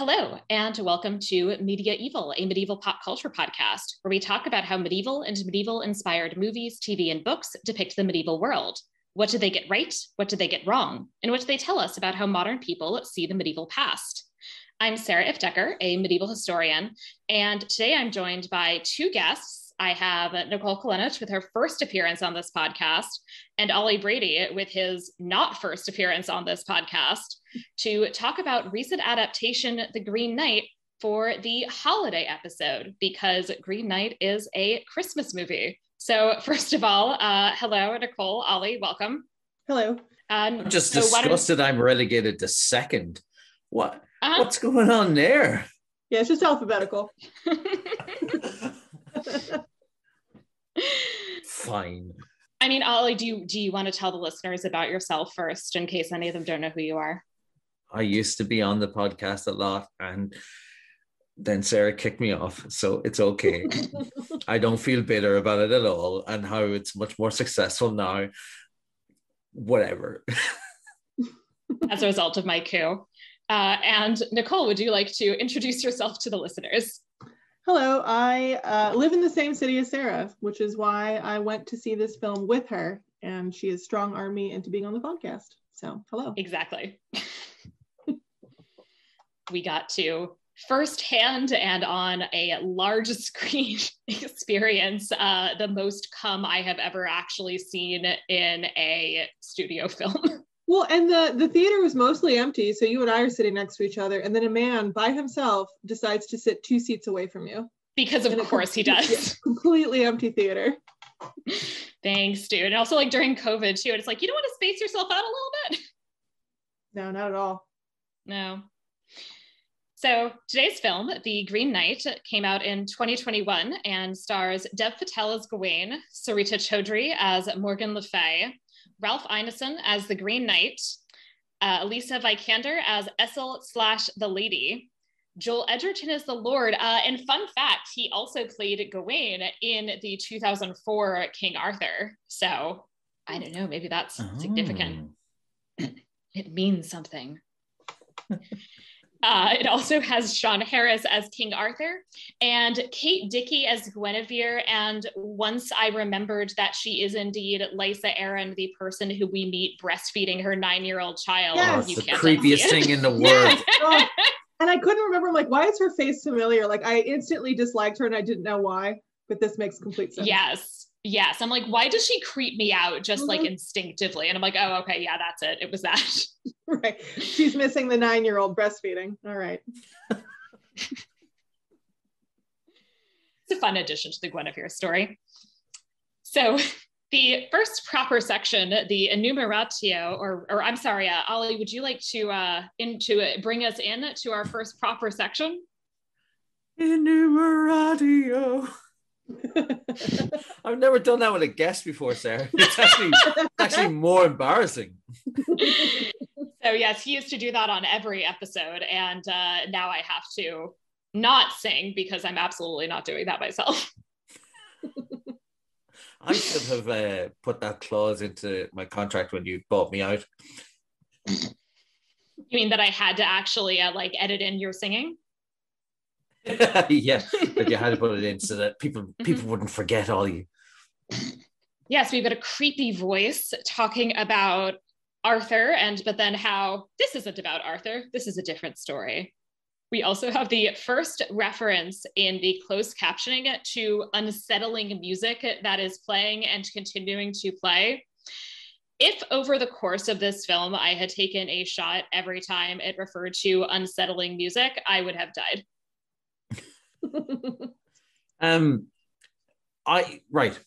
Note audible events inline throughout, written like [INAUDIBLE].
Hello, and welcome to Media Evil, a medieval pop culture podcast, where we talk about how medieval and medieval inspired movies, TV, and books depict the medieval world. What did they get right? What did they get wrong? And what do they tell us about how modern people see the medieval past? I'm Sarah Ifdecker, a medieval historian, and today I'm joined by two guests I have Nicole Kolenich with her first appearance on this podcast, and Ollie Brady with his not first appearance on this podcast to talk about recent adaptation, The Green Knight, for the holiday episode, because Green Knight is a Christmas movie. So, [LAUGHS] first of all, uh, hello, Nicole, Ollie, welcome. Hello. Um, I'm just so disgusted I'm relegated to second. What? Uh-huh. What's going on there? Yeah, it's just alphabetical. [LAUGHS] [LAUGHS] Fine. I mean, Ollie, do you do you want to tell the listeners about yourself first, in case any of them don't know who you are? I used to be on the podcast a lot, and then Sarah kicked me off, so it's okay. [LAUGHS] I don't feel bitter about it at all, and how it's much more successful now. Whatever. [LAUGHS] As a result of my coup. Uh, and Nicole, would you like to introduce yourself to the listeners? Hello, I uh, live in the same city as Sarah, which is why I went to see this film with her, and she has strong armed me into being on the podcast. So, hello. Exactly. [LAUGHS] we got to firsthand and on a large [LAUGHS] screen experience uh, the most cum I have ever actually seen in a studio [LAUGHS] film. Well, and the the theater was mostly empty, so you and I are sitting next to each other, and then a man by himself decides to sit two seats away from you. Because of course he does. Yeah, completely empty theater. [LAUGHS] Thanks, dude. And also like during COVID too, it's like you don't want to space yourself out a little bit. No, not at all. No. So today's film, The Green Knight, came out in 2021 and stars Dev Patel as Gawain, Sarita Choudhury as Morgan Le Fay, Ralph Ineson as the Green Knight, uh, Alicia Vikander as Essel slash the Lady, Joel Edgerton as the Lord. Uh, and fun fact, he also played Gawain in the 2004 King Arthur. So I don't know, maybe that's oh. significant. it means something. Uh, it also has Sean Harris as King Arthur and Kate Dickie as Guinevere. And once I remembered that she is indeed Lysa Arryn, the person who we meet breastfeeding her nine year old child. Yes. Oh, the creepiest thing in the [LAUGHS] world. Yes. oh, and I couldn't remember, I'm like, why is her face familiar? Like, I instantly disliked her and I didn't know why, but this makes complete sense. Yes. Yes. I'm like, why does she creep me out just mm-hmm. like instinctively? And I'm like, oh, okay. Yeah, that's it. It was that. [LAUGHS] right. She's missing the nine year old breastfeeding. All right. [LAUGHS] it's a fun addition to the Guinevere story. So, [LAUGHS] the first proper section, the enumeratio, or, or I'm sorry, uh, Ollie, would you like to uh, into uh, bring us in to our first proper section? Enumeratio. [LAUGHS] I've never done that with a guest before, Sarah. [LAUGHS] It's actually actually more embarrassing. so yes, he used to do that on every episode, and uh, now I have to not sing because I'm absolutely not doing that myself. [LAUGHS] I should have uh, put that clause into my contract when you bought me out. You mean that I had to actually uh, like edit in your singing? [LAUGHS] yeah, but you had to put it in so that people [LAUGHS] mm-hmm. people wouldn't forget all you. Yes, we've got a creepy voice talking about Arthur, and but then how this isn't about Arthur. This is a different story. We also have the first reference in the closed captioning to unsettling music that is playing and continuing to play. If over the course of this film I had taken a shot every time it referred to unsettling music, I would have died. [LAUGHS] um, I right.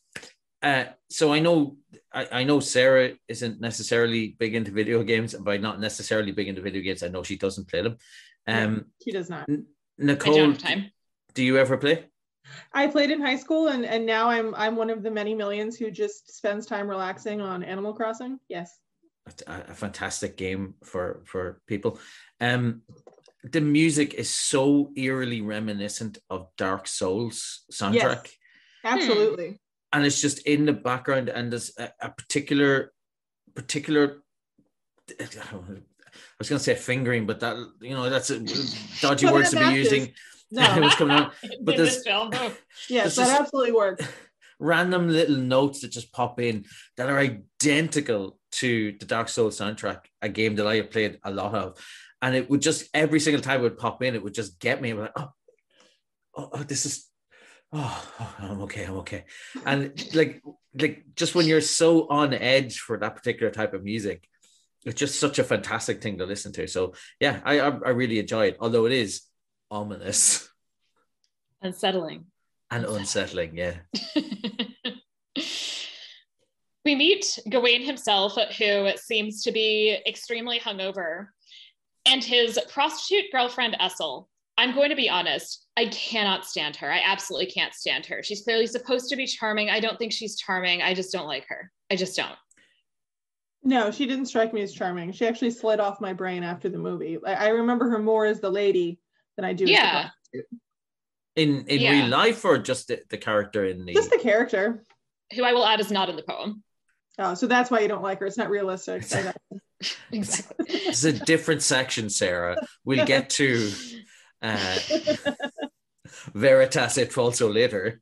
Uh, so I know I, I know Sarah isn't necessarily big into video games, and by not necessarily big into video games, I know she doesn't play them. Um, she does not. N- Nicole, do you ever play? I played in high school, and and now I'm I'm one of the many millions who just spends time relaxing on Animal Crossing. Yes, a, a fantastic game for for people. Um, the music is so eerily reminiscent of Dark Souls soundtrack. Yes, absolutely. Hmm. And it's just in the background, and there's a, a particular, particular. was going to say fingering, but that you know that's a dodgy [LAUGHS] words to be matches. using. No. it was coming out. But there's this [LAUGHS] yes, that absolutely works. [LAUGHS] random little notes that just pop in that are identical to the Dark Souls soundtrack, a game that I have played a lot of. And it would just every single time it would pop in, it would just get me. I'm like, oh, oh, oh, this is oh, oh, I'm okay, I'm okay. And like like just when you're so on edge for that particular type of music, it's just such a fantastic thing to listen to. So yeah, I I, I really enjoy it, although it is ominous Unsettling. and unsettling. Yeah. [LAUGHS] we meet Gawain himself, who seems to be extremely hungover, and his prostitute girlfriend, Essel. I'm going to be honest, I cannot stand her. I absolutely can't stand her. She's clearly supposed to be charming. I don't think she's charming. I just don't like her. I just don't. No, she didn't strike me as charming. She actually slid off my brain after the movie. I, I remember her more as the lady than I do. as the Yeah. prostitute. In in Yeah. real life or just the, the character in the Just the character. Who I will add is not in the poem. Oh, so that's why you don't like her. It's not realistic. [LAUGHS] I [LAUGHS] know. Exactly. it's a different section, Sarah. We'll get to uh, Veritas et falso later.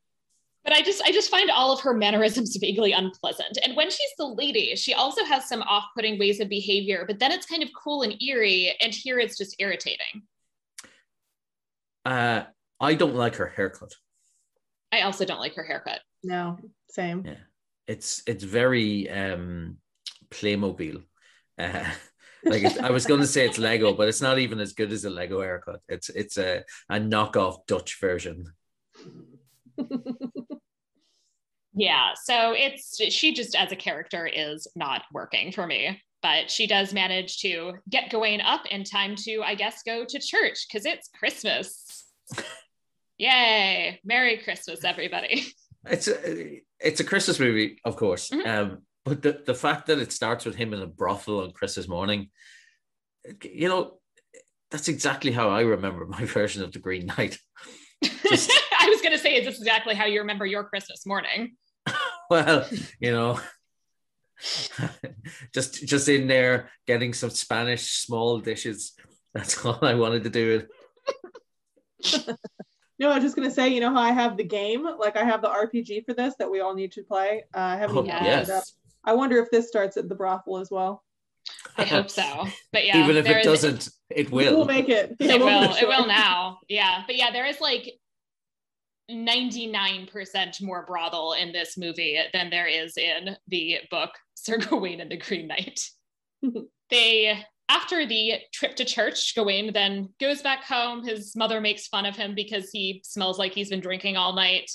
But I just I just find all of her mannerisms vaguely unpleasant. And when she's the lady, she also has some off-putting ways of behavior, but then it's kind of cool and eerie, and here it's just irritating. Uh, I don't like her haircut. I also don't like her haircut. no, same. Yeah, it's it's very um, Playmobil. Uh, [LAUGHS] like I was going to say it's Lego, but it's not even as good as a Lego haircut. It's it's a a knockoff Dutch version. [LAUGHS] Yeah, so it's she just as a character is not working for me. But she does manage to get Gawain up in time to, I guess, go to church because it's Christmas. [LAUGHS] Yay! Merry Christmas, everybody. It's a it's a Christmas movie, of course. Mhm. Um, but the, the fact that it starts with him in a brothel on Christmas morning, you know, that's exactly how I remember [LAUGHS] my version of the Green Knight. Just- [LAUGHS] I was going to say, is this exactly how you remember your Christmas morning? [LAUGHS] Well, you know, just just in there getting some Spanish small dishes. That's all I wanted to do. No, I was just gonna say, you know how I have the game, like I have the RPG for this that we all need to play. Uh, I haven't Oh, even opened up. yes. I wonder if this starts at the brothel as well. I hope so. But yeah, Even if there it is- doesn't, it will. We'll make it. Yeah, it we'll will. make It will now. Yeah. But yeah, there is like 99% more brothel in this movie than there is in the book [LAUGHS] Sir Gawain and the Green Knight. [LAUGHS] they after the trip to church, Gawain then goes back home. His mother makes fun of him because he smells like he's been drinking all night.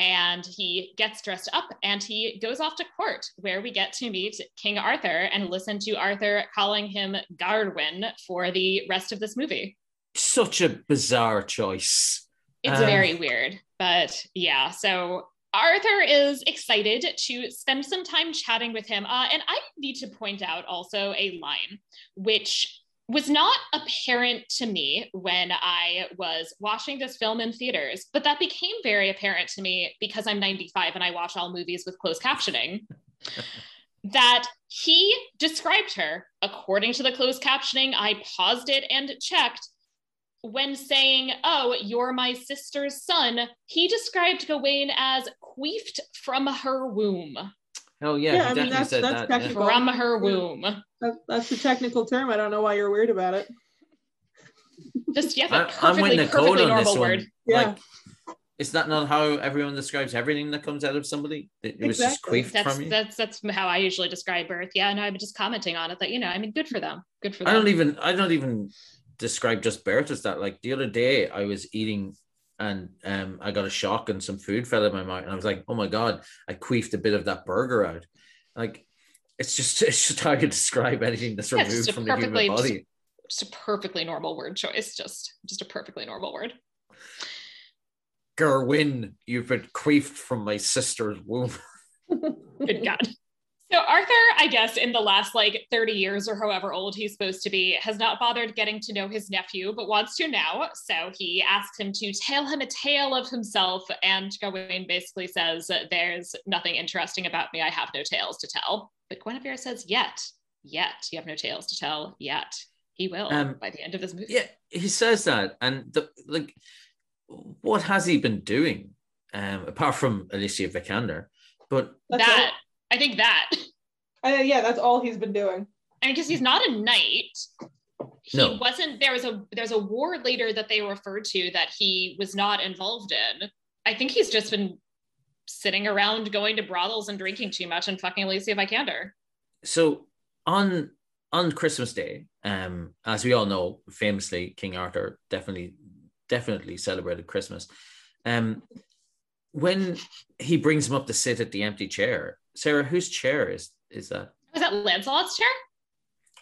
And he gets dressed up and he goes off to court, where we get to meet King Arthur and listen to Arthur calling him Garwin for the rest of this movie. Such a bizarre choice. It's Um, very weird, but yeah. So Arthur is excited to spend some time chatting with him. Uh, and I need to point out also a line which was not apparent to me when I was watching this film in theaters, but that became very apparent to me because I'm 95 and I watch all movies with closed captioning. [LAUGHS] that he described her according to the closed captioning. I paused it and checked when saying, Oh, you're my sister's son, he described Gawain as queefed from her womb. Oh yeah, Yeah, I mean, that's- said that's that. yeah. technical. From her womb. That, that's the technical term. I don't know why you're weird about it. Just, yes, I- a I'm perfectly, with Nicole perfectly on this normal one. word. Yeah. Like, is that not how everyone describes everything that comes out of somebody? It, it was just Exactly. queefed That's from you. that's that's how I usually describe birth. Yeah, no, I'm just commenting on it that you know, I mean, good for them. Good for them. I don't even I don't even describe just birth as that. Like the other day, I was eating and um I got a shock and some food fell in my mouth, and I was like, oh my god, I queefed a bit of that burger out. Like it's just [LAUGHS] it's just how you describe anything that's Yeah, removed from the human body. just a perfectly normal word choice. Just just a perfectly normal word. Gerwin, you've been queefed from my sister's womb. Good God. So Arthur, I guess, in the last like 30 years or however old he's supposed to be, has not bothered getting to know his nephew, but wants to now. So he asks him to tell him a tale of himself. And Gawain basically says, There's nothing interesting about me. I have no tales to tell. But Guinevere says, Yet, yet, you have no tales to tell yet. He will Um, by the end of this movie. Yeah, he says that, and the, like, what has he been doing um, apart from Alicia Vikander? But That's that I think that. Uh, yeah, that's all he's been doing. I mean, because he's not a knight. He No. wasn't. There was a there's a war later that they referred to that he was not involved in. I think he's just been sitting around going to brothels and drinking too much and fucking Alicia Vikander. so on on Christmas Day, um, as we all know, famously, King Arthur definitely definitely celebrated Christmas. Um, when he brings him up to sit at the empty chair, Sarah, whose chair is is that? Was that Lancelot's chair?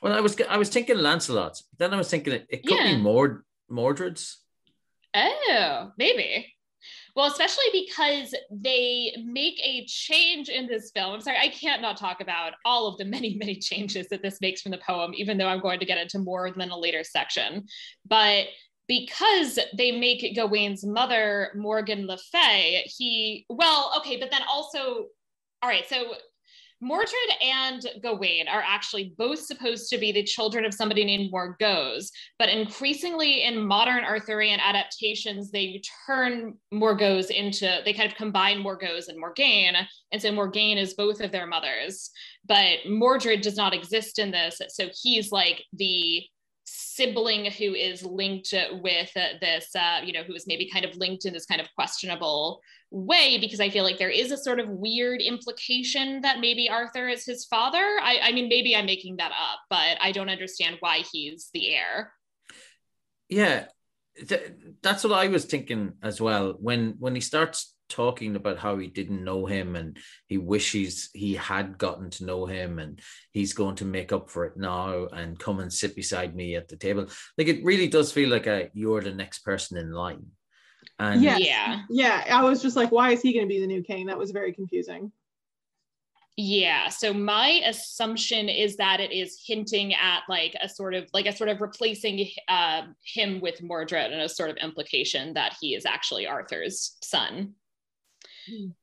Well, I was I was thinking Lancelot's, but then I was thinking it, it could Yeah. be Mord Mordred's. Oh, maybe. Well, especially because they make a change in this film. I'm sorry, I can't not talk about all of the many, many changes that this makes from the poem, even though I'm going to get into more than a later section. But because they make Gawain's mother Morgan Le Fay, he, well, okay, but then also, all right, so Mordred and Gawain are actually both supposed to be the children of somebody named Morgause, but increasingly in modern Arthurian adaptations, they turn Morgause into, they kind of combine Morgause and Morgaine. And so Morgaine is both of their mothers, but Mordred does not exist in this. So he's like the sibling who is linked with this, uh, you know, who is maybe kind of linked in this kind of questionable way because I feel like there is a sort of weird implication that maybe Arthur is his father. I, I mean, maybe I'm making that up, but I don't understand why he's the heir. Yeah, th- that's what I was thinking as well. When when he starts talking about how he didn't know him and he wishes he had gotten to know him and he's going to make up for it now and come and sit beside me at the table. Like it really does feel like a you're the next person in line. And Yes. Yeah. Yeah, I was just like, why is he going to be the new king? That was very confusing. Yeah. So my assumption is that it is hinting at like a sort of like a sort of replacing uh, him with Mordred and a sort of implication that he is actually Arthur's son. [GASPS]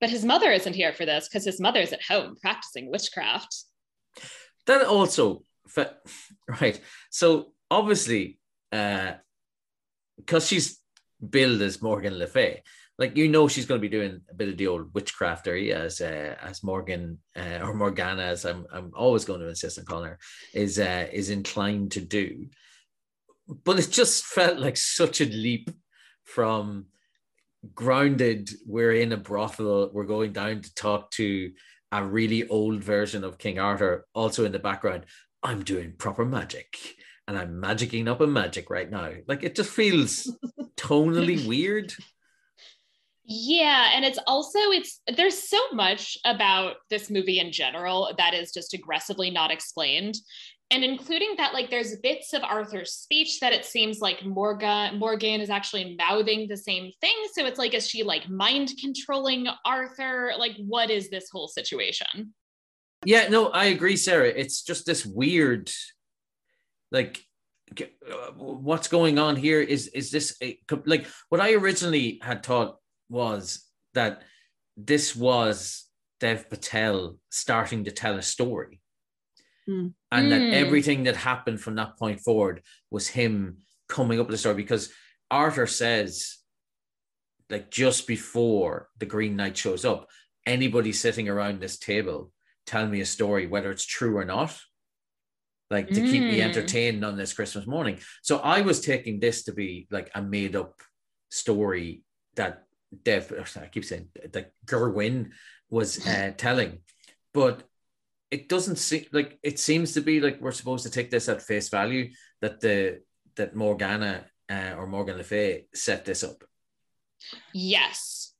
But his mother isn't here for this because his mother's at home practicing witchcraft. that also [LAUGHS] right. So obviously, uh because she's billed as Morgan Le Fay, like you know she's going to be doing a bit of the old witchcraftery as uh, as Morgan uh, or Morgana as I'm I'm always going to insist on calling her is uh, is inclined to do. But it just felt like such a leap from grounded. We're in a brothel. We're going down to talk to a really old version of King Arthur. Also in the background, I'm doing proper magic and I'm magicking up a magic right now. Like it just feels [LAUGHS] tonally weird. Yeah, and it's also it's there's so much about this movie in general that is just aggressively not explained. And including that, like there's bits of Arthur's speech that it seems like Morgan Morgan is actually mouthing the same thing. So it's like, is she like mind controlling Arthur? Like, what is this whole situation? Yeah, no, I agree, Sarah. It's just this weird, like, uh, what's going on here? Is is this a, like what I originally had thought was that this was Dev Patel starting to tell a story, Hmm. and that Hmm. everything that happened from that point forward was him coming up with a story because Arthur says, like just before the Green Knight shows up, anybody sitting around this table tell me a story, whether it's true or not, like to keep me Mm. entertained on this Christmas morning. So I was taking this to be like a made up story that Dev, I keep saying that Gerwin was [LAUGHS] uh, telling, but it doesn't seem like it seems to be like we're supposed to take this at face value that the that Morgana uh, or Morgan Le Fay set this up. Yes.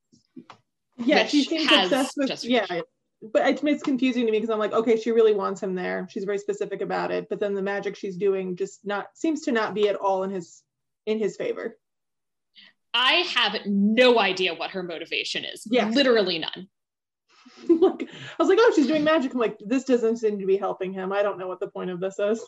Yeah, she Which seems has obsessed with justification. yeah. But it's, it's confusing to me because I'm like, okay, she really wants him there. She's very specific about it. But then the magic she's doing just not seems to not be at all in his in his favor. I have no idea what her motivation is. Yeah. Literally none. [LAUGHS] like I was like, oh, she's doing magic. I'm like, this doesn't seem to be helping him. I don't know what the point of this is.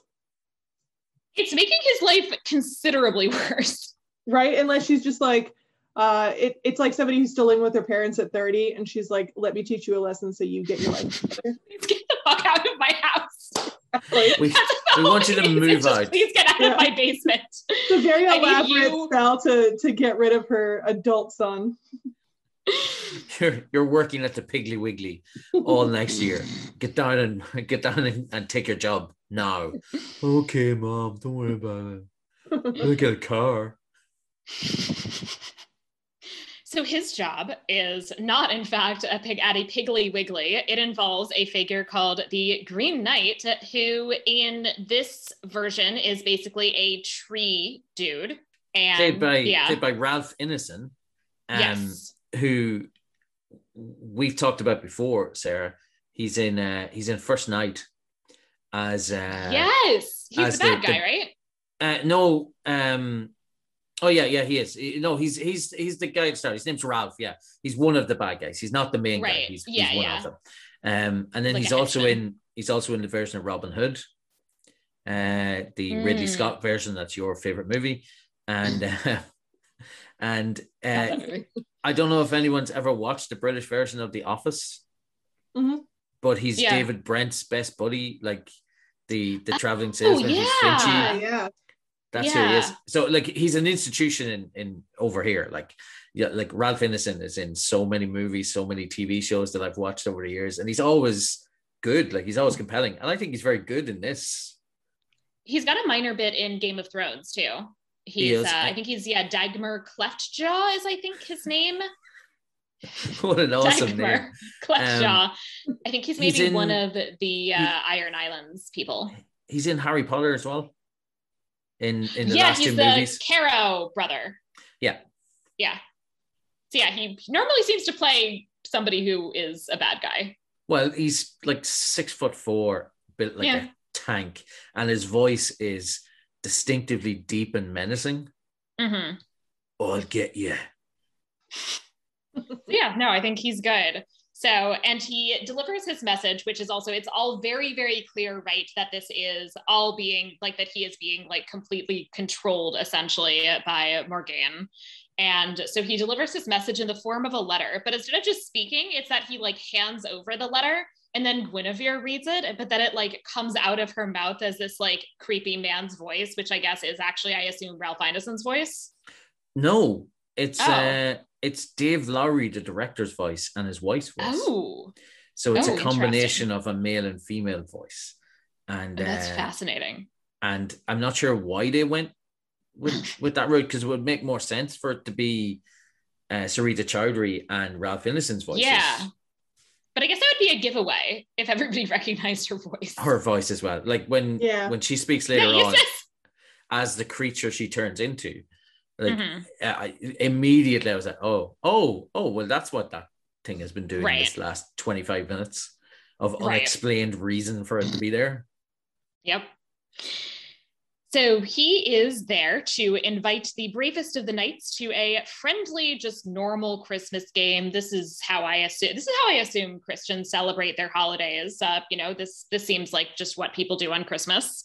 It's making his life considerably [LAUGHS] worse. Right? Unless she's just like, uh, it, it's like somebody who's still living with their parents at 30 and she's like, let me teach you a lesson so you get your life [LAUGHS] together. Get the fuck out of my house. Exactly. We, we want you to Please, move just out. Please get out Yeah. of my basement. It's a very I need elaborate you- spell to to get rid of her adult son. [LAUGHS] You're, you're working at the Piggly Wiggly all next year. Get down and [LAUGHS] get down and, and take your job now. Okay, mom, don't worry about it. I'll get a car. [LAUGHS] So his job is not, in fact, a pig at a Piggly Wiggly. It involves a figure called the Green Knight, who in this version is basically a tree dude. And Played by yeah, played by Ralph Ineson, um, yes, who we've talked about before. Sarah, he's in uh, he's in First Knight as uh, yes, he's as the bad the- guy, the- right? Uh, no, um, oh yeah, yeah, he is. No, he's he's he's the guy. Sorry, his name's Ralph. Yeah, he's one of the bad guys. He's not the main guy. He's, Yeah, he's one yeah. of them. Um, and then Like he's also in he's also in the version of Robin Hood, uh, the Ridley Mm. Scott version. That's your favorite movie, and [LAUGHS] uh, and uh, I don't know if anyone's ever watched the British version of The Office, Mhm. but he's Yeah. David Brent's best buddy, like the the traveling Oh, salesman. who's yeah. Finchy. Yeah, yeah. That's who he is. So like he's an institution in in over here. Like yeah, like Ralph Ineson is in so many movies, so many TV shows that I've watched over the years, and he's always good. Like he's always compelling, and I think he's very good in this. He's got a minor bit in Game of Thrones too. He's, is. uh, I think he's yeah, Dagmar Cleftjaw is I think his name. [LAUGHS] what an awesome Dagmar name! Cleftjaw. I think he's he's maybe in- one of the, the uh, Iron Islands people. He's in Harry Potter as well. In in the yeah, last he's two the movies. Carrow brother. Yeah. Yeah. So yeah, he normally seems to play somebody who is a bad guy. Well, he's like six foot four, built like Yeah. a tank, and his voice is distinctively deep and menacing. mm-hmm. I'll get you. [LAUGHS] yeah no i think he's good so and he delivers his message which is also it's all very very clear right that this is all being like that he is being like completely controlled essentially by morgan and so he delivers his message in the form of a letter but instead of just speaking it's that he like hands over the letter and then Guinevere reads it, but then it like comes out of her mouth as this like creepy man's voice, which I guess is actually, I assume, Ralph Ineson's voice. No, it's Oh. uh it's Dave Lowery, the director's voice, and his wife's voice. Oh, so it's oh, a combination of a male and female voice. And that's uh, fascinating. and I'm not sure why they went with [LAUGHS] with that route because it would make more sense for it to be uh, Sarita Choudhury and Ralph Ineson's voices. Yeah. But I guess that would be a giveaway if everybody [LAUGHS] recognized her voice. her voice as well. Like when Yeah. when she speaks later on this. as the creature she turns into, like Mhm. uh, I, immediately I was like, oh, oh, oh, well, that's what that thing has been doing Right. this last 25 minutes of Right. unexplained reason for it to be there. Yep. So he is there to invite the bravest of the knights to a friendly, just normal Christmas game. This is how I assume. This is how I assume Christians celebrate their holidays. Uh, you know, this this seems like just what people do on Christmas.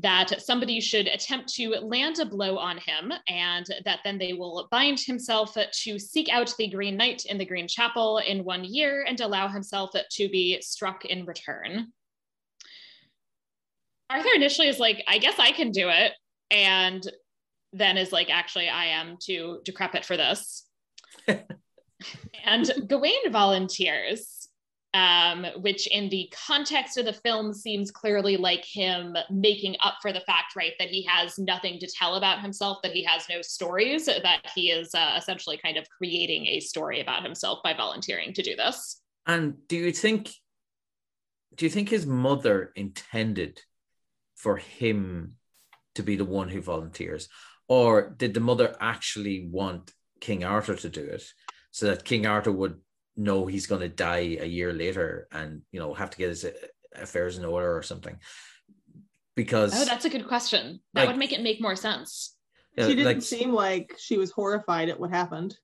That somebody should attempt to land a blow on him, and that then they will bind himself to seek out the Green Knight in the Green Chapel in one year and allow himself to be struck in return. Arthur initially is like, I guess I can do it. And then is like, actually, I am too decrepit for this. [LAUGHS] and Gawain volunteers, um, which in the context of the film seems clearly like him making up for the fact, right, that he has nothing to tell about himself, that he has no stories, that he is uh, essentially kind of creating a story about himself by volunteering to do this. And do you think, do you think his mother intended for him to be the one who volunteers? Or did the mother actually want King Arthur to do it so that King Arthur would know he's going to die a year later and, you know, have to get his uh, affairs in order or something? Because Oh, that's a good question. That Like- would make it make more sense. she didn't like, seem like she was horrified at what happened.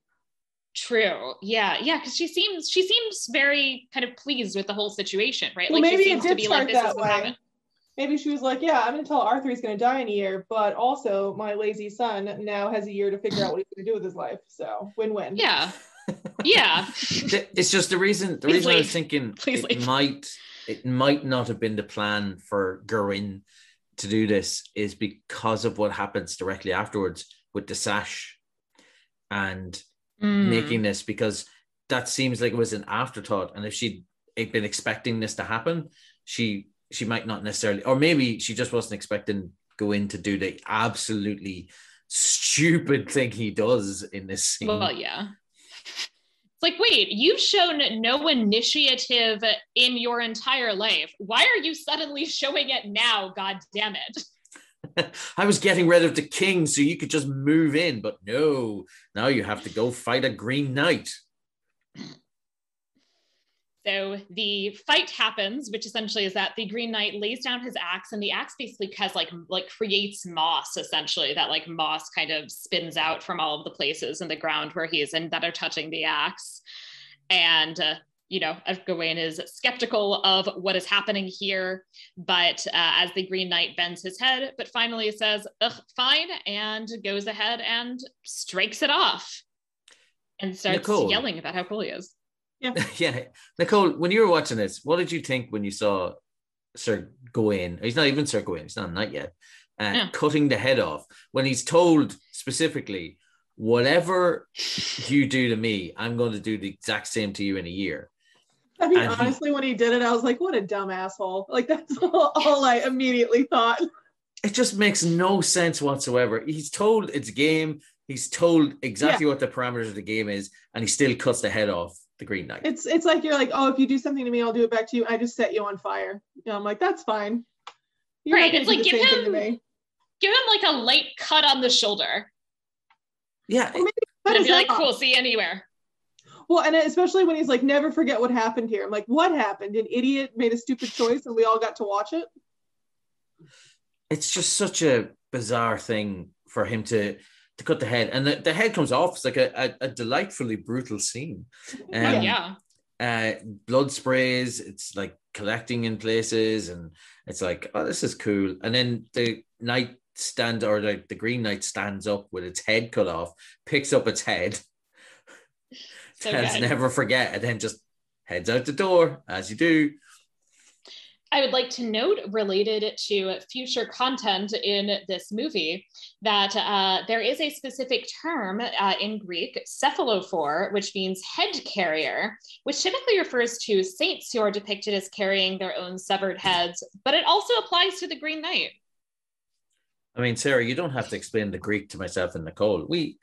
True. Yeah. Yeah. Because she seems she seems very kind of pleased with the whole situation, right? Well, like maybe she it seems to did be like, this is that what way. happened. Maybe she was like, "Yeah, I'm going to tell Arthur he's going to die in a year, but also my lazy son now has a year to figure out what he's going to do with his life. So win-win." Yeah. [LAUGHS] Yeah. it's just the reason the Please reason I was thinking Please it leave. might it might not have been the plan for Gurwin to do this is because of what happens directly afterwards with the sash and Mm. making this because that seems like it was an afterthought and if she'd been expecting this to happen she she might not necessarily or maybe she just wasn't expecting go in to do the absolutely stupid [LAUGHS] thing he does in this scene Well, yeah. It's like, wait, you've shown no initiative in your entire life. Why are you suddenly showing it now? God damn it. [LAUGHS] [LAUGHS] I was getting rid of the king so you could just move in, but no, now you have to go fight a green knight. So the fight happens, which essentially is that the Green Knight lays down his axe, and the axe basically has like like creates moss, essentially that like moss kind of spins out from all of the places in the ground where he is and that are touching the axe. And uh, you know, Gawain is skeptical of what is happening here, but uh, as the Green Knight bends his head, but finally says, Ugh, "Fine," and goes ahead and strikes it off, and starts Nicole. yelling about how cool he is. [LAUGHS] yeah, Nicole, when you were watching this, what did you think when you saw Sir Gawain? He's not even Sir Gawain; he's not a knight yet. Uh, Yeah. Cutting the head off when he's told specifically, "Whatever you do to me, I'm going to do the exact same to you in a year." I mean, And he- honestly, when he did it, I was like, what a dumb asshole. Like, that's [LAUGHS] all, all I immediately thought. it just makes no sense whatsoever. He's told it's a game. He's told exactly what the parameters of the game is, and he still cuts the head off the Green Knight. It's it's like you're like, oh, if you do something to me, I'll do it back to you. I just set you on fire. You know, I'm like, that's fine. You're Right, it's like, give same thing to him- Give him like a light cut on the shoulder. yeah, Cut And his be like, off. cool, see you anywhere. Well, and especially when he's like, never forget what happened here. I'm like, what happened? An idiot made a stupid choice and we all got to watch it. it's just such a bizarre thing for him to to cut the head, and the, the head comes off. It's like a, a, a delightfully brutal scene. Oh, Um, yeah. uh, blood sprays. It's like collecting in places, and it's like, oh, this is cool. And then the knight stand or the, the green knight stands up with its head cut off, picks up its head, So [LAUGHS] says good. never forget, and then just heads out the door as you do. I would like to note, related to future content in this movie, that uh, there is a specific term uh, in Greek, cephalophore, which means head carrier, which typically refers to saints who are depicted as carrying their own severed heads, but it also applies to the Green Knight. I mean, Sarah, you don't have to explain the Greek to myself and Nicole. We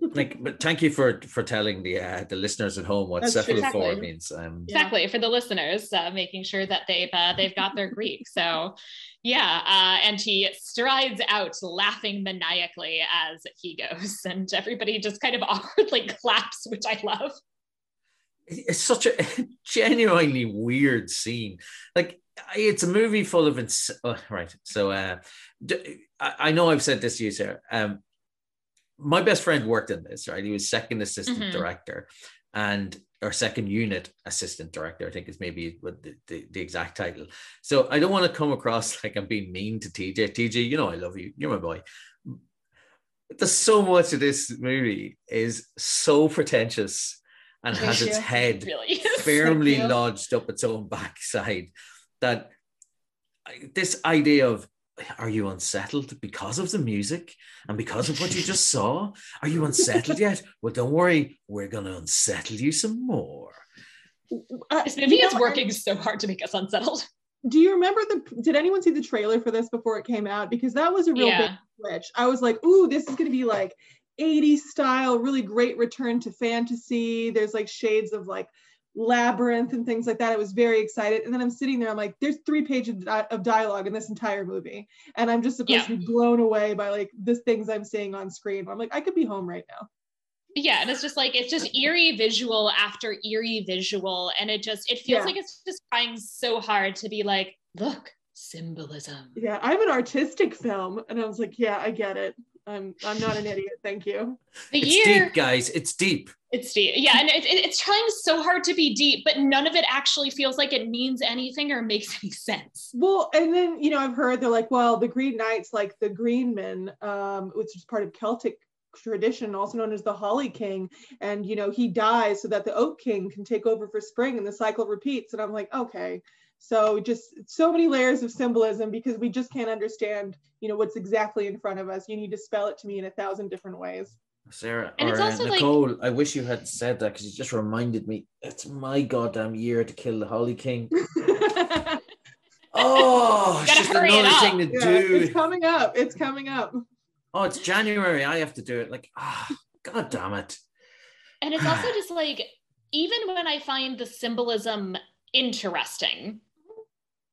[LAUGHS] like, but thank you for for telling the uh, the listeners at home what That's cephalophore Exactly. means. Um, Yeah. Exactly for the listeners, uh, making sure that they've uh, they've got their Greek. So, yeah, uh, and he strides out laughing maniacally as he goes, [LAUGHS] and everybody just kind of [LAUGHS] awkwardly claps, which I love. it's such a genuinely weird scene. Like it's a movie full of ins- oh, right. So uh, d- I, I know I've said this to you, sir. Um, my best friend worked in this. Right, he was second assistant Mhm. director, and or second unit assistant director. I think is maybe what the, the, the exact title. So I don't want to come across [LAUGHS] like I'm being mean to TJ. TJ, you know I love you. You're my boy. There's so much of this movie is so pretentious and has its head [LAUGHS] Really [LAUGHS] firmly lodged up its own backside that this idea of are you unsettled because of the music and because of what you [LAUGHS] just saw are you unsettled yet well don't worry we're going to unsettle you some more Uh, This movie is know, working so hard to make us unsettled. Do you remember the? Did anyone see the trailer for this before it came out? Because that was a real big Yeah. switch. I was like, ooh, this is going to be like 80s style, really great return to fantasy. There's like shades of like labyrinth and things like that. I was very excited. And then I'm sitting there, I'm like, there's three pages of di- of dialogue in this entire movie. And I'm just supposed Yeah. to be blown away by like the things I'm seeing on screen. I'm like, I could be home right now. Yeah, and it's just like it's just eerie visual after eerie visual, and it just it feels Yeah. like it's just trying so hard to be like, look, symbolism. Yeah, I'm an artistic film. And I was like, yeah, I get it. I'm I'm not an idiot. Thank you. The it's year deep guys it's deep It's deep. Yeah, and it, it- it's trying so hard to be deep, but none of it actually feels like it means anything or makes any sense. Well, and then you know, I've heard they're like, well, the Green Knights, like the Green Men, um, which is part of Celtic tradition, also known as the Holly King, and you know, he dies so that the Oak King can take over for spring, and the cycle repeats. And I'm like, okay, So just so many layers of symbolism because we just can't understand, you know, what's exactly in front of us. You need to spell it to me in a thousand different ways. Sarah And or it's uh, also, like- Nicole, I wish you had said that because you just reminded me. It's my goddamn year to kill the Holly King. [LAUGHS] Oh, it's just hurry it another up. thing to Yeah, do. it's coming up. It's coming up. Oh, it's January. I have to do it. Like, ah, god damn it. And it's also just like, even when I find the symbolism interesting,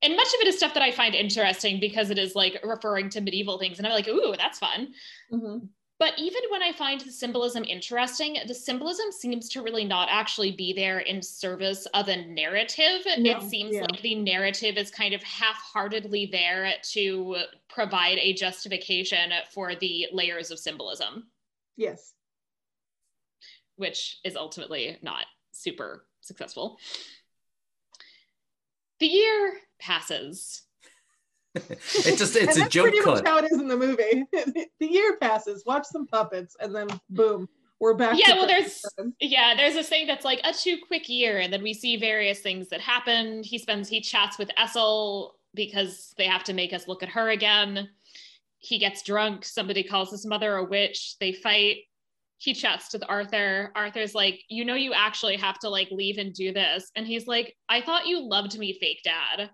and much of it is stuff that I find interesting because it is like referring to medieval things, and I'm like, ooh, that's fun. Mhm. But even when I find the symbolism interesting, the symbolism seems to really not actually be there in service of a narrative. No, it seems yeah. like the narrative is kind of half heartedly there to provide a justification for the layers of symbolism, Yes. which is ultimately not super successful. The year passes. [LAUGHS] It just it's and a that's jump pretty cut. much how it is in the movie. [LAUGHS] the year passes, watch some puppets, and then boom, we're back. Yeah, to well, there's- time. Yeah, there's this thing that's like a too quick year, and then we see various things that happen. He spends he chats with Essel because they have to make us look at her again. He gets drunk. Somebody calls his mother a witch. They fight. He chats to Arthur. Arthur's like, you know, you actually have to like leave and do this, and he's like, I thought you loved me, fake dad.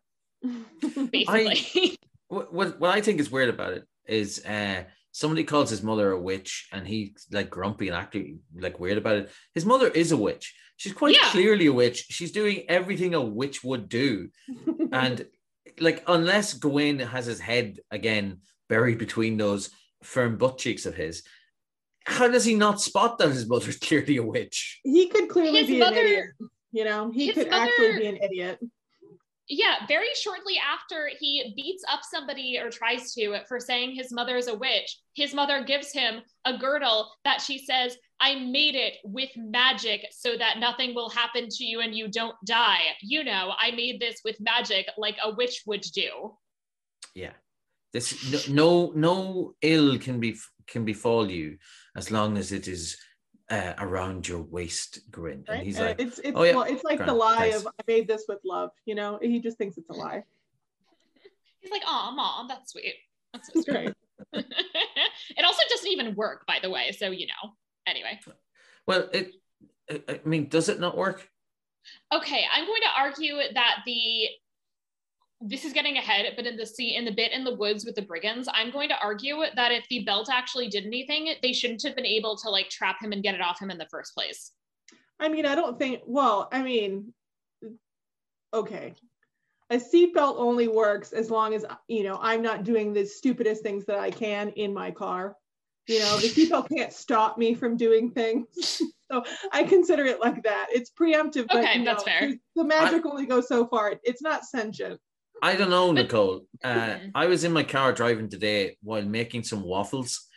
[LAUGHS] Basically, [LAUGHS] what, what what I think is weird about it is uh somebody calls his mother a witch and he's like grumpy and acting like weird about it. His mother is a witch. She's quite Yeah. clearly a witch. She's doing everything a witch would do. [LAUGHS] And like unless Gawain has his head again buried between those firm butt cheeks of his, how does he not spot that his mother's clearly a witch? he could clearly His be mother- an idiot. You know, he could actually be an idiot. Yeah, very shortly after he beats up somebody or tries to for saying his mother is a witch, his mother gives him a girdle that she says, I made it with magic so that nothing will happen to you and you don't die. You know, I made this with magic like a witch would do. Yeah. This no no, no ill can be can befall you as long as it is uh, around your waist grin. And he's like, it's it's "Oh, yeah, well, it's like the lie thanks." of I made this with love. You know, he just thinks it's a lie. He's like, oh, mom, that's sweet. That's so sweet. [LAUGHS] It also doesn't even work, by the way. So, you know, anyway. well, it I I mean, does it not work? Okay, I'm going to argue that the this is getting ahead, but in the scene in the bit in the woods with the brigands, I'm going to argue that if the belt actually did anything, they shouldn't have been able to like trap him and get it off him in the first place. I mean, I don't think. Well, I mean, okay, a seatbelt only works as long as you know I'm not doing the stupidest things that I can in my car. You know, the seatbelt [LAUGHS] can't stop me from doing things. [LAUGHS] so I consider it like that. It's preemptive. Okay, you that's know, fair. The magic only goes so far. It's not sentient. I don't know, Nicole. [LAUGHS] Uh. I was in my car driving today while making some waffles,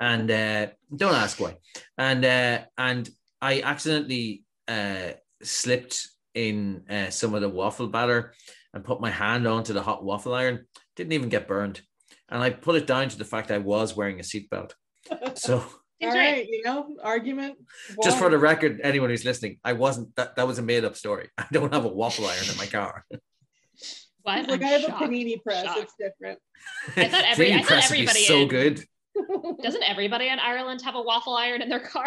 and uh, don't ask why. And uh, and I accidentally uh, slipped in uh, some of the waffle batter and put my hand onto the hot waffle iron. Didn't even get burned, and I put it down to the fact I was wearing a seatbelt. So [LAUGHS] All right. right, you know, argument. just for the record, anyone who's listening, I wasn't. That that was a made up story. [LAUGHS] I don't have a waffle iron in my car. What? He's like I'm I have shocked. a panini press. Shocked. It's different. [LAUGHS] I thought every- I thought press would be everybody so in- good. [LAUGHS] Doesn't everybody in Ireland have a waffle iron in their car?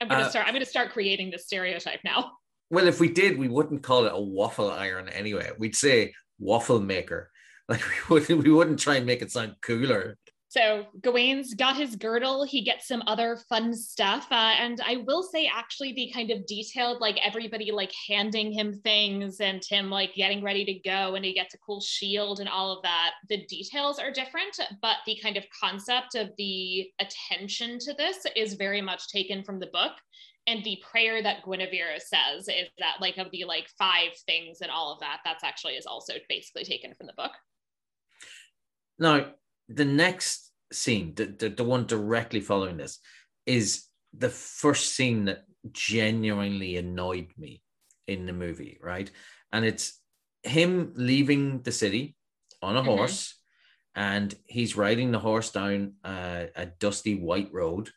I'm gonna Uh, start. I'm gonna start creating this stereotype now. Well, if we did, we wouldn't call it a waffle iron anyway. We'd say waffle maker. [LAUGHS] Like we wouldn't, we wouldn't try and make it sound cooler. So Gawain's got his girdle. He gets some other fun stuff, uh, and I will say, actually, the kind of detailed, like everybody like handing him things and him like getting ready to go, and he gets a cool shield and all of that. The details are different, but the kind of concept of the attention to this is very much taken from the book. And the prayer that Guinevere says is that like of the like five things and all of that, that's actually is also basically taken from the book. Now, the next scene, the, the, the one directly following this, is the first scene that genuinely annoyed me in the movie, right? And it's him leaving the city on a Mhm. horse, and he's riding the horse down uh, a dusty white road,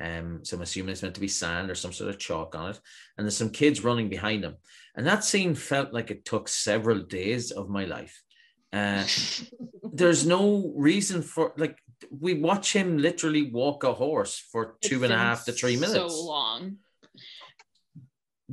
Um, so I'm assuming it's meant to be sand or some sort of chalk on it. And there's some kids running behind him. And that scene felt like it took several days of my life. Uh, [LAUGHS] there's no reason for like we watch him literally walk a horse for two and a half to three minutes. So long.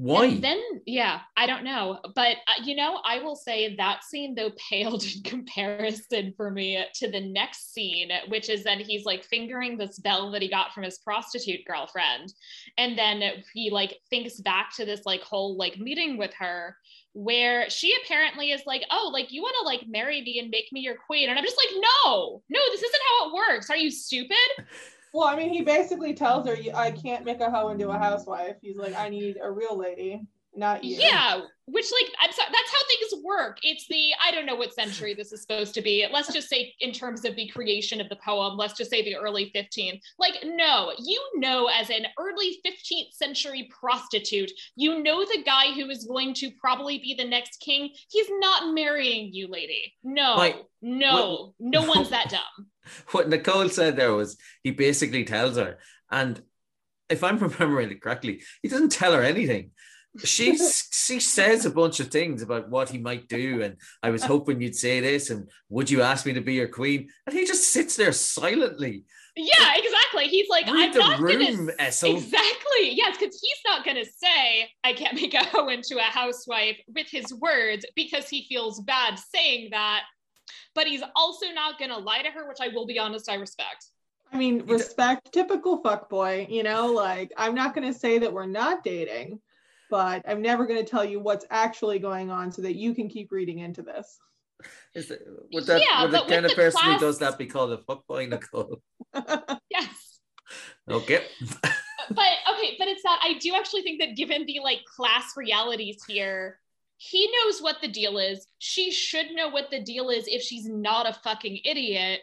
Why? And then, yeah, I don't know. But, uh, you know, I will say that scene, though, [LAUGHS] paled in comparison for me to the next scene, which is then he's like fingering this bell that he got from his prostitute girlfriend. And then he like thinks back to this like whole like meeting with her where she apparently is like, oh, like you want to like marry me and make me your queen. And I'm just like, no, no, this isn't how it works. Are you stupid? [LAUGHS] Well, I mean, he basically tells her, "I can't make a hoe into a housewife." He's like, "I need a real lady, not you." Yeah, which like I'm sorry, that's how things work. It's the I don't know what century this is supposed to be. Let's just say in terms of the creation of the poem, let's just say the early 15th. Like no, you know as an early 15th century prostitute, you know the guy who is going to probably be the next king. He's not marrying you, lady. No. Wait, no. no one's [LAUGHS] that dumb. [LAUGHS] what Nicole said there was he basically tells her, and if I'm [LAUGHS] remembering it correctly, he doesn't tell her anything. She [LAUGHS] she says a bunch of things about what he might do, and I was hoping you'd say this, and would you ask me to be your queen? And he just sits there silently. Yeah, exactly. He's like, Read I'm the not room, gonna Essel. Exactly. Yes, because he's not going to say, I can't make a hoe into a housewife with his words because he feels bad saying that. But he's also not going to lie to her, which I will be honest, I respect. I mean, respect, typical fuckboy. You know, like I'm not going to say that we're not dating, but I'm never going to tell you what's actually going on so that you can keep reading into this. Is it, would that Yeah, would the but with kind of the person class- who does that be called a fuckboy, Nicole? [LAUGHS] Yes. Okay. But okay, but it's that I do actually think that given the like class realities here, he knows what the deal is. She should know what the deal is if she's not a fucking idiot.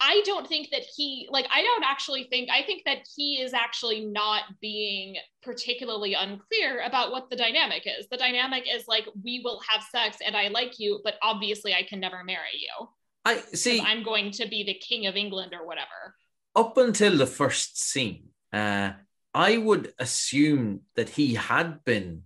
I don't think that he like I don't actually think I think that he is actually not being particularly unclear about what the dynamic is. The dynamic is like we will have sex and I like you, but obviously I can never marry you. I see. I'm going to be the king of England or whatever. up until the first scene, uh, I would assume that he had been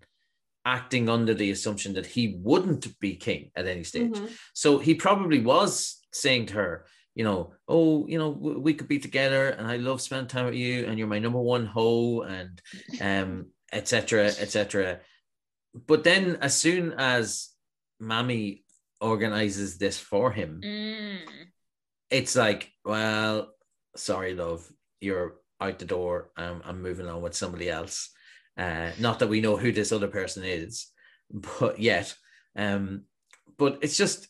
acting under the assumption that he wouldn't be king at any stage. Mhm. So he probably was saying to her, you know, oh, you know, we could be together, and I love spending time with you, and you're my number one hoe, and um, etc. etc. But then, as soon as Mammy organizes this for him, Mm. it's like, well, sorry, love, you're out the door. Um, I'm moving on with somebody else. Uh, not that we know who this other person is, but yet, um, but it's just,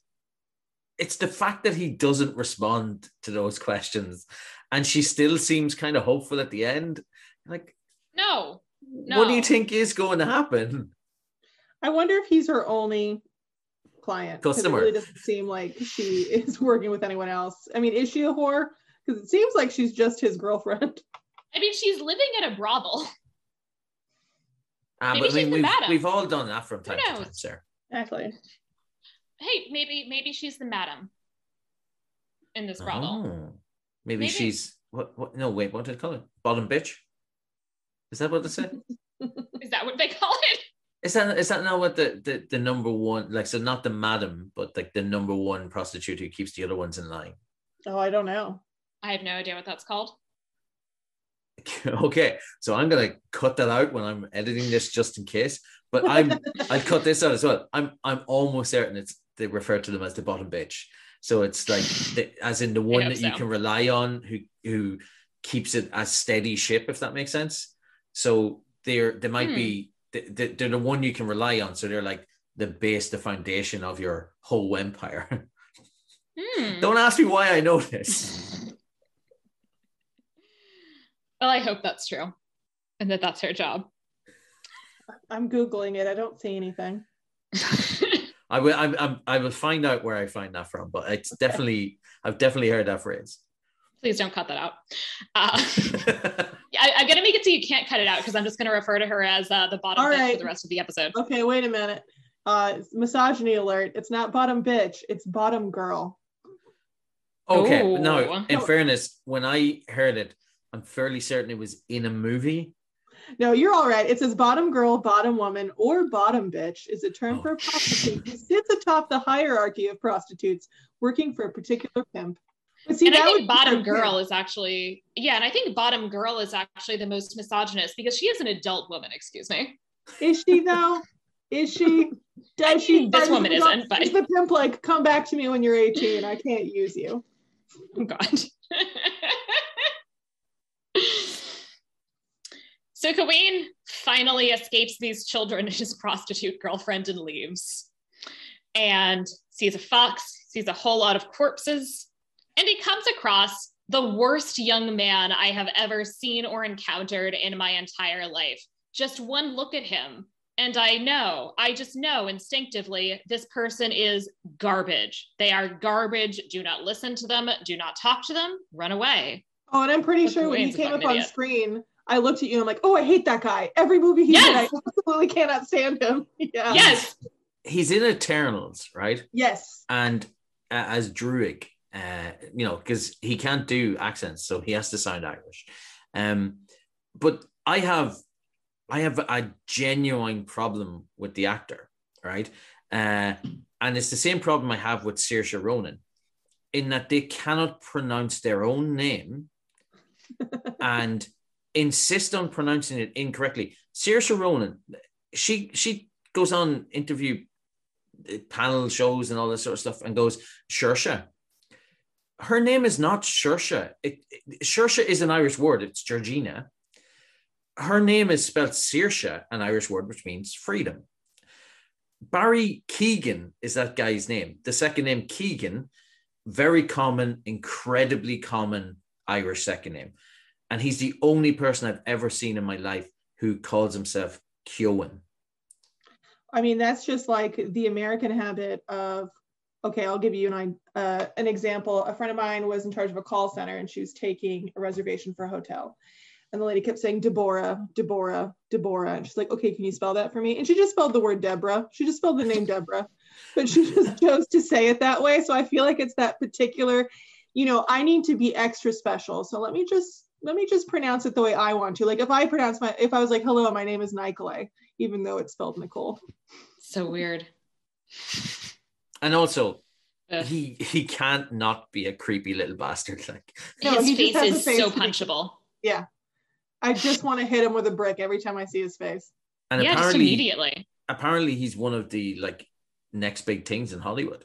it's the fact that he doesn't respond to those questions, and she still seems kind of hopeful at the end. Like, No. what do you think is going to happen? I wonder if he's her only client. Customer. It really doesn't seem like she is [LAUGHS] working with anyone else. I mean, is she a whore? Because it seems like she's just his girlfriend. I mean, she's living at a brothel. Ah, Maybe but I mean, she's the we've, madam. we've all done that from time to time, sir. Exactly. Hey, maybe maybe she's the madam in this brothel. Oh, maybe, Maybe. she's what? What? No, wait. What did it call it? Bottom bitch. Is that what they said? [LAUGHS] Is that what they call it? Is that is that not what the, the the number one like? So not the madam, but like the number one prostitute who keeps the other ones in line. Oh, I don't know. I have no idea what that's called. [LAUGHS] okay, so I'm gonna cut that out when I'm editing this just in case. But I'm [LAUGHS] I'll cut this out as well. I'm I'm almost certain it's they refer to them as the bottom bitch. So it's like the, as in the one that you can rely on, who who keeps it a steady ship, if that makes sense. So they're they might Hmm. be they- they- they're the one you can rely on. So they're like the base, the foundation of your whole empire. [LAUGHS] Hmm. Don't ask me why I know this. Well, I hope that's true, and that that's her job. I'm googling it. I don't see anything. [LAUGHS] I will. I'm, I'm, I will find out where I find that from, but it's definitely. I've definitely heard that phrase. Please don't cut that out. Uh, [LAUGHS] I, I'm gonna make it so you can't cut it out because I'm just gonna refer to her as uh, the bottom All bitch right. for the rest of the episode. Okay, wait a minute. Uh, misogyny alert. It's not bottom bitch. It's bottom girl. okay, but no. In No. fairness, when I heard it, I'm fairly certain it was in a movie. No, you're all right. It says bottom girl, bottom woman, or bottom bitch is a term Oh. for a prostitute who sits atop the hierarchy of prostitutes working for a particular pimp. But see, and I that would think bottom girl pimp. is actually yeah, and I think bottom girl is actually the most misogynist because she is an adult woman. Excuse me. Is she though? Is she? [LAUGHS] Does she? This woman the- isn't, but- Is the pimp like, come back to me when you're 18? I can't use you. [LAUGHS] Oh God. [LAUGHS] [LAUGHS] so Gawain finally escapes these children and his prostitute girlfriend and leaves. And sees a fox, sees a whole lot of corpses, and he comes across the worst young man I have ever seen or encountered in my entire life. Just one look at him, and I know, I just know instinctively this person is garbage. They are garbage. Do not listen to them. Do not talk to them. Run away. Oh, and I'm pretty Look, sure when he came up fucking on idiot. screen, I looked at you and I'm like, oh, I hate that guy. Every movie he's in, I absolutely cannot stand him. [LAUGHS] Yeah. yes. He's in Eternals, right? Yes. And uh, as Druig, uh, you know, because he can't do accents, so he has to sound Irish. Um, but I have, I have a genuine problem with the actor, right? Uh, and it's the same problem I have with Saoirse Ronan, in that they cannot pronounce their own name and insist on pronouncing it incorrectly. Saoirse Ronan, she she goes on interview uh, panel shows and all this sort of stuff and goes Shersha. Her name is not Shersha. It, it, is an Irish word. It's Georgina. Her name is spelled Saoirse, an Irish word which means freedom. Barry Keoghan is that guy's name. The second name Keoghan, very common, incredibly common Irish second name. And he's the only person I've ever seen in my life who calls himself Kyoan. I mean, that's just like the American habit of, okay, I'll give you an, uh, an example. A friend of mine was in charge of a call center and she was taking a reservation for a hotel. And the lady kept saying, Deborah, Deborah, Deborah. And she's like, okay, can you spell that for me? And she just spelled the word Deborah. She just spelled the name Deborah, but she [LAUGHS] just chose to say it that way. So I feel like it's that particular, you know, I need to be extra special. So let me just, let me just pronounce it the way I want to. Like if I pronounce my, if I was like, hello, my name is Nicolay, even though it's spelled Nicole. So weird. And also, Ugh. he he can't not be a creepy little bastard. Like [LAUGHS] No, His face is face so punchable. be- punchable. I just want to hit him with a brick every time I see his face. and yeah, just apparently immediately. apparently he's one of the like next big things in Hollywood.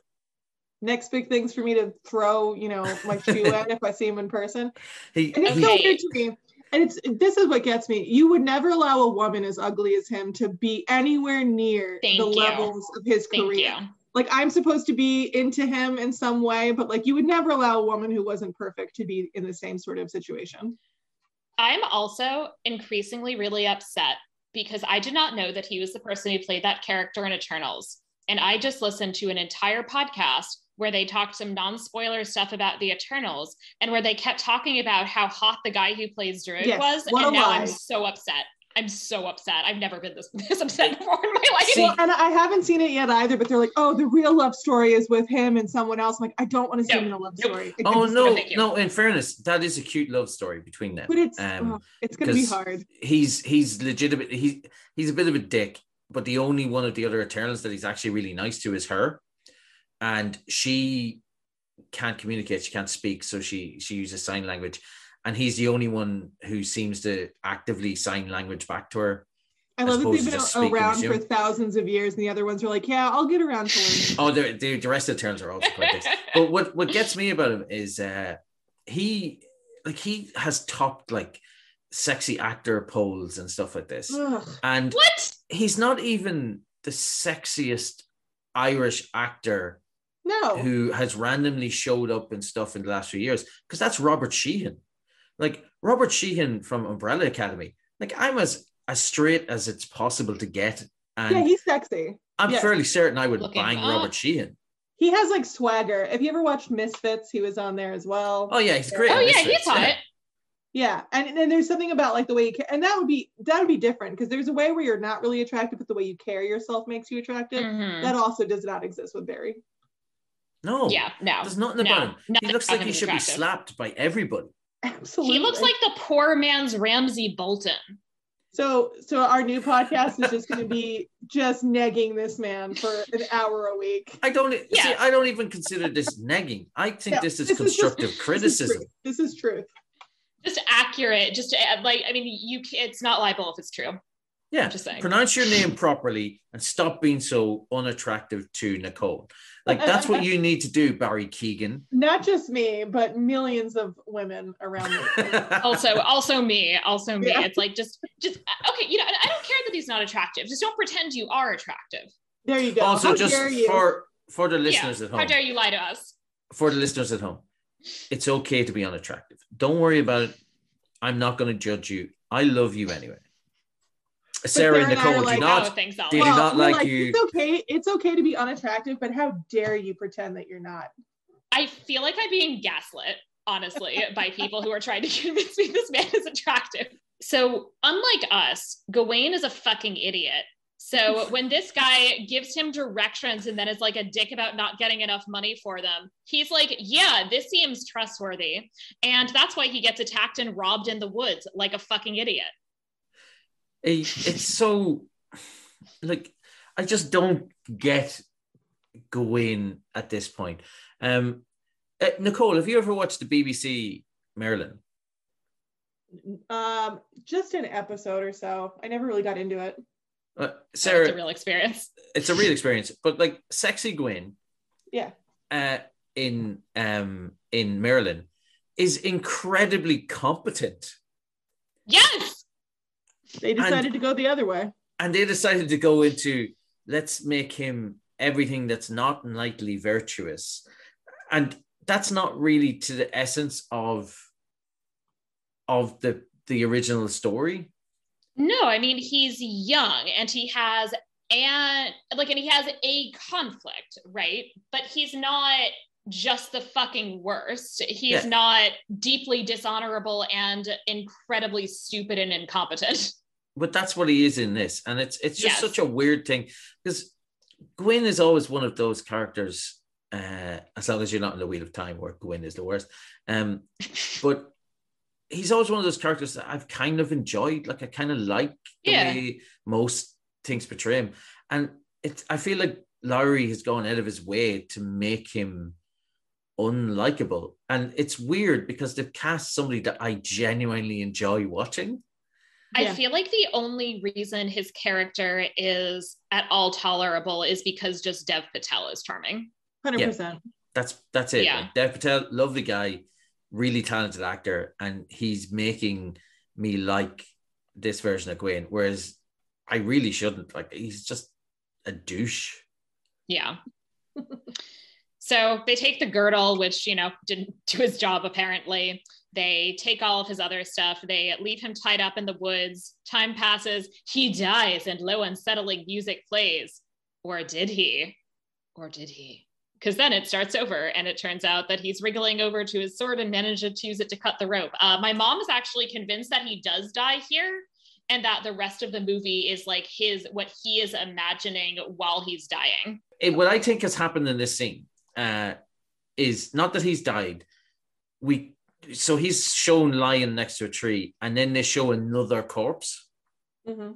Next big things for me to throw, you know, my [LAUGHS] shoe at if I see him in person. He, And it's so weird to me. And it's this is what gets me. You would never allow a woman as ugly as him to be anywhere near Thank the you. levels of his Thank career. you. Like I'm supposed to be into him in some way, but like you would never allow a woman who wasn't perfect to be in the same sort of situation. I'm also increasingly really upset because I did not know that he was the person who played that character in Eternals. And I just listened to an entire podcast where they talked some non-spoiler stuff about the Eternals and where they kept talking about how hot the guy who plays Druig Yes, was. what a And now lie. I'm so upset. I'm so upset. I've never been this, [LAUGHS] this upset before in my life. See- and I haven't seen it yet either, but they're like, oh, the real love story is with him and someone else. I'm like, I don't want to see No, him in a love nope. story. It oh no, no. In fairness, that is a cute love story between them. But it's Um, oh, it's gonna be 'cause hard. he's he's legitimate. He's he's a bit of a dick, but the only one of the other Eternals that he's actually really nice to is her, and she can't communicate. She can't speak, so she she uses sign language, and he's the only one who seems to actively sign language back to her. I love that they've been around for thousands of years, and the other ones are like, yeah, I'll get around to learning. Oh, the the, the rest of the Eternals are also quite dicks. But what what gets me about him is uh he like he has topped like sexy actor polls and stuff like this, Ugh. and what? He's not even the sexiest Irish actor No, who has randomly showed up and stuff in the last few years because that's Robert Sheehan. Like Robert Sheehan from Umbrella Academy. Like I'm as as straight as it's possible to get, and yeah, he's sexy. I'm yeah. fairly certain I would Look him bang up. Robert Sheehan. He has like swagger. If you ever watched Misfits, he was on there as well. Oh yeah, he's great. Oh yeah, Misfits, he's hot. Yeah, and then there's something about like the way you ca- and that would be that would be different because there's a way where you're not really attractive, but the way you carry yourself makes you attractive. Mhm. That also does not exist with Barry. No, Yeah, no. there's nothing no, about him. He looks like he is should be slapped by everybody. Absolutely. He looks like the poor man's Ramsay Bolton. So, so our new podcast is just going to be just negging this man for an hour a week. I don't see. I don't even consider this negging. I think Yeah, this is this is just- constructive [LAUGHS] This is criticism. truth. This is truth. Just accurate. Just uh, like I mean, you. ca- It's not libel if it's true. Yeah. I'm just saying. Pronounce your name properly and stop being so unattractive to Nicole. Like that's what you need to do, Barry Keoghan. [LAUGHS] Not just me, but millions of women around me. [LAUGHS] also also me also me Yeah. it's like just just uh, okay you know i don't care that he's not attractive just don't pretend you are attractive There you go. also, How just dare you? for for the listeners yeah. at home. how dare you lie to us for the listeners at home, it's okay to be unattractive. Don't worry about it. I'm not going to judge you. I love you anyway. Sarah Sarah and and I are Nicole do like, oh not. thanks Ella. They do Well, not we're like you. It's okay. It's okay to be unattractive, but how dare you pretend that you're not? i feel like i'm being gaslit honestly [LAUGHS] by people who are trying to convince me this man is attractive so unlike us gawain is a fucking idiot so when this guy gives him directions and then is like a dick about not getting enough money for them, he's like, "Yeah, this seems trustworthy," and that's why he gets attacked and robbed in the woods like a fucking idiot. It's so like I just don't get Gawain at this point. Um, eh, Nicole, have you ever watched the BBC Merlin? Um, just an episode or so. I never really got into it. Uh, It's Sarah, a real experience. it's a real experience, but like sexy Gwaine, Yeah. uh, in um in Merlin, is incredibly competent, Yes, They decided to go the other way. and they decided to go into let's make him everything that's not knightly virtuous, and that's not really to the essence of of the the original story. No, I mean he's young and he has and like and he has a conflict, right? But he's not just the fucking worst. He's not deeply dishonorable and incredibly stupid and incompetent. but that's what he is in this and it's it's just Yes. such a weird thing because Gawain is always one of those characters uh as long as you're not in the wheel of time where Gawyn is the worst um but he's always one of those characters that I've kind of enjoyed like I kind of like the Yeah. way most things portray him and it's I feel like Lowery has gone out of his way to make him unlikable and it's weird because they've cast somebody that I genuinely enjoy watching I Yeah. feel like the only reason his character is at all tolerable is because just Dev Patel is charming. Hundred percent. That's that's it. Yeah. Like, Dev Patel, lovely guy, really talented actor, and he's making me like this version of Gawain. Whereas I really shouldn't. Like he's just a douche. Yeah. [LAUGHS] so they take the girdle, which, you know, didn't do his job apparently. They take all of his other stuff. They leave him tied up in the woods. Time passes. He dies, and low, unsettling music plays. Or did he? Or did he? Because then it starts over, and it turns out that he's wriggling over to his sword and manages to use it to cut the rope. Uh, my mom is actually convinced that he does die here, and that the rest of the movie is like his what he is imagining while he's dying. It, what I think has happened in this scene uh, is not that he's died. We so he's shown lying next to a tree, and then they show another corpse hmm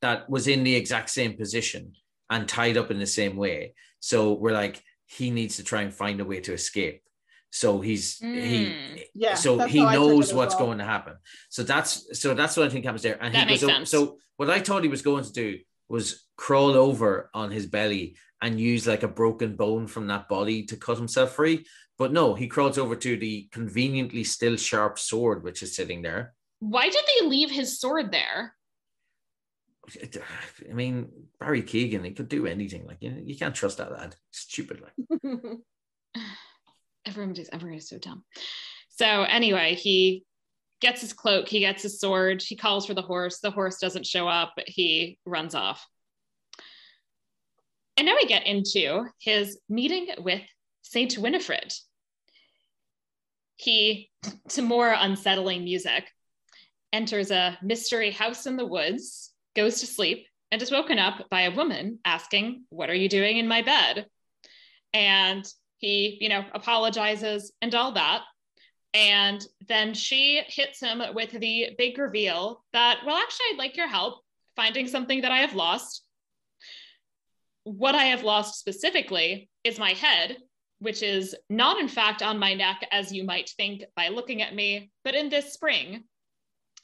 that was in the exact same position and tied up in the same way. So we're like, he needs to try and find a way to escape. So he's Mm. he Yeah. so he how I took it knows what's well. going to happen. So that's so that's what I think happens there. And That he makes goes o- sense. so what I thought he was going to do was crawl over on his belly and use like a broken bone from that body to cut himself free. But no, he crawls over to the conveniently still sharp sword which is sitting there. Why did they leave his sword there? I mean, Barry Keoghan, he could do anything. Like you, you can't trust that lad. Stupid. Like [LAUGHS] Everybody's everybody's so dumb. So anyway, he gets his cloak, he gets his sword, he calls for the horse. The horse doesn't show up, he runs off. And now we get into his meeting with Saint Winifred. He, [LAUGHS] to more unsettling music, enters a mystery house in the woods, goes to sleep, and is woken up by a woman asking, What are you doing in my bed? And he, you know, apologizes and all that. And then she hits him with the big reveal that, well, actually, I'd like your help finding something that I have lost. What I have lost specifically is my head, which is not, in fact, on my neck, as you might think by looking at me, but in this spring.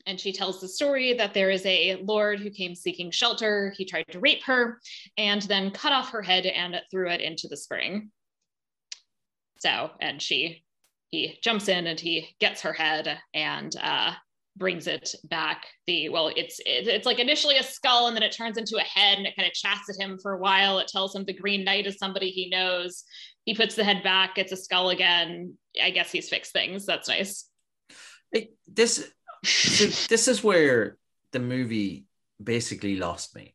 And she tells the story that there is a lord who came seeking shelter. He tried to rape her and then cut off her head and threw it into the spring. So, and she, he jumps in and he gets her head and uh, brings it back. The well, it's it, it's like initially a skull and then it turns into a head and it kind of chats at him for a while. It tells him the Green Knight is somebody he knows. He puts the head back. It's a skull again. I guess he's fixed things. That's nice. It, this so this is where the movie basically lost me.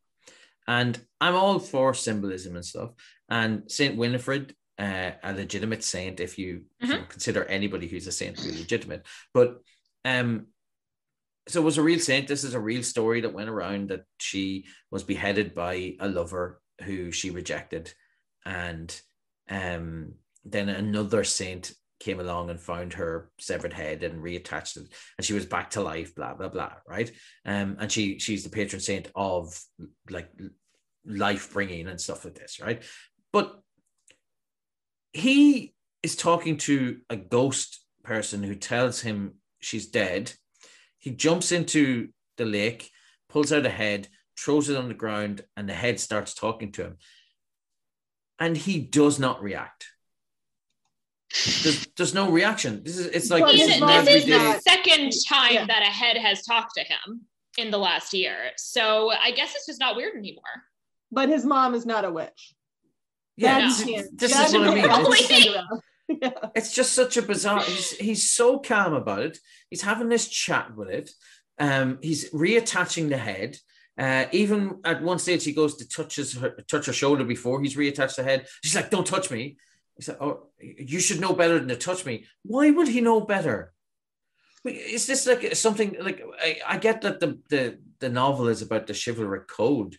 And I'm all for symbolism and stuff. And Saint Winifred, uh, a legitimate saint, if you, mm-hmm. consider anybody who's a saint to be legitimate. But um, so it was a real saint. This is a real story that went around that she was beheaded by a lover who she rejected, and um, then another saint came along and found her severed head and reattached it and she was back to life blah blah blah right? Um and she she's the patron saint of like life bringing and stuff like this right? But he is talking to a ghost person who tells him she's dead. He jumps into the lake pulls out a head throws it on the ground and the head starts talking to him. And he does not react there's, there's no reaction. This is it's like this is, this is the second time yeah. that a head has talked to him in the last year. So I guess it's just not weird anymore. But his mom is not a witch. Yeah, this, this is what I mean. It's, [LAUGHS] yeah. it's just such a bizarre. He's he's so calm about it. He's having this chat with it. Um, he's reattaching the head. Uh, even at one stage, he goes to touch his her, touch her shoulder before he's reattached the head. She's like, "Don't touch me." He said, "Oh, you should know better than to touch me." Why would he know better? Is this like something like I, I get that the, the the novel is about the chivalric code,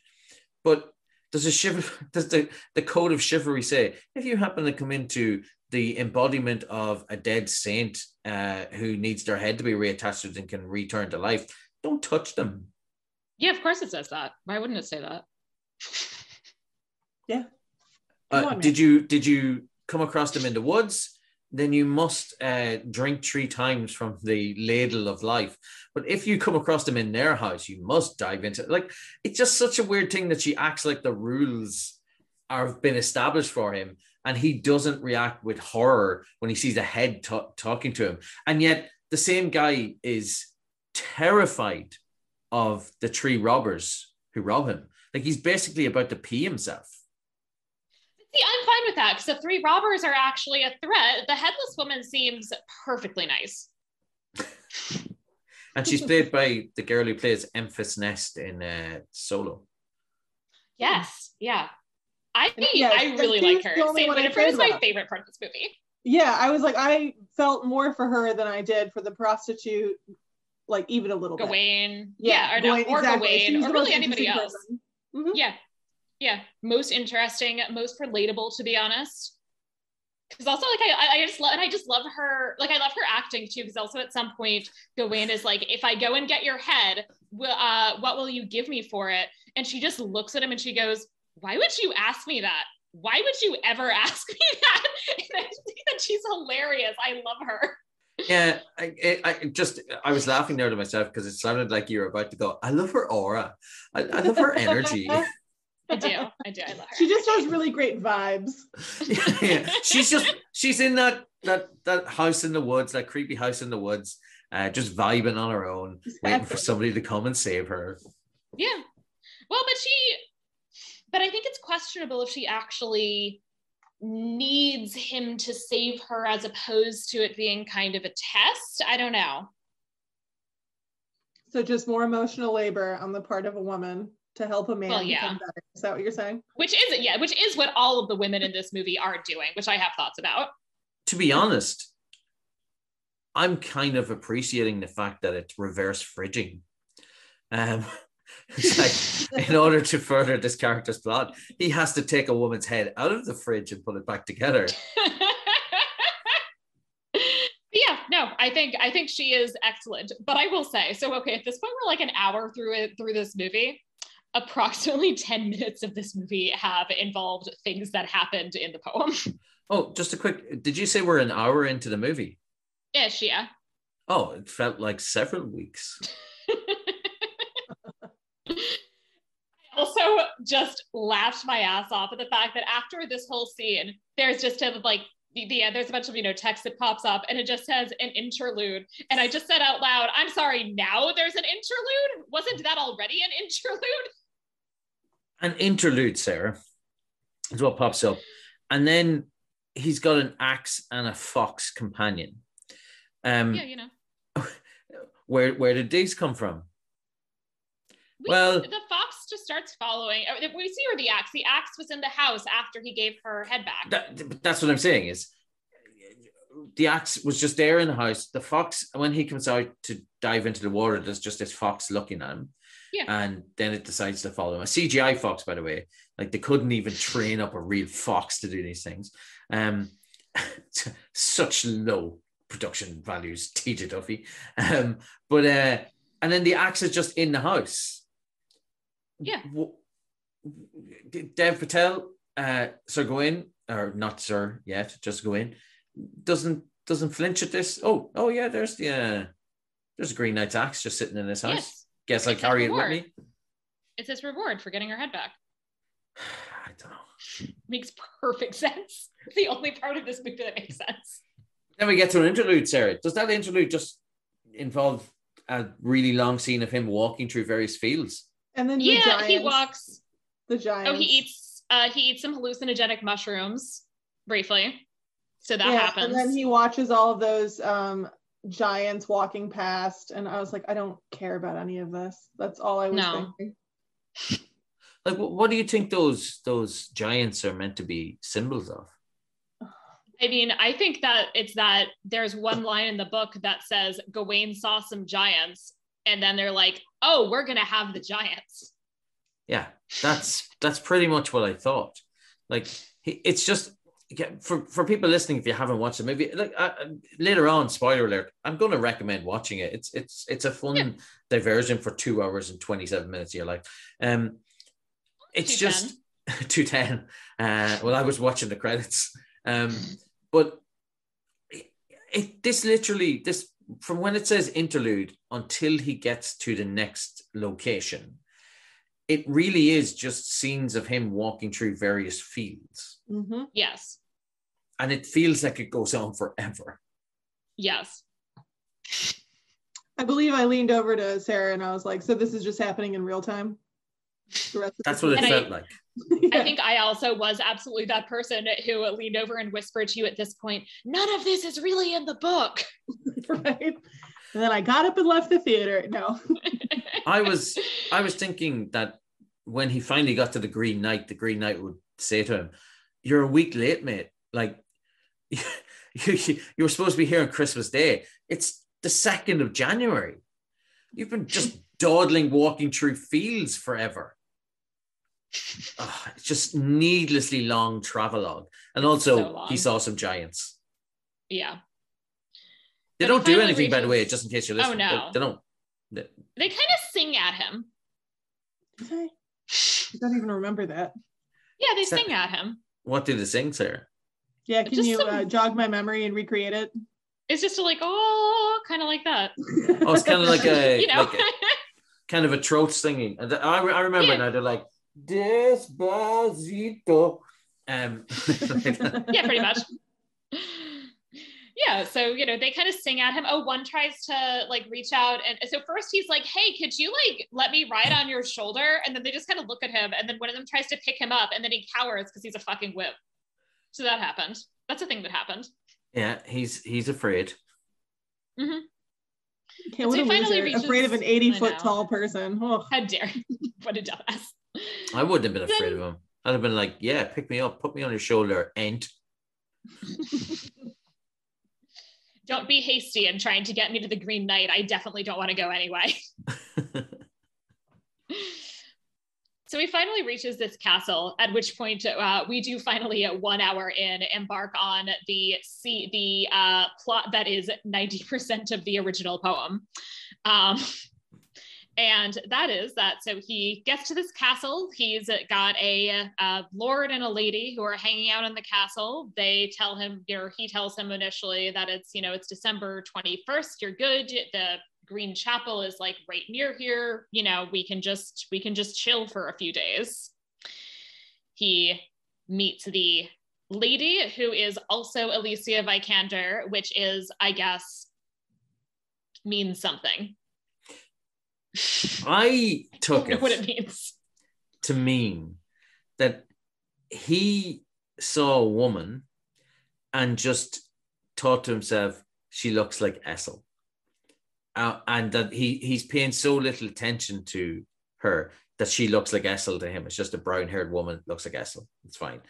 but does the chival [LAUGHS] does the, the code of chivalry say if you happen to come into the embodiment of a dead saint uh, who needs their head to be reattached and can return to life, don't touch them. Yeah, of course it says that. Why wouldn't it say that? yeah. Uh, on, did you did you come across them in the woods, then you must uh, drink three times from the ladle of life. But if you come across them in their house, you must dive into it. Like it's just such a weird thing that she acts like the rules are have been established for him, and he doesn't react with horror when he sees a head t- talking to him. And yet the same guy is terrified of the three robbers who rob him. Like he's basically about to pee himself. See, I'm fine with that because the three robbers are actually a threat. The headless woman seems perfectly nice. [LAUGHS] and she's played by the girl who plays Enfys Nest in uh, Solo. Yes, yeah. I yeah, I really like her. Saint Winifred is my favorite part of this movie. Yeah, I was like, I felt more for her than I did for the prostitute, like even a little Gawain. bit. Yeah, yeah or, Gawain, no, or exactly. Gawain, or really anybody else. Mm-hmm. Yeah, yeah most interesting most relatable to be honest. Because also like I, I just love and I just love her like I love her acting too because also at some point Gawain is like if I go and get your head uh what will you give me for it? And she just looks at him and she goes why would you ask me that? Why would you ever [LAUGHS] ask me that? [LAUGHS] And I think that she's hilarious. I love her. Yeah I, I just I was laughing there to myself because it sounded like you were about to go I love her aura. I, I love her energy [LAUGHS] I do. I do. I love her. She just has really great vibes. [LAUGHS] yeah, she's just [LAUGHS] she's in that that that house in the woods, that creepy house in the woods, uh, just vibing on her own, exactly. waiting for somebody to come and save her. Yeah. Well, but she but I think it's questionable if she actually needs him to save her as opposed to it being kind of a test. I don't know. So just more emotional labor on the part of a woman to help a man well, yeah. become better. Is that what you're saying? Which is yeah, which is what all of the women in this movie are doing, which I have thoughts about. To be honest, I'm kind of appreciating the fact that it's reverse fridging. Um, [LAUGHS] it's like in [LAUGHS] order to further this character's plot, he has to take a woman's head out of the fridge and put it back together. [LAUGHS] yeah, no, I think I think she is excellent. But I will say, so okay, at this point we're like an hour through it through this movie. Approximately [LAUGHS] 10 minutes of this movie have involved things that happened in the poem. [LAUGHS] Oh, just a quick. Did you say we're an hour into the movie? Ish, yeah. Oh, it felt like several weeks. [LAUGHS] I also just laughed my ass off at the fact that after this whole scene, there's just a like the, the there's a bunch of you know text that pops up and it just says an interlude. And I just said out loud, I'm sorry, now there's an interlude? Wasn't that already an interlude? An interlude, Sarah, is what pops up. And then he's got an axe and a fox companion. Um, Yeah, you know. [LAUGHS] where where did these come from? We, Well- the fox just starts following. uh, We see her the axe. The axe was in the house after he gave her head back. That, that's what I'm saying is the axe was just there in the house. The fox, when he comes out to dive into the water, there's just this fox looking at him. Yeah. And then it decides to follow him. A CGI fox, by the way. Like they couldn't even train up a real fox to do these things. Um, [LAUGHS] such low production values, [LAUGHS] TJ Duffy. Um, but uh, and then the axe is just in the house. Yeah. Dev Patel, uh, Sir Gawain, or not Sir yet, just Gawain, doesn't doesn't flinch at this. Oh, oh yeah, there's the uh, there's a Green Knight's axe just sitting in his house. Yes. Guess I'll It's a carry it with me. It's his reward for getting her head back. [SIGHS] I don't know. Makes perfect [LAUGHS] sense. It's the only part of this movie that makes sense. Then we get to an interlude, Sarah. Does that interlude just involve a really long scene of him walking through various fields? And then the yeah, giants, he walks. The giant. Oh, he eats. Uh, he eats some hallucinogenic mushrooms briefly. So that yeah, happens. And then he watches all of those um, giants walking past, and I was like, I don't care about any of this. That's all I was No. thinking. [LAUGHS] Like, what do you think those those giants are meant to be symbols of? I mean, I think that it's that there's one line in the book that says Gawain saw some giants, and then they're like, "Oh, we're gonna have the giants." Yeah, that's that's pretty much what I thought. Like, it's just yeah, for for people listening, if you haven't watched the movie, like uh, later on, spoiler alert, I'm going to recommend watching it. It's it's it's a fun Yeah. diversion for two hours and twenty seven minutes of your life. Um, it's 210. just [LAUGHS] two ten. Uh, well, I was watching the credits. Um, but it, it this literally this from when it says interlude until he gets to the next location it really is just scenes of him walking through various fields hmm Yes, and it feels like it goes on forever yes. I believe I leaned over to Sarah and I was like, "So this is just happening in real time." The rest of that's what it And I- felt like [LAUGHS] movie? I think I also was absolutely that person who leaned over and whispered to you at this point, "None of this is really in the book." [LAUGHS] right. And then I got up and left the theater. No. i was i was thinking that when he finally got to the green knight the green knight would say to him you're a week late mate like you, [LAUGHS] you, you were supposed to be here on christmas day it's the 2nd of january you've been just dawdling walking through fields forever [LAUGHS] Ah, it's just needlessly long travelogue and also So he saw some giants yeah, they But don't do finally anything by the way just in case you're Oh, listening They- no. they don't they kind of sing at him. Okay. [LAUGHS] I don't even remember that. Yeah, they So- sing at him. what do they sing Sarah? Yeah, can Just you some- uh, jog my memory and recreate it? It's just like, oh, kind of like that. oh it's kind of like a [LAUGHS] you know, like a, kind of a throat singing. And I, I remember Yeah. now they're like Despacito. Um, [LAUGHS] yeah, pretty much. Yeah, so you know they kind of sing at him. Oh, one tries to like reach out, and so first he's like, "Hey, could you like let me ride on your shoulder?" And then they just kind of look at him, and then one of them tries to pick him up, and then he cowers because he's a fucking whip. So that happened. That's a thing that happened. yeah, he's he's afraid. Mm-hmm. Okay, So he a finally loser. Afraid of an 80 foot tall person. Oh. How dare [LAUGHS] what a dumbass. I wouldn't have been afraid of him. I'd have been like, yeah, pick me up, put me on your shoulder, and [LAUGHS] Don't be hasty in trying to get me to the Green Knight. I definitely don't want to go anyway. [LAUGHS] So he finally reaches this castle, at which point uh, we do finally, at one hour in, embark on the the uh, plot that is ninety percent of the original poem. Um, and that is that so he gets to this castle he's got a, a, lord and a lady who are hanging out in the castle they tell him know he tells him initially that it's you know it's december 21st you're good the green chapel is like right near here you know we can just we can just chill for a few days he meets the lady who is also alicia vikander which is i guess means something I took [LAUGHS] I it what it means. to mean that he saw a woman and just thought to himself, she looks like Essel. Uh, and that he he's paying so little attention to her that she looks like Essel to him. It's just a brown haired woman looks like Essel. It's fine.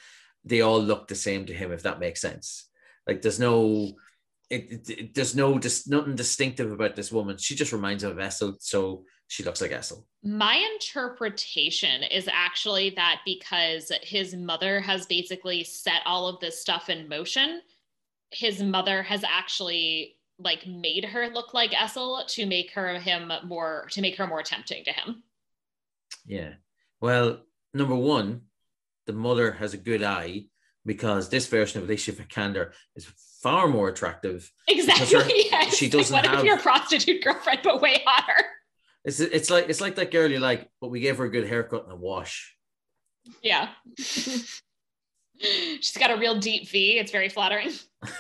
They all look the same to him, if that makes sense. Like there's no it, it, it, there's no just nothing distinctive about this woman. She just reminds him of Essel, so she looks like Essel. My interpretation is actually that because his mother has basically set all of this stuff in motion, his mother has actually like made her look like Essel to make her him more to make her more tempting to him. Yeah. Well, number one, the mother has a good eye because this version of Alicia Vikander is far more attractive. Exactly. Her, [LAUGHS] yes. She doesn't like, what have your prostitute girlfriend, but way hotter? It's it's like it's like that girl you like, but we gave her a good haircut and a wash. Yeah. [LAUGHS] She's got a real deep V. It's very flattering. [LAUGHS]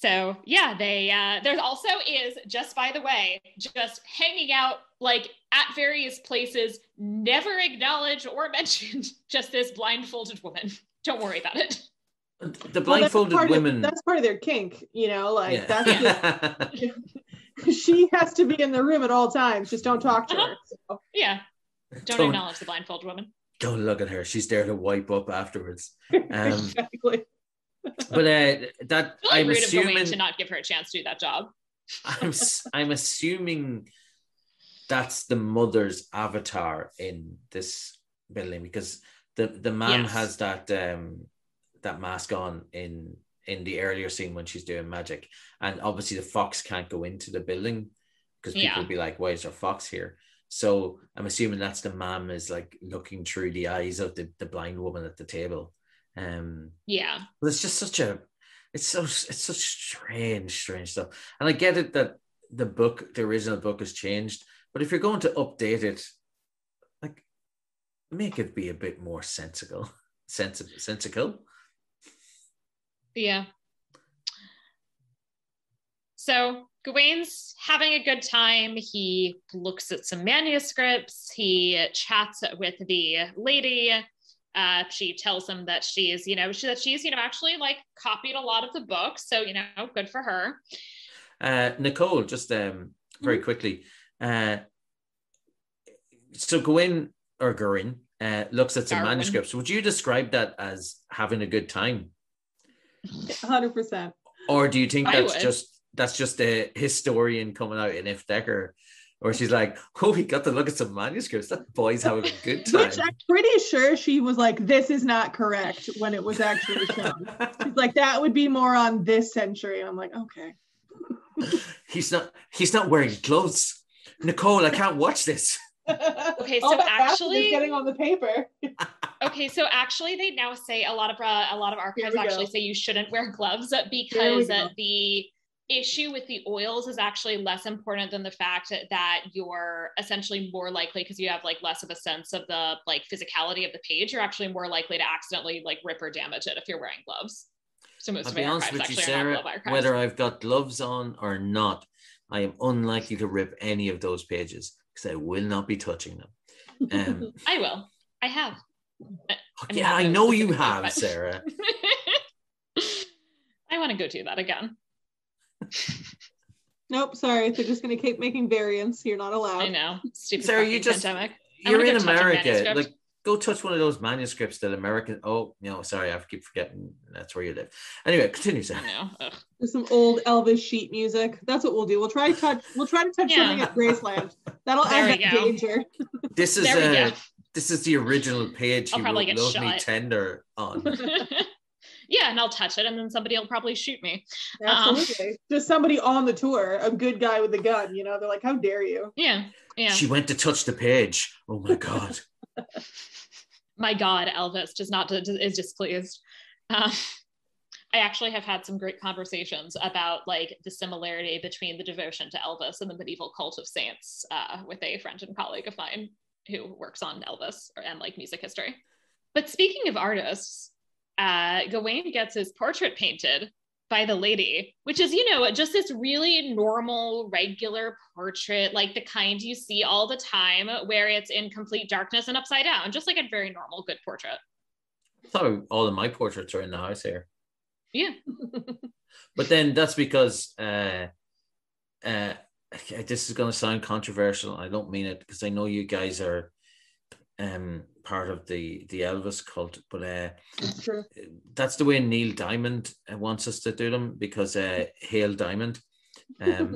so yeah, they uh there also is, just by the way, just hanging out like at various places, never acknowledged or [LAUGHS] mentioned, just this blindfolded woman. Don't worry about it the blindfolded well, that's women of, that's part of their kink you know like yeah. that's the, [LAUGHS] she has to be in the room at all times just don't talk to uh-huh. her so. yeah don't, don't, acknowledge the blindfolded woman don't look at her she's there to wipe up afterwards [LAUGHS] um, exactly but uh that really i'm assuming to not give her a chance to do that job i'm i'm assuming that's the mother's avatar in this building because the the man yes. has that um that mask on in in the earlier scene when she's doing magic, and obviously the fox can't go into the building because people yeah. will be like, "Why is there a fox here?" So I'm assuming that's the mom is like looking through the eyes of the, the blind woman at the table. Um, yeah, but it's just such a, it's so it's such strange, strange stuff. And I get it that the book, the original book, has changed, but if you're going to update it, like make it be a bit more sensible, [LAUGHS] sensible, sensical. Yeah. So Gawain's having a good time. He looks at some manuscripts. He chats with the lady. Uh, she tells him that she's, you know, she, that she's, you know, actually like copied a lot of the books. So, you know, good for her. Uh, Nicole, just um, very mm-hmm. quickly. Uh, so Gawain or Garin uh, looks at some Darwin. manuscripts. Would you describe that as having a good time? [LAUGHS] Hundred percent. Or do you think that's just that's just a historian coming out in If Decker? Or she's like, oh, we got to look at some manuscripts. That boy's having a good time. [LAUGHS] Which I'm pretty sure she was like, this is not correct when it was actually shown. she's like, that would be more on this century. And I'm like, okay. [LAUGHS] he's not he's not wearing clothes. Nicole, I can't watch this. okay, [LAUGHS] so actually getting on the paper. okay, so actually they now say a lot of uh, a lot of archives actually go. say you shouldn't wear gloves because uh, the issue with the oils is actually less important than the fact that you're essentially more likely because you have like less of a sense of the like physicality of the page you're actually more likely to accidentally like rip or damage it if you're wearing gloves so most I'll of be honest with you Sarah whether I've got gloves on or not I am unlikely to rip any of those pages because I will not be touching them. Um, [LAUGHS] I will. I have. I mean, yeah, I know you have. Sarah. [LAUGHS] I want to go do that again. Nope, sorry. They're just going to keep making variants. You're not allowed. I know. Stupid Sarah, you just pandemic. You're in America. Like, go touch one of those manuscripts that American. Oh no, sorry, I keep forgetting. That's where you live. Anyway, continue, Sarah. I know. There's some old Elvis sheet music. That's what we'll do. We'll try to touch. We'll try to touch yeah. something at Graceland. That'll There add we that go. danger. This is There uh, this is the original page I'll he probably wrote get Love Me shot. Tender on. [LAUGHS] yeah, and I'll touch it, and then somebody will probably shoot me. Um, Absolutely. Just somebody on the tour, a good guy with a gun, you know, they're like, how dare you? Yeah, yeah. She went to touch the page. Oh my god. [LAUGHS] My God, Elvis does not is displeased. Um, I actually have had some great conversations about like the similarity between the devotion to Elvis and the medieval cult of saints uh, with a friend and colleague of mine who works on Elvis and like music history. But speaking of artists, uh, Gawain gets his portrait painted by the lady, which is, you know, just this really normal, regular portrait, like the kind you see all the time, where it's in complete darkness and upside down, just like a very normal, good portrait. I thought all of my portraits are in the house here. Yeah. [LAUGHS] But then that's because uh uh this is gonna sound controversial. I don't mean it because I know you guys are um part of the the Elvis cult, but uh It's true. that's the way Neil Diamond uh, wants us to do them because uh Hail Diamond um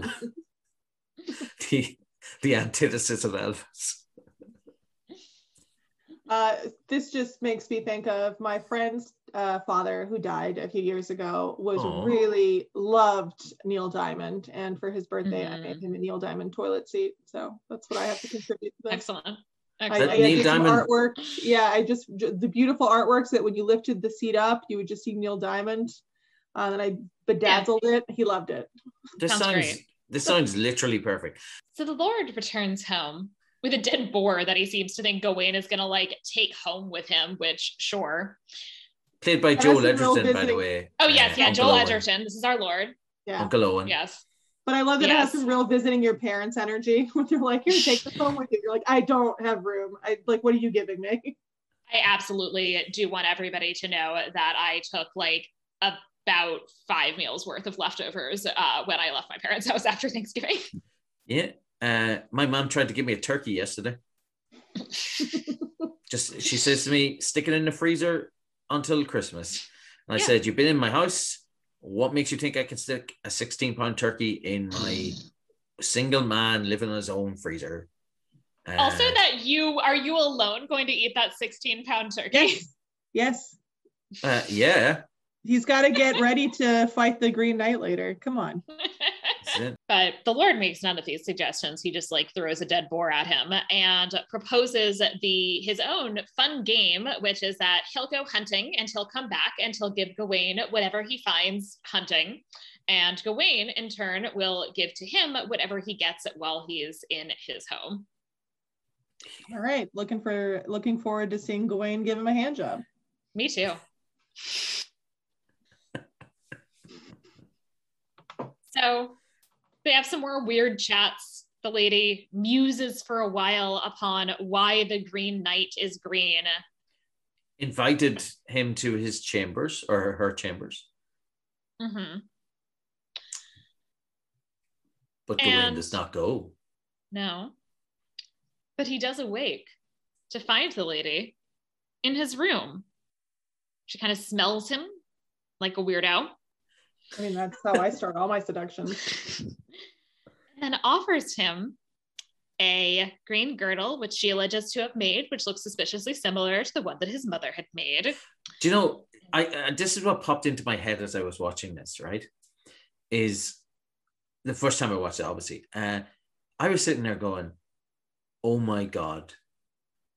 [LAUGHS] the the antithesis of Elvis. Uh, this just makes me think of my friend's uh, father who died a few years ago was Aw. really loved Neil Diamond. And for his birthday, I Mhm. made him a Neil Diamond toilet seat. So that's what I have to contribute to this. Excellent. I, I Neil did some Diamond- artwork. Yeah, I just the beautiful artworks that when you lifted the seat up, you would just see Neil Diamond. Uh, and I bedazzled it. He loved it. This Sounds sounds great. this sounds literally perfect. So the Lord returns home with a dead boar that he seems to think Gawain is gonna like take home with him, which sure. Played by Joel Edgerton, by the way. Oh yes, yeah, Uncle Joel Owen. Edgerton. This is our Lord. Yeah. Uncle Owen. Yes. But I love that it has some real visiting your parents energy [LAUGHS] when they're like, here, take this home with you. You're like, I don't have room. I like, what are you giving me? I absolutely do want everybody to know that I took like about five meals worth of leftovers uh, when I left my parents' [LAUGHS] house after Thanksgiving. Yeah. Uh, my mom tried to give me a turkey yesterday. [LAUGHS] Just she says to me, stick it in the freezer until Christmas. And I Yeah. said, You've been in my house. What makes you think I can stick a 16 pound turkey in my [SIGHS] single man living in his own freezer? Uh, also, that you are you alone going to eat that 16 pound turkey? Yes. Yes. uh, yeah. He's got to get ready to fight the Green Knight later. Come on. [LAUGHS] That's but the Lord makes none of these suggestions. He just like throws a dead boar at him and proposes the his own fun game, which is that he'll go hunting and he'll come back and he'll give Gawain whatever he finds hunting. And Gawain, in turn, will give to him whatever he gets while he is in his home. All right. Looking for looking forward to seeing Gawain give him a hand job. Me too. [LAUGHS] So they have some more weird chats. The lady muses for a while upon why the Green Knight is green. Invited him to his chambers or her chambers, Mm-hmm. but Gawain And- does not go. No. But he does awake to find the lady in his room. She kind of smells him like a weirdo. I mean, that's how I start all my seductions. [LAUGHS] and offers him a green girdle, which she alleges to have made, which looks suspiciously similar to the one that his mother had made. Do you know? I uh, this is what popped into my head as I was watching this. Right, is the first time I watched it. Obviously, uh, I was sitting there going, "Oh my god,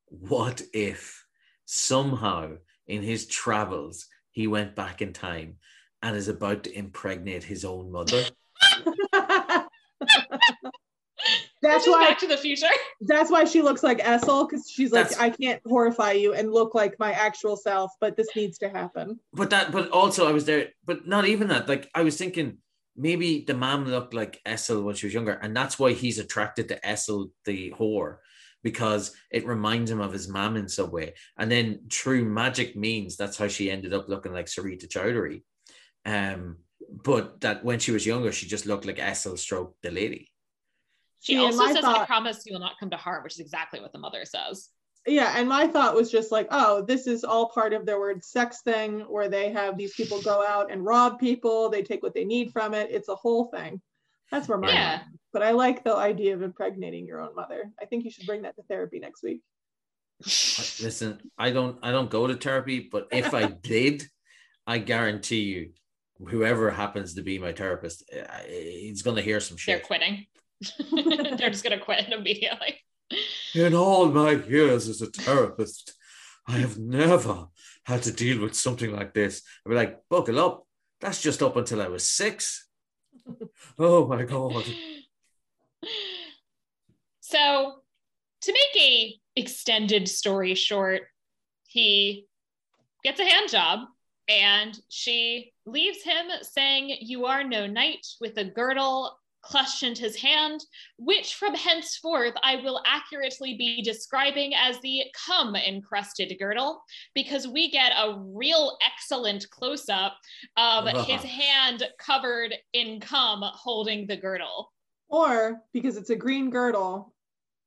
what if somehow in his travels he went back in time and is about to impregnate his own mother?" [LAUGHS] that's why Back to the Future. [LAUGHS] that's why she looks like Essel because she's like, That's- I can't horrify you and look like my actual self, but this needs to happen. but that but also I was there, but not even that. Like I was thinking maybe the mom looked like Essel when she was younger, and that's why he's attracted to Essel the whore, because it reminds him of his mom in some way. And then through magic means that's how she ended up looking like Sarita Choudhury. Um, but that when she was younger, she just looked like Essel stroke the lady. She See, also my says, I promise you will not come to harm, which is exactly what the mother says. Yeah, and my thought was just like, oh, this is all part of their word sex thing where they have these people go out and rob people, they take what they need from it. It's a whole thing. That's where my Yeah. mind- but I like the idea of impregnating your own mother. I think you should bring that to therapy next week. [LAUGHS] Listen, I don't I don't go to therapy, but if I [LAUGHS] did, I guarantee you, whoever happens to be my therapist, uh, he's gonna hear some shit. They're quitting. [LAUGHS] They're just gonna quit immediately. In all my years as a therapist, I have never had to deal with something like this. I'd be like, buckle up. That's just up until I was six. [LAUGHS] Oh my god. So, to make a extended story short, he gets a hand job and she leaves him saying, You are no knight, with a girdle clutched his hand, which from henceforth I will accurately be describing as the cum encrusted girdle, because we get a real excellent close up of his hand covered in cum holding the girdle. Or because it's a green girdle,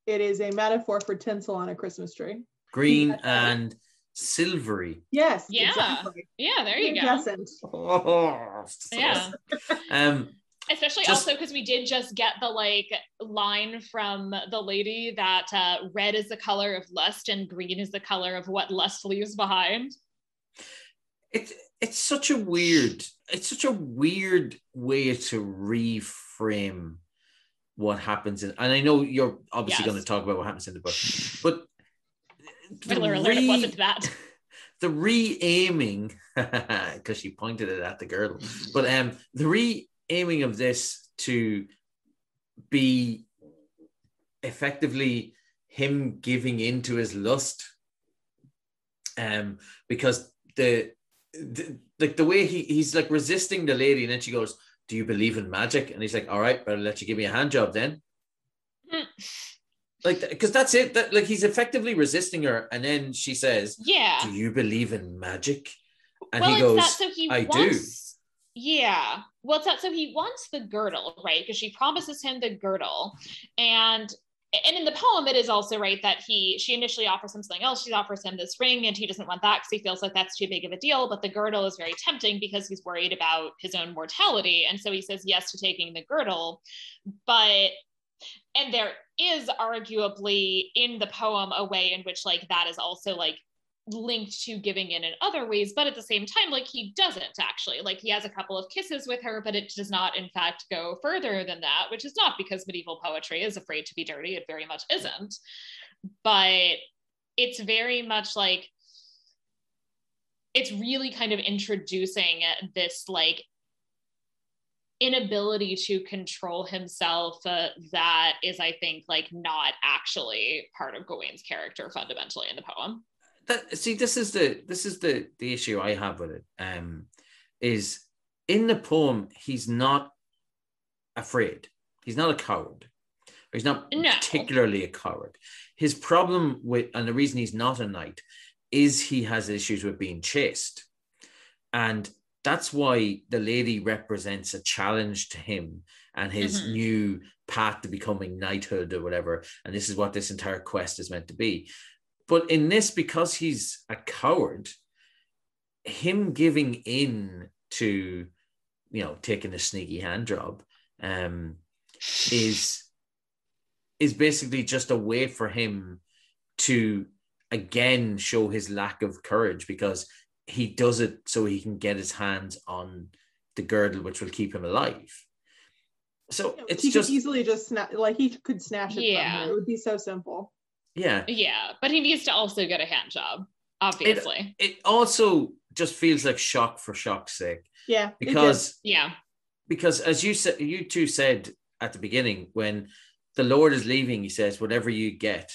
it is a metaphor for tinsel on a Christmas tree. Green and silvery. Yes. Yeah. Exactly. Yeah, there you go. Incandescent. Oh, [LAUGHS] Yeah. Um, Especially Just- also because we did just get the like line from the lady that uh, red is the color of lust and green is the color of what lust leaves behind. it's it's such a weird it's such a weird way to reframe what happens in and I know you're obviously Yes. going to talk about what happens in the book, but the Spoiler alert, it re- wasn't that. the re-aiming [LAUGHS] because she pointed it at the girdle but um the re-aiming of this to be effectively him giving into his lust um because the, the like the way he he's like resisting the lady and then she goes do you believe in magic and he's like all right better let you give me a hand job then like because that's it that like he's effectively resisting her and then she says Yeah. do you believe in magic? And well, he goes, that so he "I do." Yeah. Well, it's that so he wants the girdle, right? Because she promises him the girdle, and and in the poem, it is also right that he she initially offers him something else. She offers him this ring, and he doesn't want that because he feels like that's too big of a deal. But the girdle is very tempting because he's worried about his own mortality, and so he says yes to taking the girdle. But and there is arguably in the poem a way in which like that is also like linked to giving in in other ways but at the same time like he doesn't actually. Like he has a couple of kisses with her but it does not in fact go further than that which is not because medieval poetry is afraid to be dirty. It very much isn't. But it's very much like it's really kind of introducing this like inability to control himself uh, that is i think like not actually part of gawain's character fundamentally in the poem that see this is the this is the the issue I have with it. Um, is in the poem he's not afraid. He's not a coward. He's not No. particularly a coward. His problem with and the reason he's not a knight is he has issues with being chased, and that's why the lady represents a challenge to him and his Mhm. new path to becoming knighthood or whatever. And this is what this entire quest is meant to be. But in this, because he's a coward, him giving in to, you know, taking a sneaky hand job, um, is is basically just a way for him to again show his lack of courage because he does it so he can get his hands on the girdle, which will keep him alive. So it's he just could easily just snap like he could snatch it Yeah. from. It would be so simple. Yeah. yeah but he needs to also get a hand job obviously. It also just feels like shock for shock's sake. Yeah. because yeah. because as you said you two said at the beginning when the lord is leaving he says whatever you get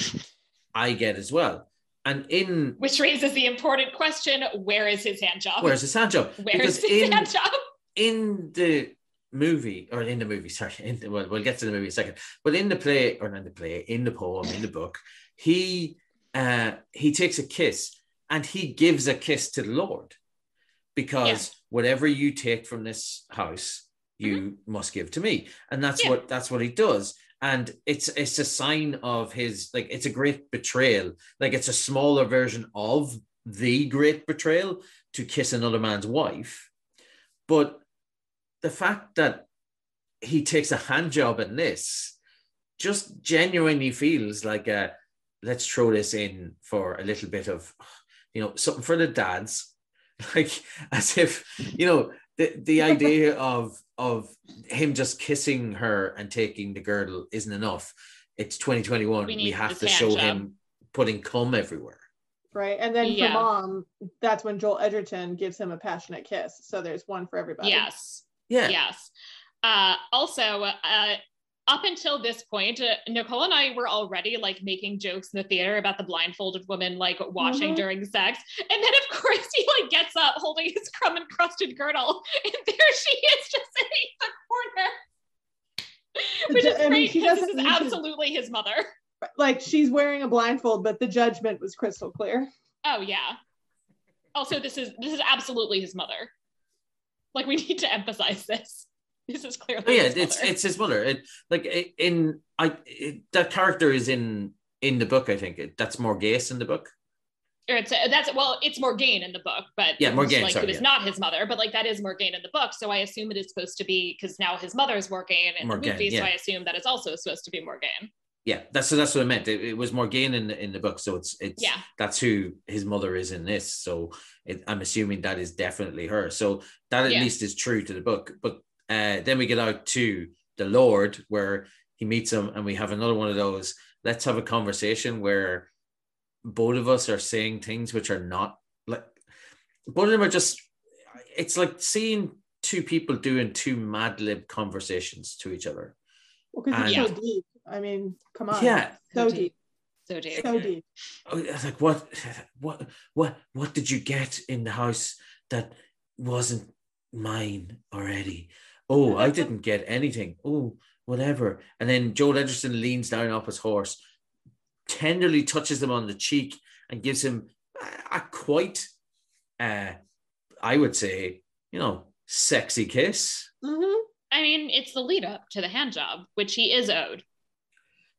[LAUGHS] i get as well. And in which raises the important question where is his hand job? Where's his hand job? Where's because his in hand job? in the movie or in the movie sorry in the, well, we'll get to the movie in a second. But in the play or not in the play in the poem in the book he uh he takes a kiss and he gives a kiss to the lord because whatever you take from this house you must give to me. And that's Mm-hmm. Yeah. what that's what he does. And it's it's a sign of his like it's a great betrayal. Like it's a smaller version of the great betrayal to kiss another man's wife. But the fact that he takes a hand job in this, just genuinely feels like a let's throw this in for a little bit of, you know, something for the dads, [LAUGHS] like as if you know the the idea [LAUGHS] of of him just kissing her and taking the girdle isn't enough. It's 2021. We We, have to show job. him putting cum everywhere. Right. And then Yeah. for mom, that's when Joel Edgerton gives him a passionate kiss. So there's one for everybody. Yes. Yeah. Yes. Uh, also, uh, up until this point, uh, Nicole and I were already like making jokes in the theater about the blindfolded woman like watching Mhm. during sex, and then of course [LAUGHS] he like gets up holding his crumb encrusted girdle, [LAUGHS] and there she is just sitting in the corner. Which is I great because this is absolutely his mother. Like she's wearing a blindfold, but the judgment was crystal clear. Oh yeah. Also, this is this is absolutely his mother. Like we [LAUGHS] need to emphasize this. This is clearly Oh, yeah, it's it's his mother. It like in I it, that character is in in the book. I think it, that's Morghese in the book. or it's that's well, it's Morgaine in the book, but Yeah, it's Morgaine, like sorry, it was yeah. not his mother, but like that is Morgaine in the book. So I assume it is supposed to be because now his mother's Morgaine in Morgaine, the movie. So. I assume that it's also supposed to be Morgaine. Yeah, that's so that's what I meant. It, it was Morgaine in the, in the book, so it's it's Yeah. that's who his mother is in this. So it, I'm assuming that is definitely her. So that at Yeah. least is true to the book. But uh, then we get out to the Lord, where he meets him, and we have another one of those. Let's have a conversation where both of us are saying things which are not like both of them are just. It's like seeing two people doing two Mad Lib conversations to each other. Because it's And- so deep. I mean, come on. Yeah, So So deep. So deep. So deep. Oh, I was like what what what what did you get in the house that wasn't mine already oh i [LAUGHS] didn't get anything oh whatever and then joel edgerton leans down off his horse tenderly touches him on the cheek and gives him a, a quite uh i would say you know sexy kiss Mhm. I mean, it's the lead up to the hand job, which he is owed.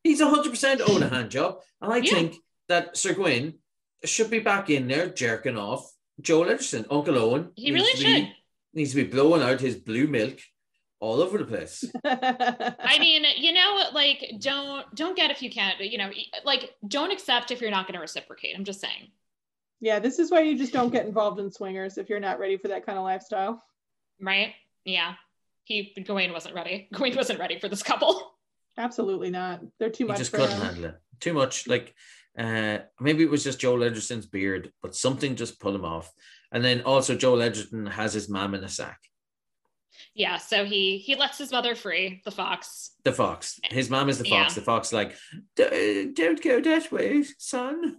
He's 100% owed a hand job and i Yeah. think that sir gwyn should be back in there jerking off joel edgerton uncle owen He really to be- should. needs to be blowing out his blue milk all over the place. [LAUGHS] I mean, you know, like don't don't get if you can't, you know, like don't accept if you're not going to reciprocate. I'm just saying. yeah, this is why you just don't get involved in swingers if you're not ready for that kind of lifestyle. right? Yeah. He Gawain wasn't ready. Gawain wasn't ready for this couple. Absolutely not. They're too much. he much just for couldn't him. handle it. Too much. Like uh maybe it was just Joel Edgerton's beard, but something just pulled him off. And then also Joel Edgerton has his mom in a sack. Yeah, so he he lets his mother free, the fox. The fox. His mom is the fox. Yeah. The fox like, don't go that way, son.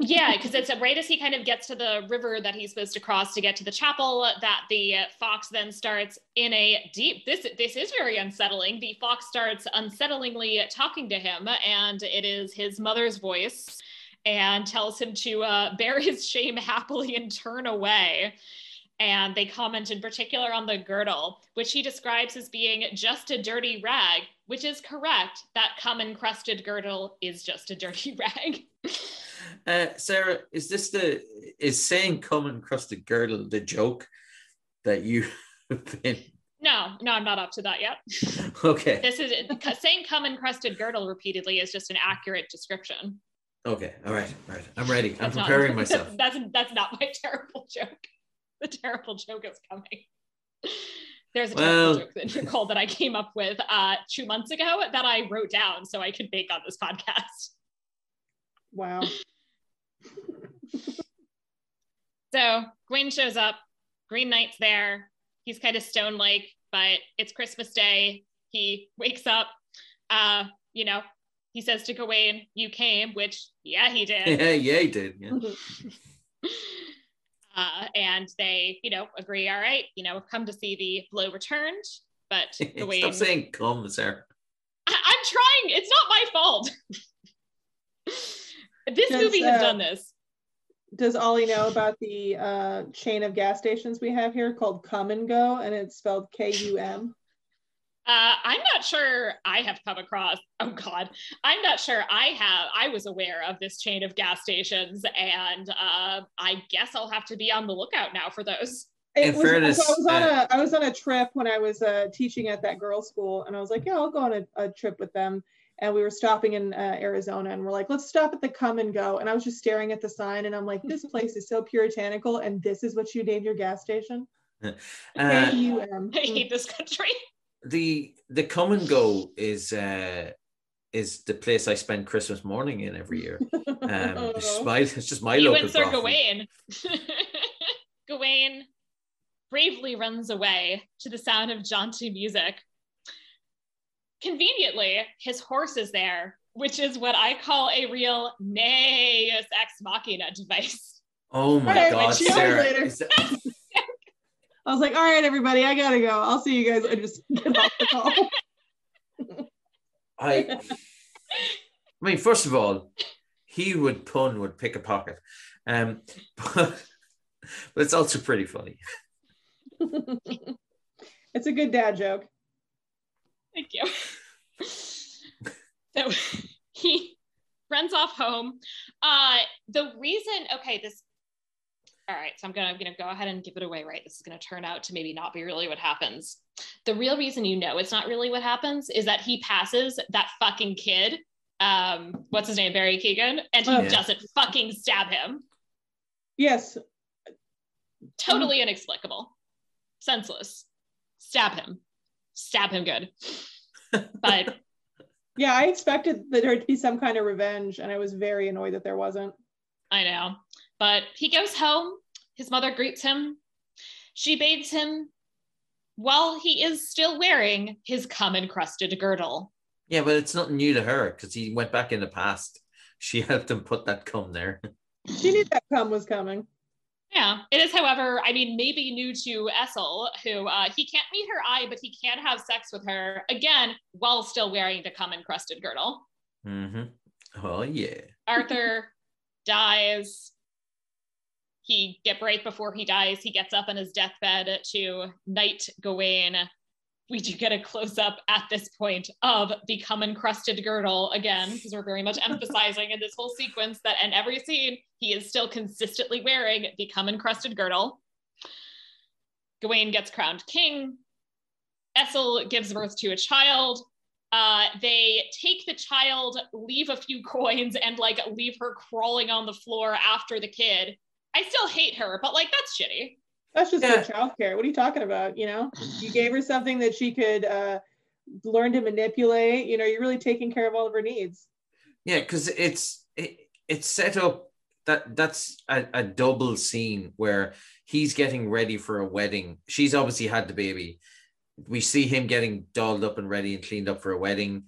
Yeah, because it's right as he kind of gets to the river that he's supposed to cross to get to the chapel that the fox then starts in a deep this this is very unsettling. The fox starts unsettlingly talking to him and it is his mother's voice and tells him to uh, [LAUGHS] bear his shame happily and turn away. And they comment in particular on the girdle, which he describes as being just a dirty rag, which is correct. That cum encrusted girdle is just a dirty [LAUGHS] rag. Uh Sarah, is this the is saying come encrusted girdle the joke that you [LAUGHS] have been No, no, I'm not up to that yet. [LAUGHS] okay. This is [LAUGHS] saying "come encrusted girdle" repeatedly is just an accurate description. Okay, all right, all right. I'm ready. I'm That's not- preparing myself. That's that's not my terrible joke. The terrible joke is coming. There's a terrible joke that Nicole that I came up with uh, two months ago that I wrote down so I could make on this podcast. Wow. So Gwen shows up. Green Knight's there. He's kind of stone like, but it's Christmas Day. He wakes up. Uh, you know, he says to Gawain, "You came," which yeah, he did. [LAUGHS] Yeah, yeah, he did. Yeah. [LAUGHS] uh, and they, you know, agree. All right, you know, come to see the blow returned. But [LAUGHS] Gawain, Stop saying come, Sarah. I- I'm trying. It's not my fault. This Does, movie has uh, done this. Does Ollie know about the uh, chain of gas stations we have here called Come and Go, and it's spelled K U M? Uh, I'm not sure I have come across. Oh God, I'm not sure I have. I was aware of this chain of gas stations, and uh, I guess I'll have to be on the lookout now for those. It In was, fairness, so I was on uh, a I was on a trip when I was uh, teaching at that girls' school, and I was like, yeah, I'll go on a, a trip with them. And we were stopping in uh, Arizona, and we're like, let's stop at the Come and Go. And I was just staring at the sign, and I'm like, this [LAUGHS] place is so puritanical, and this is what you name your gas station. [LAUGHS] uh, K-U-M. I hate this country. the the come and go is uh is the place I spend Christmas morning in every year. [LAUGHS] Um, it's just my it's just my you local and Sir. Gawain. Gawain bravely runs away to the sound of jaunty music. Conveniently, his horse is there, which is what I call a real Deus ex machina device. Oh my Alright, god, Sarah! later. is that- [LAUGHS] I was like, all right, everybody, I gotta go. I'll see you guys. I just get off the [LAUGHS] call. I, I mean, first of all, he would pun would pick a pocket, um, [LAUGHS] but, but it's also pretty funny. it's a good dad joke. Thank you. [LAUGHS] so [LAUGHS] he runs off home. Uh, the reason, okay, this. All right, so I'm gonna I'm gonna go ahead and give it away. Right, this is gonna turn out to maybe not be really what happens. The real reason you know it's not really what happens is that he passes that fucking kid. Um, what's his name, Barry Keoghan, and he Oh. Yeah. doesn't fucking stab him. Yes, Totally inexplicable, senseless. Stab him, stab him good. But [LAUGHS] yeah, I expected that there to be some kind of revenge, and I was very annoyed that there wasn't. I know. But he goes home. His mother greets him. She bathes him while he is still wearing his cum encrusted girdle. Yeah, but it's not new to her because he went back in the past. She [LAUGHS] helped him put that cum there. She knew that cum was coming. Yeah, it is, however, I mean, maybe new to Essel, who uh, he can't meet her eye, but he can have sex with her again while still wearing the cum encrusted girdle. Mm-hmm. Oh yeah. Arthur [LAUGHS] dies. He get right before he dies, he gets up on his deathbed to knight Gawain. We do get a close up at this point of become encrusted girdle again, because we're very much emphasizing in this whole sequence that in every scene he is still consistently wearing become encrusted girdle. Gawain gets crowned king. Essel gives birth to a child. Uh, they take the child, leave a few coins, and like leave her crawling on the floor after the kid. I still hate her, but like that's shitty. That's just Yeah. good childcare. What are you talking about? You know, you [LAUGHS] gave her something that she could uh, learn to manipulate. You know, you're really taking care of all of her needs. Yeah, because it's it, it's set up that that's a, a double scene where he's getting ready for a wedding. She's obviously had the baby. We see him getting dolled up and ready and cleaned up for a wedding,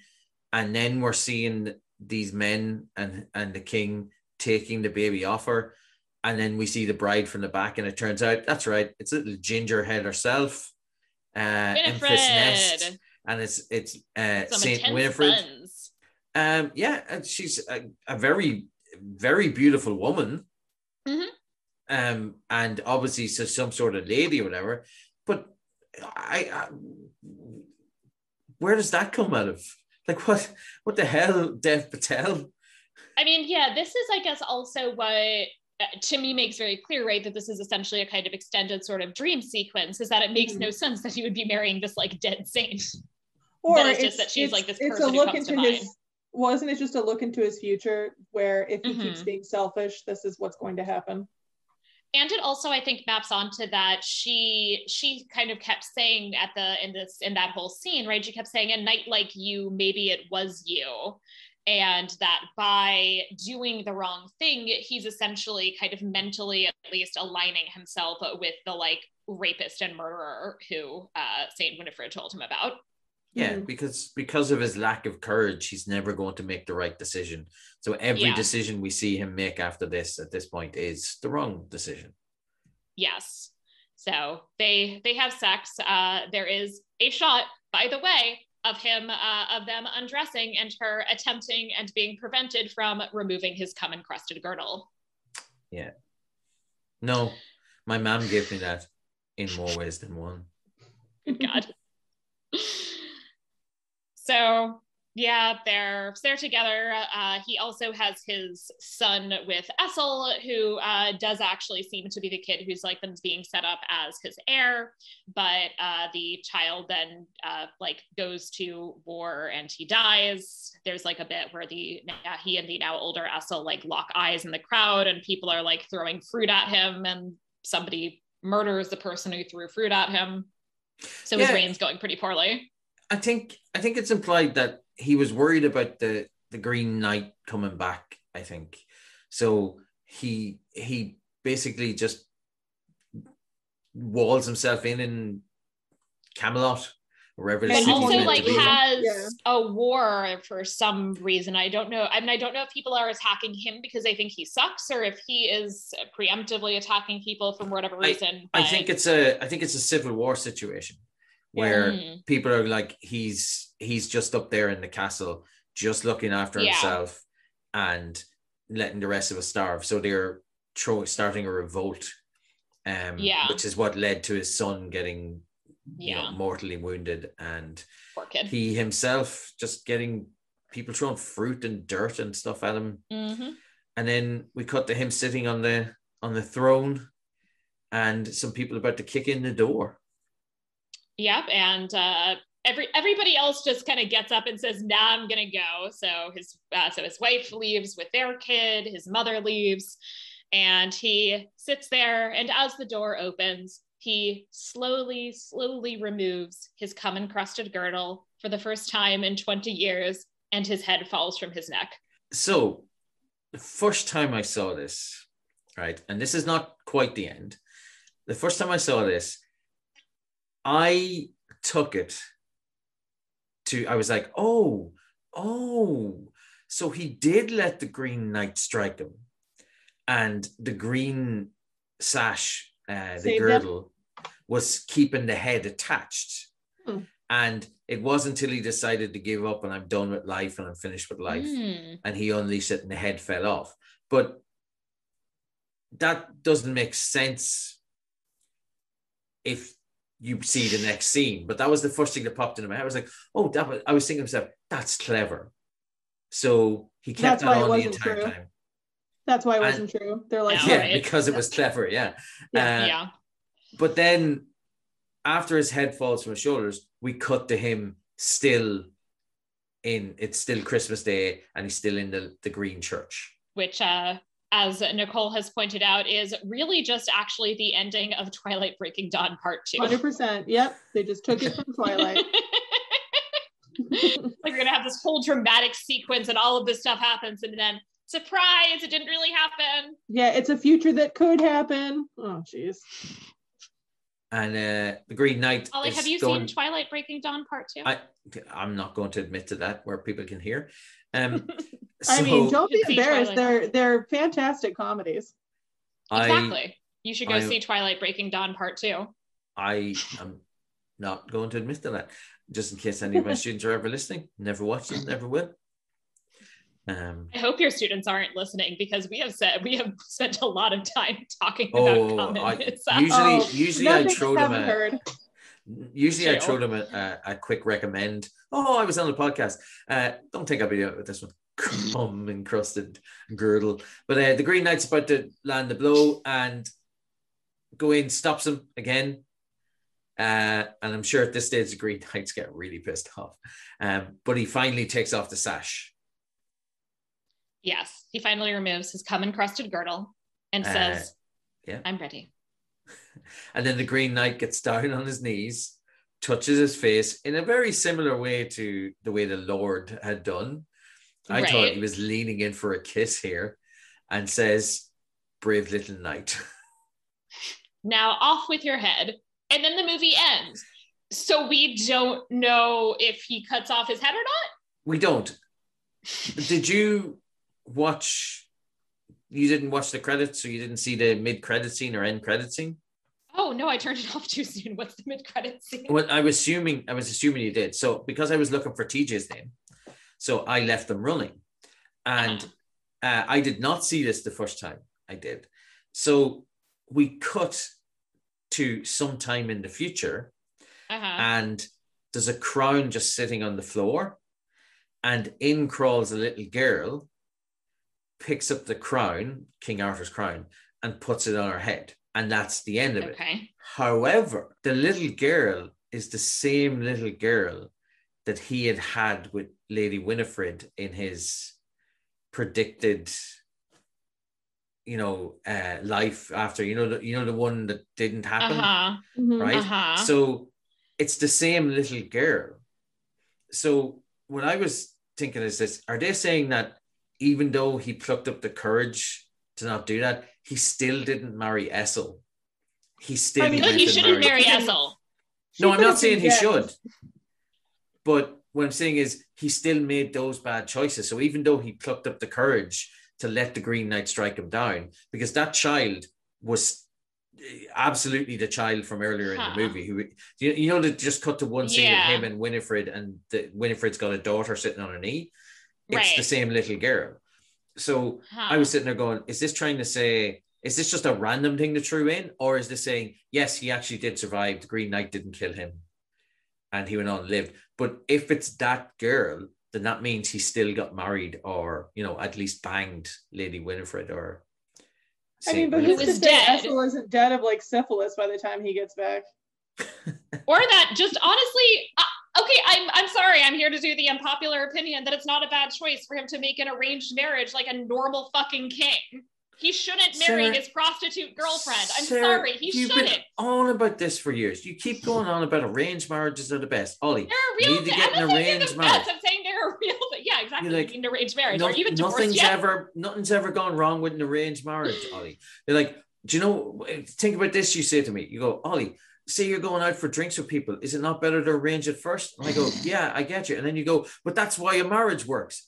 and then we're seeing these men and and the king taking the baby off her, and then we see the bride from the back, and it turns out that's right, it's a little ginger head herself, uh, Empress Nest, Winifred, and it's it's uh, Saint Winifred. buns. Um, yeah, and she's a, a very, very beautiful woman. Mhm. Um, and obviously so some sort of lady or whatever. But I, I, where does that come out of? Like what? What the hell, Dev Patel? I mean, yeah, this is, I guess, also what to me makes very clear, right? That this is essentially a kind of extended sort of dream sequence. Is that it makes Mhm. no sense that he would be marrying this like dead saint. Or That it's just that she's, like, this person who comes to mind. Wasn't it just a look into his future where if he keeps Mhm. being selfish, this is what's going to happen? and it also i think maps onto that she she kind of kept saying at the in this in that whole scene right she kept saying a night like you maybe it was you and that by doing the wrong thing he's essentially kind of mentally at least aligning himself with the like rapist and murderer who uh saint winifred told him about Yeah, Mhm. because because of his lack of courage, he's never going to make the right decision. So every Yeah. decision we see him make after this at this point is the wrong decision. yes so they they have sex uh there is a shot by the way of him uh, of them undressing and her attempting and being prevented from removing his cum encrusted girdle Yeah. No, my mom gave me that in more ways than one. good god [LAUGHS] so Yeah, they're they're together. Uh, he also has his son with Essel, who uh, does actually seem to be the kid who's like being set up as his heir. But uh, the child then uh, like goes to war and he dies. There's like a bit where the he and the now older Essel like lock eyes in the crowd, and people are like throwing fruit at him, and somebody murders the person who threw fruit at him. So his Yeah. reign's going pretty poorly. I think I think it's implied that he was worried about the the Green Knight coming back. I think so. He he basically just walls himself in in Camelot, wherever. the but also like has Yeah. a war for some reason i don't know i mean i don't know if people are attacking him because they think he sucks or if he is preemptively attacking people for whatever reason I but- think it's a I think it's a civil war situation where Mm. people are like he's he's just up there in the castle, just looking after Yeah. himself and letting the rest of us starve. So they're tro- starting a revolt, um, Yeah. which is what led to his son getting you know, yeah mortally wounded, and poor kid he himself just getting people throwing fruit and dirt and stuff at him. Mhm. And then we cut to him sitting on the on the throne, and some people about to kick in the door. Yep, and uh, every everybody else just kind of gets up and says, "Nah, I'm gonna go." So his uh, so his wife leaves with their kid. His mother leaves, and he sits there. And as the door opens, he slowly, slowly removes his cum encrusted girdle for the first time in 20 years, and his head falls from his neck. So, the first time I saw this, right, and this is not quite the end. The first time I saw this, I took it to, I was like, oh, oh, so he did let the Green Knight strike him. And the green sash, uh, the him? girdle, was keeping the head attached. Hmm. And it wasn't until he decided to give up and I'm done with life and I'm finished with life Hmm. and he unleashed it and the head fell off. But that doesn't make sense if you see the next scene. But that was the first thing that popped into my head. I was like, oh, that was, I was thinking to myself, that's clever. So he kept That's that on the entire true. time. That's why it And- wasn't true. They're like, Yeah, Yeah, right. because it was clever. Yeah. Yeah. Uh, yeah. But then after his head falls from his shoulders, we cut to him still in, it's still Christmas Day and he's still in the, the green church. which uh as Nicole has pointed out, is really just actually the ending of Twilight Breaking Dawn Part Two. 100%. Yep. They just took it from Twilight. [LAUGHS] [LAUGHS] like we're gonna have this whole dramatic sequence and all of this stuff happens and then surprise it didn't really happen yeah, it's a future that could happen. Oh, jeez. And uh, the Green Knight. ollie is have you going- seen twilight breaking dawn part two I, I'm not going to admit to that where people can hear. Um, [LAUGHS] I mean, don't be embarrassed. They're they're fantastic comedies. I, exactly you should go I- see twilight breaking dawn part two I am not going to admit to that, just in case any of my [LAUGHS] students are ever listening. Never watched it, never will. Um, i hope your students aren't listening because we have said we have spent a lot of time talking about oh, common I, itself. usually, Oh, usually I nothing throw you them haven't a, heard. Usually I throw them a, a, quick recommend. Oh, I was on the podcast. Uh, don't think I'll be doing it with this one. [LAUGHS] Cum encrusted girdle. But uh, the Green Knight's about to land the blow and Gawain, stops him again. Uh, and I'm sure at this stage the Green [LAUGHS] Knights get really pissed off. Um, but he finally takes off the sash. yes he finally removes his cum encrusted girdle and Uh, says yeah. i'm ready And then the Green Knight gets down on his knees, touches his face in a very similar way to the way the Lord had done. I thought he was leaning in for a kiss here and says, Brave little knight. [LAUGHS] now off with your head and then the movie ends so we don't know if he cuts off his head or not we don't. Did you watch? You didn't watch the credits, so you didn't see the mid credit scene or end credit scene? Oh no i turned it [LAUGHS] off too soon what's the mid-credit scene Well, I was assuming I was assuming you did. So because I was looking for TJ's name, so I left them running, and uh, I did not see this the first time I did. So we cut to some time in the future, uh-huh. and there's a crown just sitting on the floor, and in crawls a little girl, picks up the crown, King Arthur's crown, and puts it on her head. And that's the end of it. Okay. However, the little girl is the same little girl that he had had with Lady Winifred in his predicted, you know, uh, life after you know the you know the one that didn't happen, Uh-huh. Mhm. right? Uh-huh. So it's the same little girl. So what I was thinking is this: Are they saying that even though he plucked up the courage to not do that, he still didn't marry Essel? He still I mean, he shouldn't married- marry Essel. No, I'm not saying he should. But what I'm saying is he still made those bad choices. So even though he plucked up the courage to let the Green Knight strike him down, because that child was absolutely the child from earlier in Huh. the movie who you, you know they just cut to one scene Yeah. of him and Winifred and the, Winifred's got a daughter sitting on her knee. It's Right. the same little girl. So Huh. I was sitting there going, is this trying to say, is this just a random thing to threw in? Or is this saying, yes, he actually did survive. The Green Knight didn't kill him and he went on and lived. But if it's that girl, then that means he still got married or, you know, at least banged Lady Winifred or. I mean, but Who who's Winifred. to was say dead. Essel isn't dead of like syphilis by the time he gets back? [LAUGHS] or that just honestly okay I'm, I'm sorry i'm here to do the unpopular opinion that it's not a bad choice for him to make an arranged marriage like a normal fucking king he shouldn't marry Sarah- his prostitute girlfriend i'm Sarah, sorry he shouldn't. you've shouldn't been on about this for years. You keep going on about arranged marriages are the best. Ollie, they're real need to get i'm an arranged marriage. i'm saying they're a real thing yeah exactly You're like, you need arranged marriage No- or even divorce nothing's yeah. ever nothing's ever gone wrong with an arranged marriage, Ollie. They're like, do you know? Think about this. You say to me, you go, Ollie. Say you're going out for drinks with people. Is it not better to arrange it first? And I go, [LAUGHS] yeah, I get you. And then you go, but that's why a marriage works.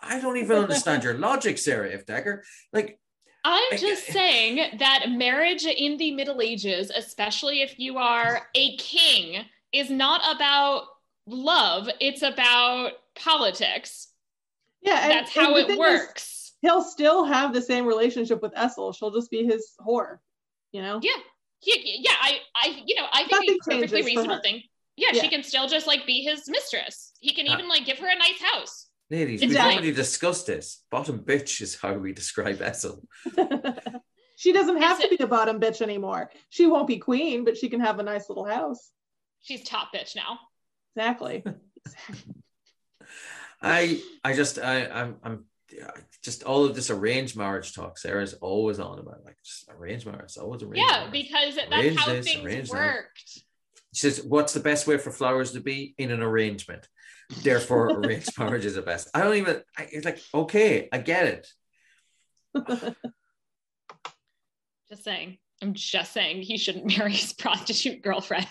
I don't even understand your [LAUGHS] logic, Sarah If Dagger. Like, I'm I- just eh, eh. saying that marriage in the Middle Ages, especially if you are a king, is not about love, it's about politics. Yeah, and, That's and how the it thing is, works. he'll still have the same relationship with Essel. She'll just be his whore, you know? Yeah. He, yeah, I, I, you know, I think Nothing a perfectly reasonable thing. Yeah, Yeah. she can still just like be his mistress. He can even like give her a nice house. ladies, It's we've fine. already discussed this. Bottom bitch is how we describe Essel. [LAUGHS] [LAUGHS] she doesn't have Is to be a bottom bitch anymore. She won't be queen, but she can have a nice little house. She's top bitch now. Exactly. [LAUGHS] I I just I I'm I'm I- just all of this arranged marriage talk Sarah's always on about like just arranged marriage, always arranged. Yeah, marriage. because that's Arrange how this, things arrange that. worked. She says, "What's the best way for flowers to be in an arrangement? Therefore, [LAUGHS] arranged marriage is the best." I don't even. I, it's like, okay, I get it. [LAUGHS] Just saying. I'm just saying he shouldn't marry his prostitute girlfriend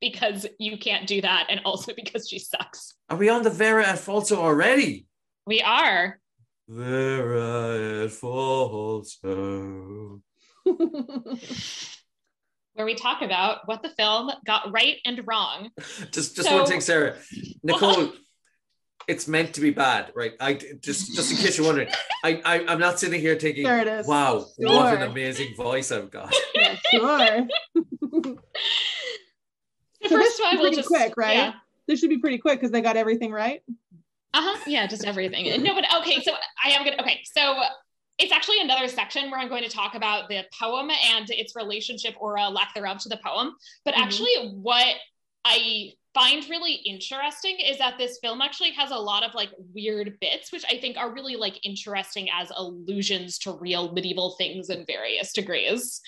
because you can't do that, and also because she sucks. Are we on the Vera Alfonso already? We are. Vera Alfonso. [LAUGHS] Where we talk about what the film got right and wrong. Just, just So- one thing, Sarah. Nicole, [LAUGHS] it's meant to be bad, right? I just, just in case you're wondering, I, I, I'm not sitting here thinking, there it is. "Wow, what an amazing voice I've got." Yeah, [LAUGHS] sure. The So first this one will pretty just quick, right? Yeah. This should be pretty quick because they got everything right. Uh-huh. Yeah, just everything. No, but okay, so I am gonna okay, so it's actually another section where I'm going to talk about the poem and its relationship or a lack thereof to the poem. But Mhm. actually, what I find really interesting is that this film actually has a lot of like weird bits, which I think are really like interesting as allusions to real medieval things in various degrees.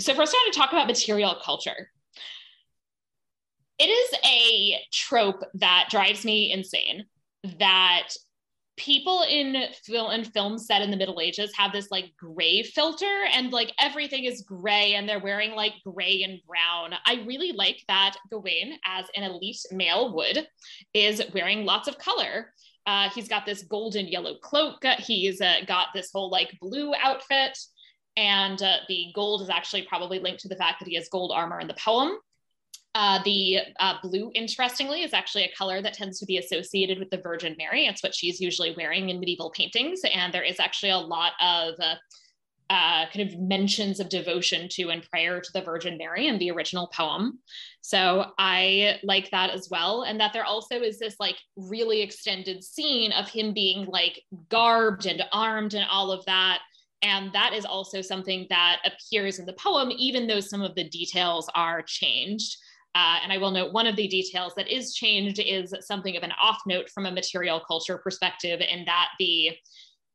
So first, I want to talk about material culture. It is a trope that drives me insane that people in film and film set in the middle ages have this like gray filter and like everything is gray and they're wearing like gray and brown. I really like that gawain as an elite male would is wearing lots of color. Uh, he's got this golden yellow cloak. He's uh, got this whole like blue outfit. And uh, the gold is actually probably linked to the fact that he has gold armor in the poem uh, the uh, blue, interestingly, is actually a color that tends to be associated with the Virgin Mary. It's what she's usually wearing in medieval paintings. And there is actually a lot of uh, uh, kind of mentions of devotion to and prayer to the Virgin Mary in the original poem. So I like that as well. And that there also is this like really extended scene of him being like garbed and armed and all of that. And that is also something that appears in the poem, even though some of the details are changed. Uh, and I will note one of the details that is changed is something of an off note from a material culture perspective, in that the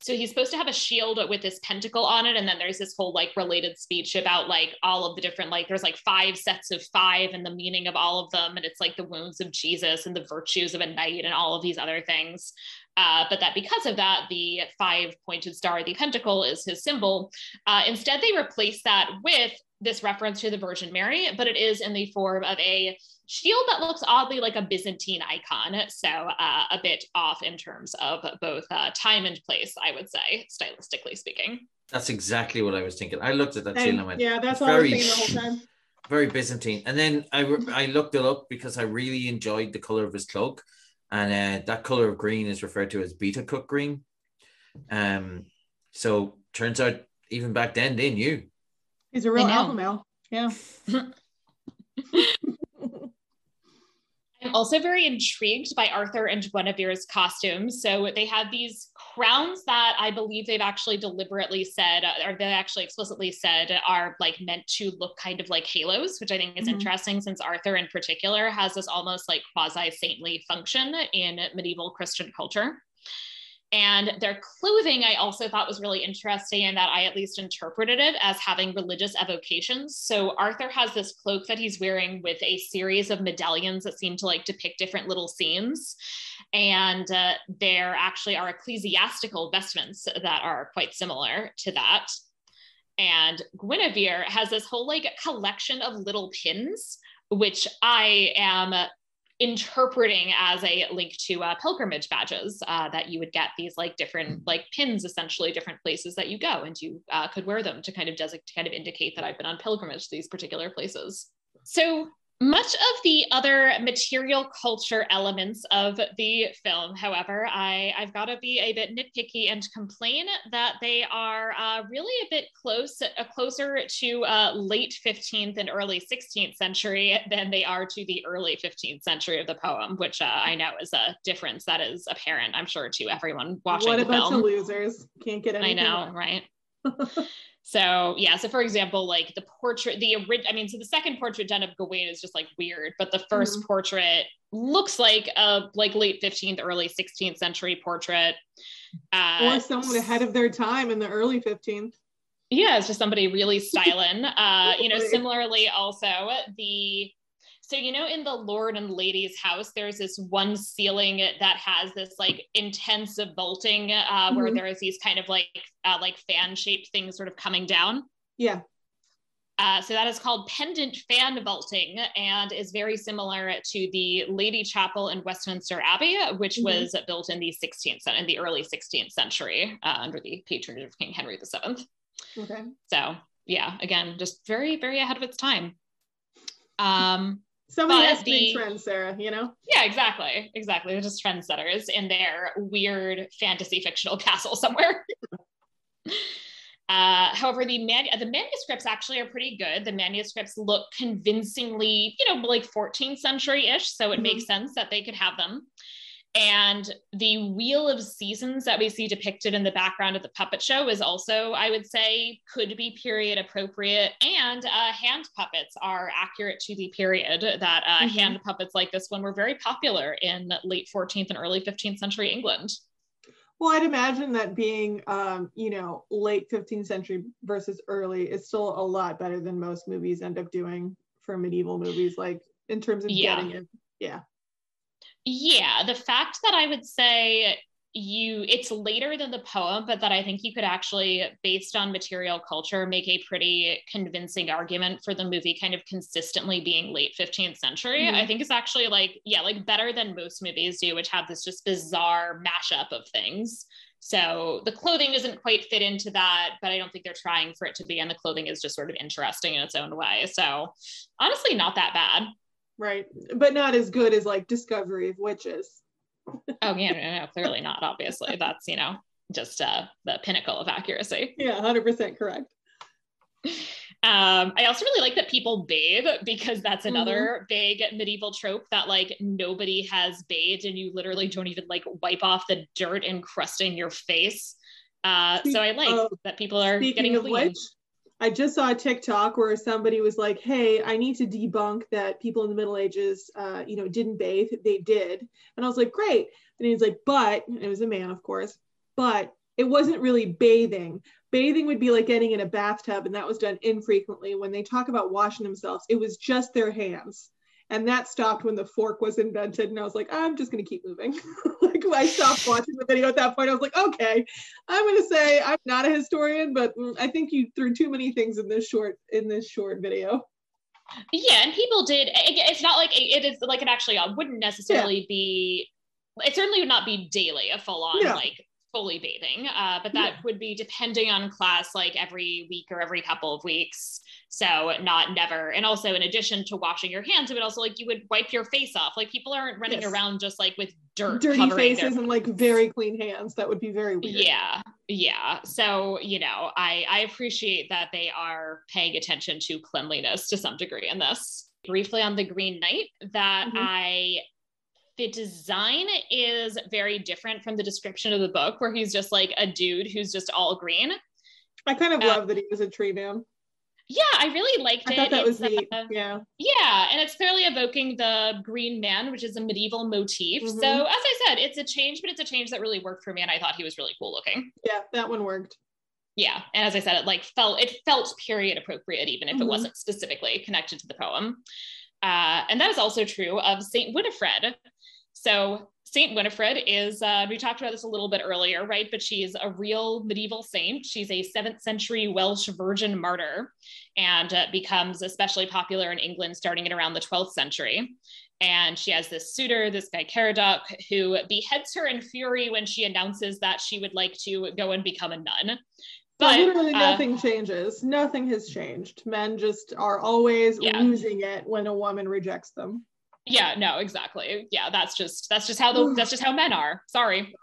so he's supposed to have a shield with this pentacle on it and then there's this whole like related speech about like all of the different like there's like five sets of five and the meaning of all of them and it's like the wounds of jesus and the virtues of a knight and all of these other things. Uh, but that because of that the five pointed star the pentacle is his symbol. Uh, instead they replace that with this reference to the virgin mary but it is in the form of a shield that looks oddly like a Byzantine icon. So uh, a bit off in terms of both uh, time and place, I would say, stylistically speaking. That's exactly what I was thinking. I looked at that shield and went, yeah, that's what very, I was thinking the whole time. Very Byzantine. And then I, I looked it up because I really enjoyed the color of his cloak. And uh, that color of green is referred to as beta cook green. Um, so turns out even back then they knew. He's a real alpha male. Yeah. [LAUGHS] I'm also very intrigued by Arthur and Guinevere's costumes. So they have these crowns that I believe they've actually deliberately said, or they actually explicitly said, are like meant to look kind of like halos, which I think is mm-hmm. interesting since Arthur in particular has this almost like quasi saintly function in medieval Christian culture. And their clothing, I also thought was really interesting in that I at least interpreted it as having religious evocations. So Arthur has this cloak that he's wearing with a series of medallions that seem to like depict different little scenes. And uh, there actually are ecclesiastical vestments that are quite similar to that. And Guinevere has this whole like collection of little pins, which I am interpreting as a link to uh, pilgrimage badges uh, that you would get these like different mm. like pins essentially different places that you go and you uh, could wear them to kind of designate to kind of indicate that i've been on pilgrimage to these particular places so much of the other material culture elements of the film, however, I, I've got to be a bit nitpicky and complain that they are uh, really a bit close, uh, closer to uh, late 15th and early 16th century than they are to the early 15th century of the poem, which uh, I know is a difference that is apparent, I'm sure, to everyone watching what the film. What a bunch of losers. Can't get anything. I know, right? So yeah, so for example, like the portrait, the I mean, so the second portrait done of Gawain is just like weird, but the 1st mm-hmm. portrait looks like a like late 15th, early 16th century portrait. Uh, or someone ahead of their time in the early 15th. Yeah, it's just somebody really styling. uh, you know, [LAUGHS] similarly also the so, you know, in the Lord and Lady's house, there's this one ceiling that has this like intensive vaulting uh, mm-hmm. where there's these kind of like uh, like fan shaped things sort of coming down. Yeah. Uh, so that is called pendant fan vaulting and is very similar to the Lady Chapel in Westminster Abbey, which mm-hmm. was built in the 16th in the early 16th century uh, under the patronage of King Henry VII. Okay. So yeah, again, just very very ahead of its time. Um, Somebody has to be trends, Sarah, you know? Yeah, exactly. Exactly. They're just trendsetters in their weird fantasy fictional [LAUGHS] castle somewhere. Uh, however, the man- the manuscripts actually are pretty good. The manuscripts look convincingly, you know, like 14th century ish, so it mm-hmm. makes sense that they could have them. And the Wheel of Seasons that we see depicted in the background of the puppet show is also, I would say, could be period appropriate. And uh, hand puppets are accurate to the period that uh, mm-hmm. hand puppets like this one were very popular in late 14th and early 15th century England. Well, I'd imagine that being, um, you know, late 15th century versus early is still a lot better than most movies end up doing for medieval movies, like in terms of yeah. getting it. Yeah. Yeah, the fact that I would say you it's later than the poem but that i think you could actually based on material culture make a pretty convincing argument for the movie kind of consistently being late 15th century. Mm-hmm. i think it's actually like yeah like better than most movies do which have this just bizarre mashup of things. So the clothing doesn't quite fit into that but i don't think they're trying for it to be and the clothing is just sort of interesting in its own way. So honestly not that bad right but not as good as like discovery of witches oh yeah no, no, clearly not obviously that's you know just uh, the pinnacle of accuracy. Yeah, 100% correct. Um, I also really like that people bathe because that's another mm-hmm. big medieval trope that like nobody has bathed and you literally don't even like wipe off the dirt encrusting your face. Uh, so I like uh, that people are getting clean. Which, I just saw a TikTok where somebody was like, "Hey, I need to debunk that people in the Middle Ages, uh, you know, didn't bathe. They did." And I was like, "Great." And he's like, "But," it was a man, of course, but it wasn't really bathing. Bathing would be like getting in a bathtub, and that was done infrequently. When they talk about washing themselves, it was just their hands. And that stopped when the fork was invented. And I was like, I'm just going to keep moving. [LAUGHS] like, I stopped watching the video at that point. I was like, okay, I'm going to say I'm not a historian, but I think you threw too many things in this short in this short video. Yeah, and people did. It's not like it is like it actually uh, wouldn't necessarily yeah. be. It certainly would not be daily a full on yeah. like fully bathing, uh, but that yeah. would be depending on class, like every week or every couple of weeks. So not never. And also, in addition to washing your hands, it would also like you would wipe your face off. Like people aren't running yes. around just like with dirt, dirty faces, and like very clean hands. That would be very weird. Yeah, yeah. So you know, I I appreciate that they are paying attention to cleanliness to some degree in this. Briefly on the Green Knight, that mm-hmm. I the design is very different from the description of the book where he's just like a dude who's just all green i kind of uh, love that he was a tree man yeah i really liked I it. thought that it's, was neat. Uh, yeah. yeah and it's clearly evoking the green man which is a medieval motif. Mm-hmm. so as i said it's a change but it's a change that really worked for me and i thought he was really cool looking. Yeah that one worked. Yeah and as i said it like felt it felt period appropriate even if mm-hmm. it wasn't specifically connected to the poem. Uh, and that is also true of Saint Winifred, so Saint Winifred is, uh, we talked about this a little bit earlier, right? But she's a real medieval saint. She's a seventh century Welsh virgin martyr and uh, becomes especially popular in England starting at around the 12th century. And she has this suitor, this guy Caradoc, who beheads her in fury when she announces that she would like to go and become a nun. But literally uh, nothing uh, changes. Nothing has changed. Men just are always yeah. losing it when a woman rejects them yeah no exactly yeah that's just that's just how the that's just how men are sorry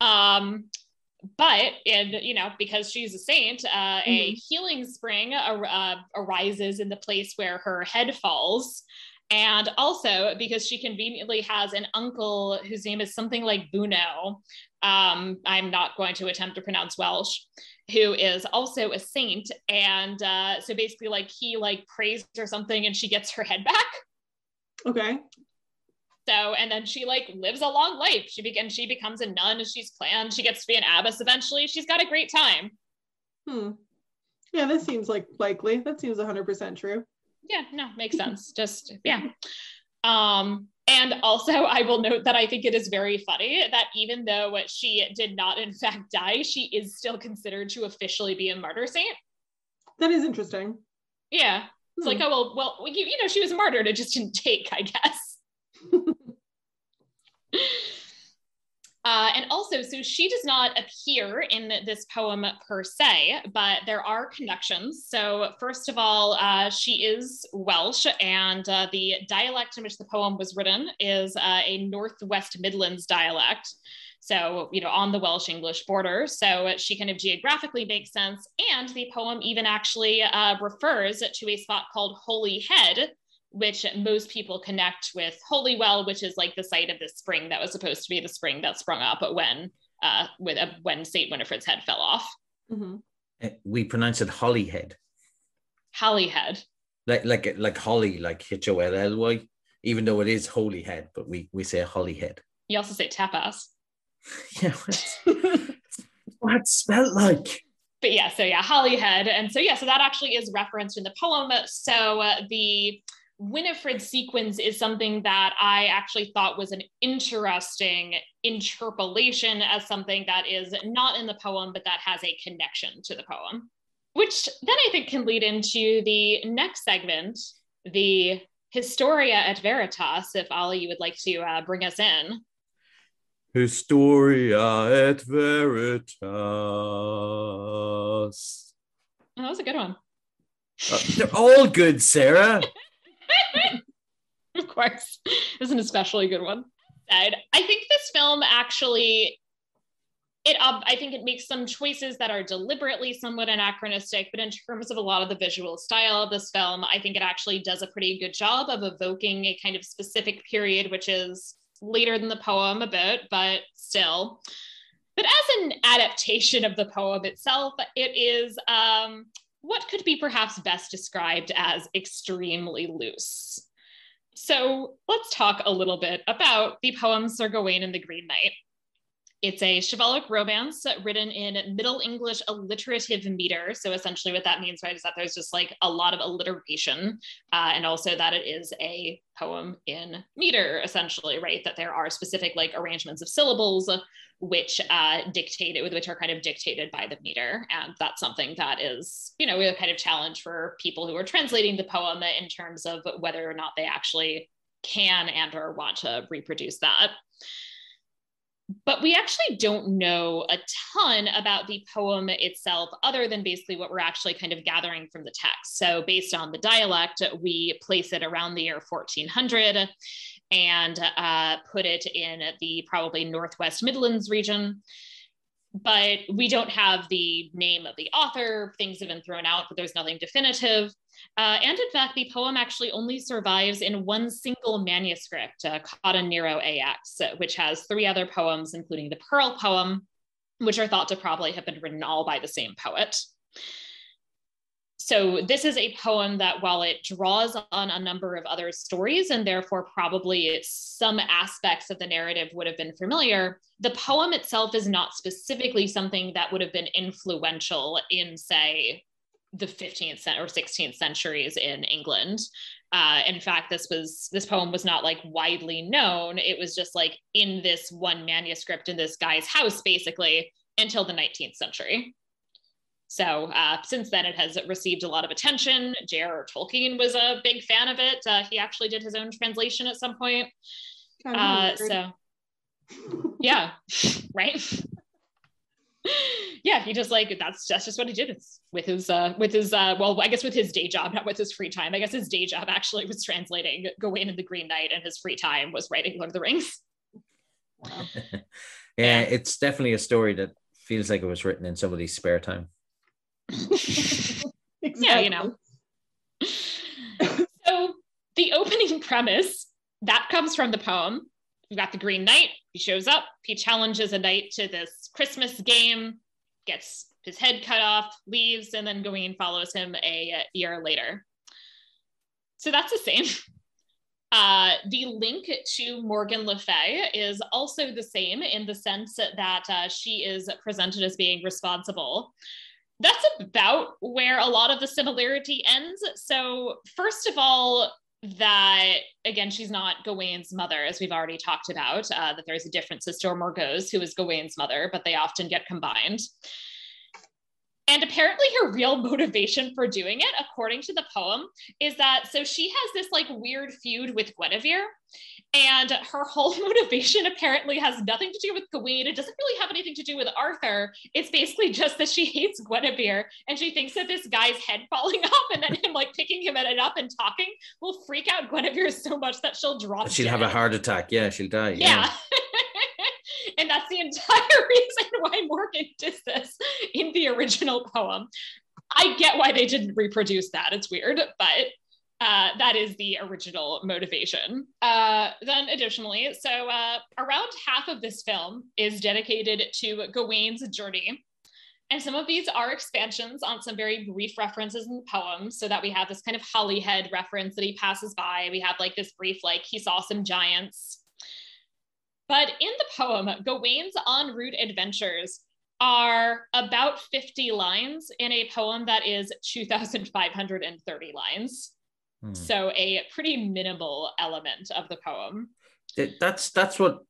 um but and you know because she's a saint uh, mm-hmm. a healing spring uh, arises in the place where her head falls and also because she conveniently has an uncle whose name is something like Buno. Um, I'm not going to attempt to pronounce Welsh, who is also a saint. And uh, so basically, like he like prays or something, and she gets her head back. Okay. So, and then she like lives a long life. She begins, she becomes a nun as she's planned. She gets to be an abbess eventually. She's got a great time. Hmm. Yeah, that seems like likely. That seems 100% true. Yeah, no, makes sense. Just, yeah. Um, and also, I will note that I think it is very funny that even though she did not, in fact, die, she is still considered to officially be a martyr saint. That is interesting. Yeah. It's hmm. like, oh well, well, you, you know, she was martyred. It just didn't take, I guess. [LAUGHS] Uh, and also, so she does not appear in this poem per se, but there are connections. So, first of all, uh, she is Welsh, and uh, the dialect in which the poem was written is uh, a Northwest Midlands dialect so you know on the welsh english border. So she kind of geographically makes sense. And the poem even actually uh, refers to a spot called holy head which most people connect with holywell which is like the site of the spring that was supposed to be the spring that sprung up when uh, with uh, when saint winifred's head fell off. Mm-hmm. Eh, we pronounce it holyhead holyhead like like like holly like h-o-l-l-y even though it is holy head but we we say holyhead you also say tapas [LAUGHS] yeah, what's, what's like? But yeah, so yeah, Hollyhead. And so yeah, so that actually is referenced in the poem. So uh, the Winifred sequence is something that I actually thought was an interesting interpolation as something that is not in the poem, but that has a connection to the poem, which then I think can lead into the next segment, the Historia et Veritas, if Ali, you would like to uh, bring us in. Historia et Veritas. Oh, that was a good one. Uh, they're all good, Sarah. [LAUGHS] of course. This is an especially good one. I think this film actually it i think it makes some choices that are deliberately somewhat anachronistic but in terms of a lot of the visual style of this film i think it actually does a pretty good job of evoking a kind of specific period which is later than the poem a bit but still. But as an adaptation of the poem itself it is um, what could be perhaps best described as extremely loose. So let's talk a little bit about the poem sir gawain and the green knight it's a chivalric romance written in Middle English alliterative meter. So essentially, what that means, right, is that there's just like a lot of alliteration, uh, and also that it is a poem in meter, essentially, right? That there are specific like arrangements of syllables which uh, dictate it, which are kind of dictated by the meter, and that's something that is, you know, a kind of challenge for people who are translating the poem in terms of whether or not they actually can and or want to reproduce that but we actually don't know a ton about the poem itself other than basically what we're actually kind of gathering from the text. So based on the dialect we place it around the year 1400 and uh, put it in the probably northwest midlands region. But we don't have the name of the author. Things have been thrown out but there's nothing definitive uh, and in fact, the poem actually only survives in one single manuscript, uh, Cotton Nero AX, which has three other poems, including the Pearl poem, which are thought to probably have been written all by the same poet. So, this is a poem that, while it draws on a number of other stories and therefore probably some aspects of the narrative would have been familiar, the poem itself is not specifically something that would have been influential in, say, the 15th or 16th centuries in England. Uh, in fact, this was this poem was not like widely known. It was just like in this one manuscript in this guy's house, basically, until the 19th century. So uh, since then, it has received a lot of attention. J.R.R. Tolkien was a big fan of it. Uh, he actually did his own translation at some point. Uh, so, yeah, [LAUGHS] right yeah, he just like that's that's just what he did with his uh with his uh well I guess with his day job, not with his free time. I guess his day job actually was translating Gawain and the Green Knight, and his free time was writing Lord of the Rings. Wow. [LAUGHS] yeah, yeah, it's definitely a story that feels like it was written in somebody's spare time. exactly. [LAUGHS] Yeah, you know. so the opening premise that comes from the poem We've got the Green Knight. He shows up. He challenges a knight to this Christmas game, gets his head cut off, leaves, and then Gawain follows him a year later. So that's the same. [LAUGHS] Uh, the link to Morgan Le Fay is also the same in the sense that uh, she is presented as being responsible. That's about where a lot of the similarity ends. So, first of all, that again she's not Gawain's mother, as we've already talked about. Uh, that there's a difference as to Morgause, who is Gawain's mother, but they often get combined. And apparently, her real motivation for doing it, according to the poem, is that so she has this like weird feud with Guinevere. And her whole [LAUGHS] motivation apparently has nothing to do with Gawain. It doesn't really have anything to do with Arthur. It's basically just that she [LAUGHS] hates Guinevere and she thinks that this guy's head falling [LAUGHS] off and then him like picking him at it up and talking will freak out Guinevere so much that she'll drop. She'll dead. have a heart attack. Yeah, she'll die. Yeah. yeah. [LAUGHS] and that's the entire [LAUGHS] reason why Morgan did this in the original poem. I get why they didn't reproduce that. It's weird, but uh, that is the original motivation. Uh, then, additionally, so uh, around half of this film is dedicated to Gawain's journey. And some of these are expansions on some very brief references in the poem, so that we have this kind of Holyhead reference that he passes by. We have like this brief, like, he saw some giants. But in the poem, Gawain's en route adventures are about 50 lines in a poem that is 2,530 lines. Hmm. So a pretty minimal element of the poem. That's that's what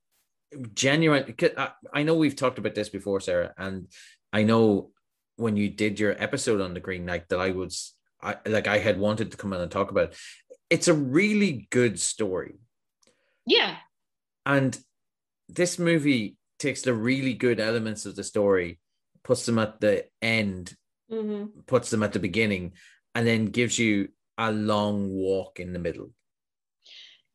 genuine. I know we've talked about this before, Sarah, and I know when you did your episode on the Green Knight that I was I like I had wanted to come in and talk about. It. It's a really good story. Yeah. And this movie takes the really good elements of the story, puts them at the end, mm-hmm. puts them at the beginning, and then gives you a long walk in the middle.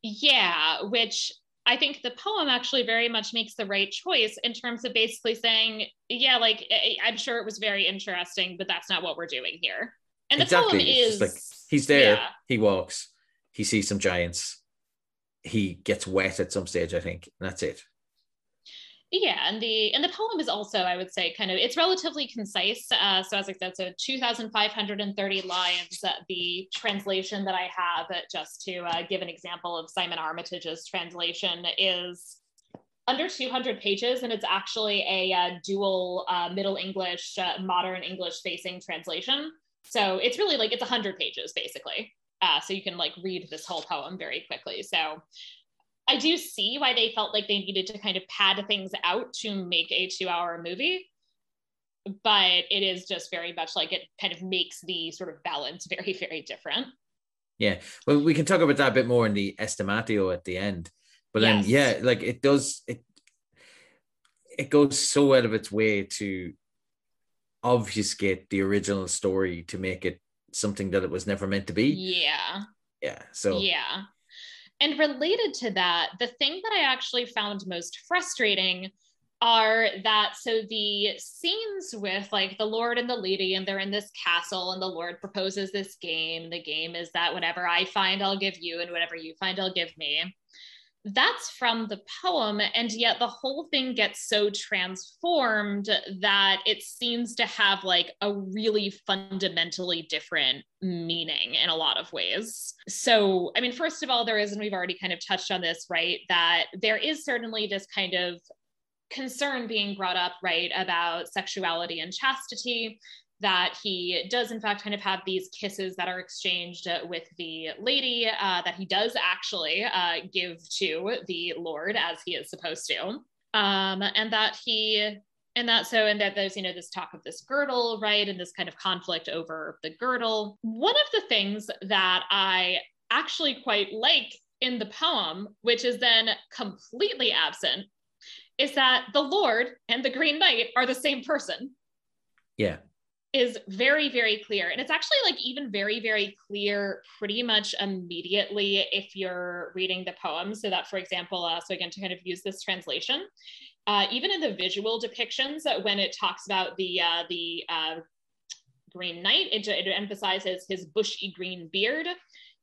Yeah, which I think the poem actually very much makes the right choice in terms of basically saying, yeah, like I'm sure it was very interesting, but that's not what we're doing here. And the exactly. poem is like he's there, yeah. he walks, he sees some giants, he gets wet at some stage, I think, and that's it. Yeah, and the and the poem is also, I would say, kind of it's relatively concise. Uh, so as I said, so two thousand five hundred and thirty lines. Uh, the translation that I have, uh, just to uh, give an example of Simon Armitage's translation, is under 200 pages, and it's actually a uh, dual uh, Middle English, modern English facing translation. So it's really like it's 100 pages basically. so you can like read this whole poem very quickly. So I do see why they felt like they needed to kind of pad things out to make a two hour movie. But it is just very much like it kind of makes the sort of balance [LAUGHS] very, very different. Yeah. Well, we can talk about that a bit more in the estimatio at the end. But then, Yes. yeah, like it does, it, it goes so out of its way to obfuscate the original story to make it something that it was never meant to be. Yeah. Yeah. So, Yeah. And related to that, the thing that I actually found most frustrating are that so the scenes with like the Lord and the lady, and they're in this castle, and the Lord proposes this game. The game is that whatever I find, I'll give you, and whatever you find, I'll give me. That's from the poem, and yet the whole thing gets so transformed that it seems to have like a really fundamentally different meaning in a lot of ways. So, I mean, first of all, there is, and we've already kind of touched on this, right? That there is certainly this kind of concern being brought up, right, about sexuality and chastity. That he does, in fact, kind of have these kisses that are exchanged uh, with the lady, uh, that he does actually uh, give to the Lord as he is supposed to. Um, and that he and that so and that there's you know this talk of this girdle right and this kind of conflict over the girdle one of the things that i actually quite like in the poem which is then completely absent is that the lord and the green knight are the same person yeah. Is very very clear. And it's actually like even very very clear pretty much immediately if you're reading the poem. So that for example uh, so again to kind of use this translation uh, even in the visual depictions uh, when it talks about the uh, the uh, green knight it, it emphasizes his bushy green beard.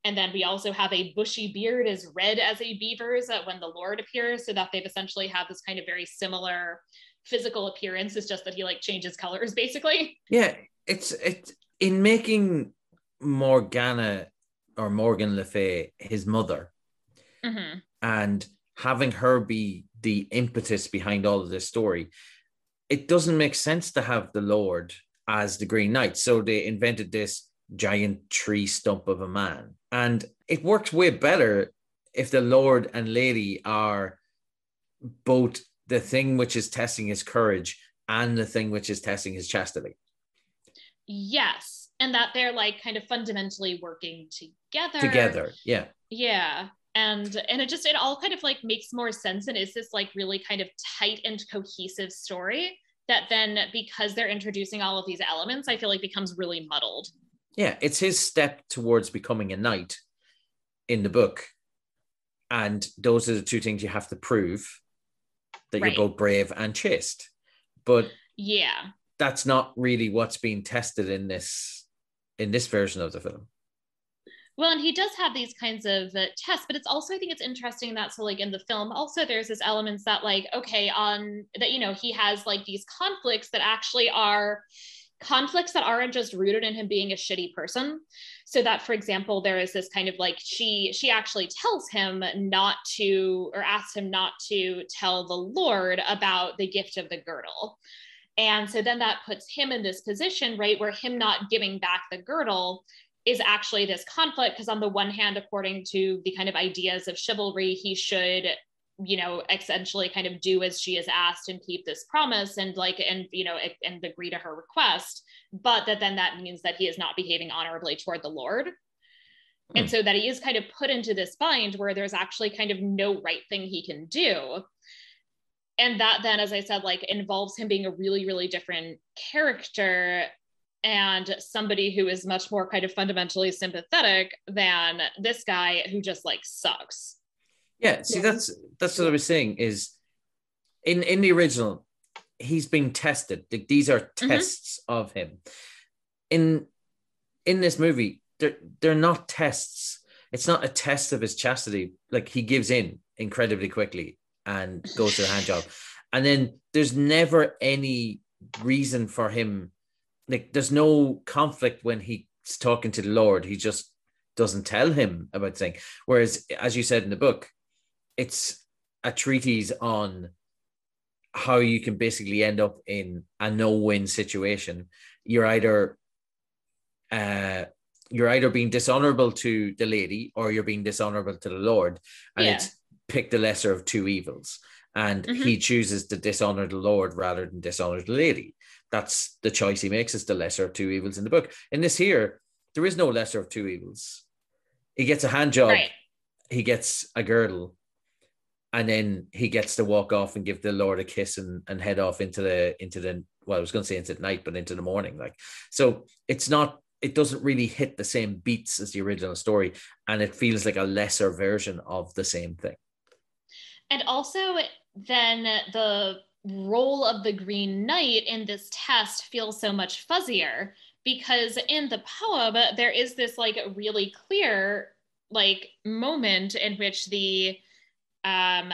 And then we also have a bushy beard as red as a beaver's uh, when the lord appears. So that they've essentially have this kind of very similar physical appearance it's just that he like changes colors basically Yeah. It's, it's in making Morgana or Morgan Le Fay his mother Mhm. and having her be the impetus behind all of this story, it doesn't make sense to have the Lord as the Green Knight. So they invented this giant tree stump of a man. And it works way better if the Lord and Lady are both the thing which is testing his courage and the thing which is testing his chastity yes and that they're like kind of fundamentally working together together. Yeah. yeah and and it just it all kind of like makes more sense and is this like really kind of tight and cohesive story that then because they're introducing all of these elements i feel like becomes really muddled Yeah, it's his step towards becoming a knight in the book. And those are the two things you have to prove that Right. you're both brave and chaste. But yeah that's not really what's being tested in this in this version of the film. Well, and he does have these kinds of uh, tests, but it's also I think it's interesting that so like in the film also there's this elements that like okay on that you know he has like these conflicts that actually are conflicts that aren't just rooted in him being a shitty person. So that for example there is this kind of like she she actually tells him not to or asks him not to tell the lord about the gift of the girdle. And so then that puts him in this position right where him not giving back the girdle is actually this conflict because on the one hand according to the kind of ideas of chivalry he should you know essentially kind of do as she is asked and keep this promise and like and you know and agree to her request but that then that means that he is not behaving honorably toward the lord. And Hmm. so that he is kind of put into this bind where there's actually kind of no right thing he can do. And that then as i said like involves him being a really really different character and somebody who is much more kind of fundamentally sympathetic than this guy who just like sucks Yeah, see, Yeah. that's that's what I was saying. Is in in the original, he's being tested. Like, these are Mhm. tests of him. In in this movie, they're they're not tests. It's not a test of his chastity. Like he gives in incredibly quickly and goes to the hand job, and then there's never any reason for him. Like there's no conflict when he's talking to the Lord. He just doesn't tell him about the thing. Whereas, as you said in the book, it's a treatise on how you can basically end up in a no-win situation. You're either uh you're either being dishonorable to the lady or you're being dishonorable to the Lord. And Yeah. it's pick the lesser of two evils. And Mhm. he chooses to dishonor the Lord rather than dishonor the lady. That's the choice he makes, is the lesser of two evils in the book. In this here, there is no lesser of two evils. He gets a hand job Right. he gets a girdle and then he gets to walk off and give the lord a kiss and, and head off into the into the well i was going to say into the night but into the morning like. So it's not it doesn't really hit the same beats as the original story and it feels like a lesser version of the same thing. And also, then the role of the Green Knight in this test feels so much fuzzier because in the poem, there is this like really clear like moment in which the um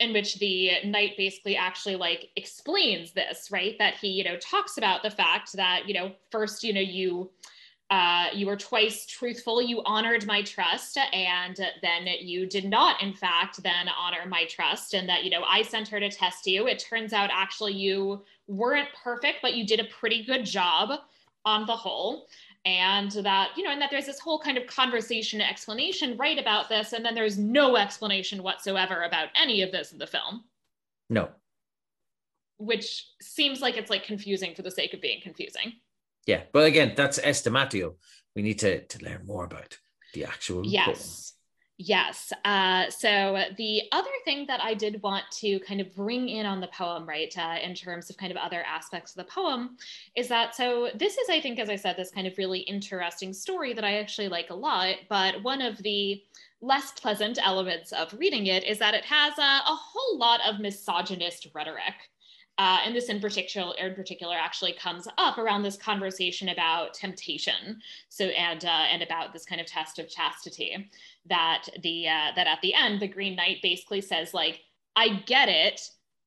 in which the knight basically actually like explains this right that he you know talks about the fact that you know first you know you uh, you were twice truthful. You honored my trust, and then you did not, in fact, then honor my trust. And that, you know, I sent her to test you. It turns out actually you weren't perfect, but you did a pretty good job on the whole. And that, you know, and that there's this whole kind of conversation explanation right about this. And then there's no explanation whatsoever about any of this in the film, no which seems like it's like confusing for the sake of being confusing. yeah but again that's estimatio we need to to learn more about the actual. Yes. Yes. Uh, so the other thing that I did want to kind of bring in on the poem, right, uh, in terms of kind of other aspects of the poem, is that so this is, I think, as I said, this kind of really interesting story that I actually like a lot. But one of the less pleasant elements of reading it is that it has a, a whole lot of misogynist rhetoric. Uh, and this in particular, in particular, actually comes up around this conversation about temptation. So and uh, and about this kind of test of chastity that the uh, that at the end the Green Knight basically says like I get it,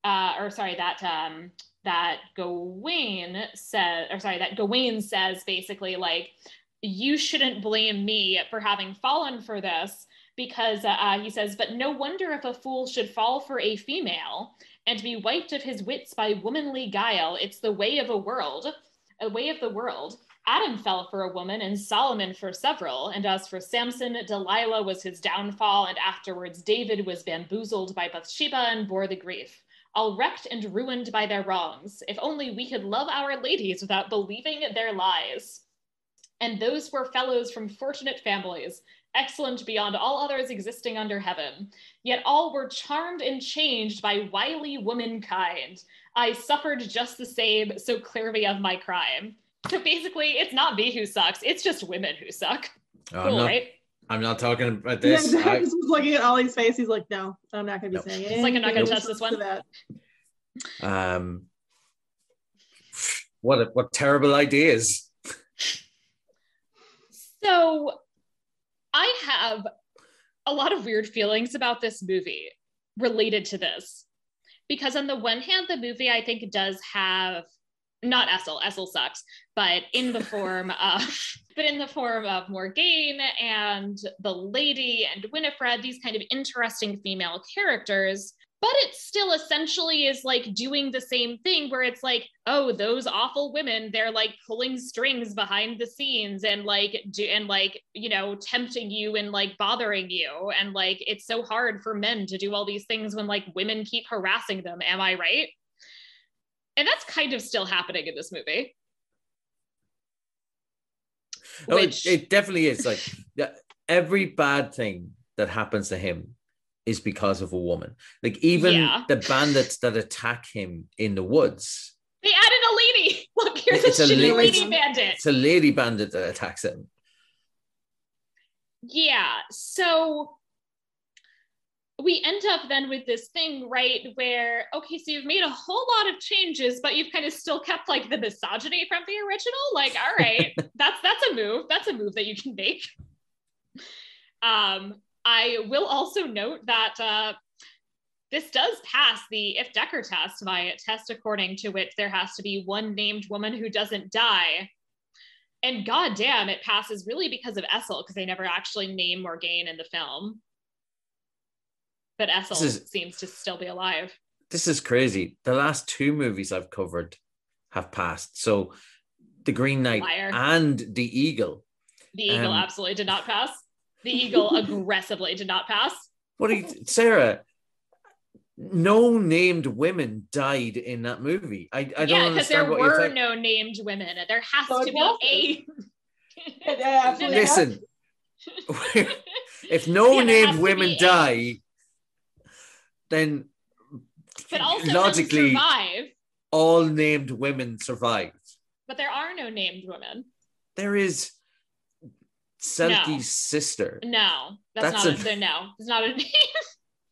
uh, or sorry that um, that Gawain says, or sorry that Gawain says basically like you shouldn't blame me for having fallen for this because uh, he says, but no wonder if a fool should fall for a female and be wiped of his wits by womanly guile. It's the way of a world, a way of the world. Adam fell for a woman and Solomon for several. And as for Samson, Delilah was his downfall, and afterwards David was bamboozled by Bathsheba and bore the grief. All wrecked and ruined by their wrongs. If only we could love our ladies without believing their lies. And those were fellows from fortunate families, excellent beyond all others existing under heaven. Yet all were charmed and changed by wily womankind. I suffered just the same, so clear me of my crime. So basically, it's not me who sucks, it's just women who suck. I'm Cool, not right? I'm not talking about this. Zach I- was [LAUGHS] looking at Ollie's face. He's like, no, I'm not going to be No. saying it. It's like, I'm not gonna touch this one. That. um what a, what terrible ideas. So I have a lot of weird feelings about this movie related to this. Because on the one hand, the movie I think does have not Essel, Essel sucks, but in the form [LAUGHS] of but in the form of Morgaine and the lady and Winifred, these kind of interesting female characters. But it still essentially is like doing the same thing where it's like, oh, those awful women, they're like pulling strings behind the scenes and like do and like, you know, tempting you and like bothering you. And like it's so hard for men to do all these things when like women keep harassing them. Am I right? And that's kind of still happening in this movie. Oh, it, Which- it definitely is. Like [LAUGHS] every bad thing that happens to him is because of a woman. Like even Yeah. the bandits that attack him in the woods, They added a lady. [LAUGHS] Look, here's It's a lady- lady bandit. it's a lady bandit that attacks him. Yeah. So we end up then with this thing, right? Where, okay, so you've made a whole lot of changes, but you've kind of still kept like the misogyny from the original. Like, all right, [LAUGHS] that's that's a move. That's a move that you can make. Um, I will also note that uh, this does pass the if Decker test via test according to which there has to be one named woman who doesn't die. And goddamn, it passes really because of Essel, because they never actually name Morgaine in the film. But Essel is- seems to still be alive. This is crazy. The last two movies I've covered have passed. So The Green Knight Liar. and The Eagle. The Eagle Um, absolutely did not pass. The Eagle [LAUGHS] aggressively did not pass. What are you, Sarah? No named women died in that movie. I, I don't yeah, because there understand what you're were no named women. There has So to be has a. It absolutely has Listen, [LAUGHS] if no Yeah, named women die, then but also logically logically survive. all named women survived. But there are no named women. There is Selkie's No. sister. No, that's, That's not a- a, no. It's not a name.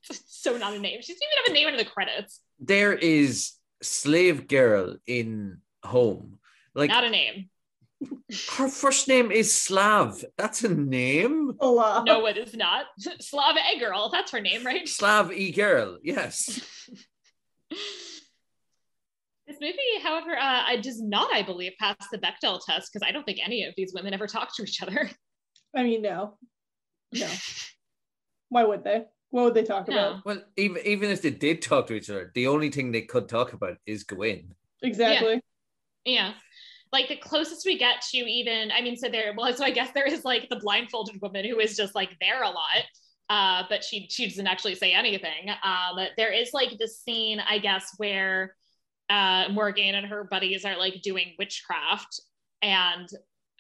[LAUGHS] so not a name. She doesn't even have a name in the credits. There is Slave Girl in Home. Like Not a name. her first name is Slav. That's a name. Hola. No, it is not. [LAUGHS] Slava Girl. That's her name, right? Slav E girl. Yes. [LAUGHS] This movie, however, uh, I does not, I believe, pass the Bechdel test because I don't think any of these women ever talk to each other. I mean, no. No. Why would they? What would they talk No. about? Well, even even if they did talk to each other, the only thing they could talk about is Gawain. Exactly. Yeah. Like the closest we get to even, I mean, so there, well, so I guess there is like the blindfolded woman who is just like there a lot. Uh, but she she doesn't actually say anything. Um, there is like this scene, I guess, where uh, Morgan and her buddies are like doing witchcraft, and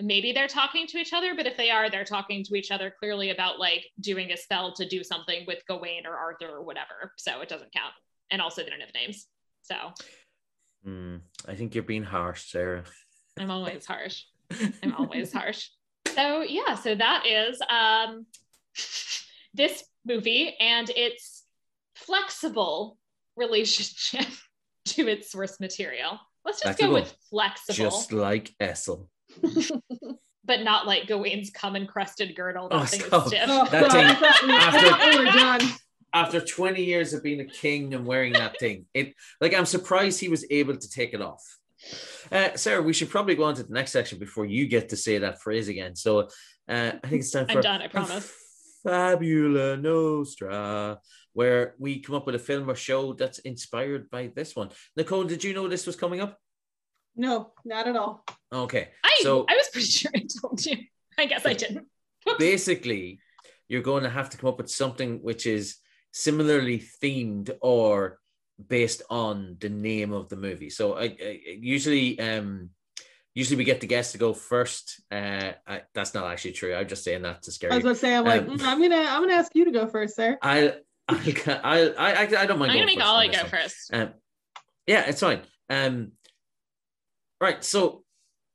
maybe they're talking to each other. But if they are, they're talking to each other clearly about like doing a spell to do something with Gawain or Arthur or whatever. So it doesn't count. And also, they don't have names. So Hmm, I think you're being harsh, Sarah. I'm always [LAUGHS] harsh. I'm always harsh. So yeah, so that is um this movie and its flexible relationship [LAUGHS] to its source material. Let's just go with flexible, Just like Essel. [LAUGHS] but not like Gawain's cum encrusted girdle. That Oh, thing stop. is stiff. Oh, That thing- I thought we- I after- we were done. After 20 years of being a king and wearing that thing, it like I'm surprised he was able to take it off. Uh, Sarah, we should probably go on to the next section before you get to say that phrase again. So uh, I think it's time I'm for done, I promise. Fabula Nostra, where we come up with a film or show that's inspired by this one. Nicole, did you know this was coming up? No, not at all. Okay. I so I was pretty sure I told you. I guess I didn't. [LAUGHS] basically, you're going to have to come up with something which is similarly themed or based on the name of the movie. So I, I usually um usually we get the guests to go first. Uh I, that's not actually true. I'm just saying that to scare you. I was gonna say, I'm like, Um, mm, I'm gonna, I'm gonna ask you to go first, sir. I I [LAUGHS] I I, I don't mind. I'm gonna going make first Ollie go one. first. Um, yeah, it's fine. Um, right. So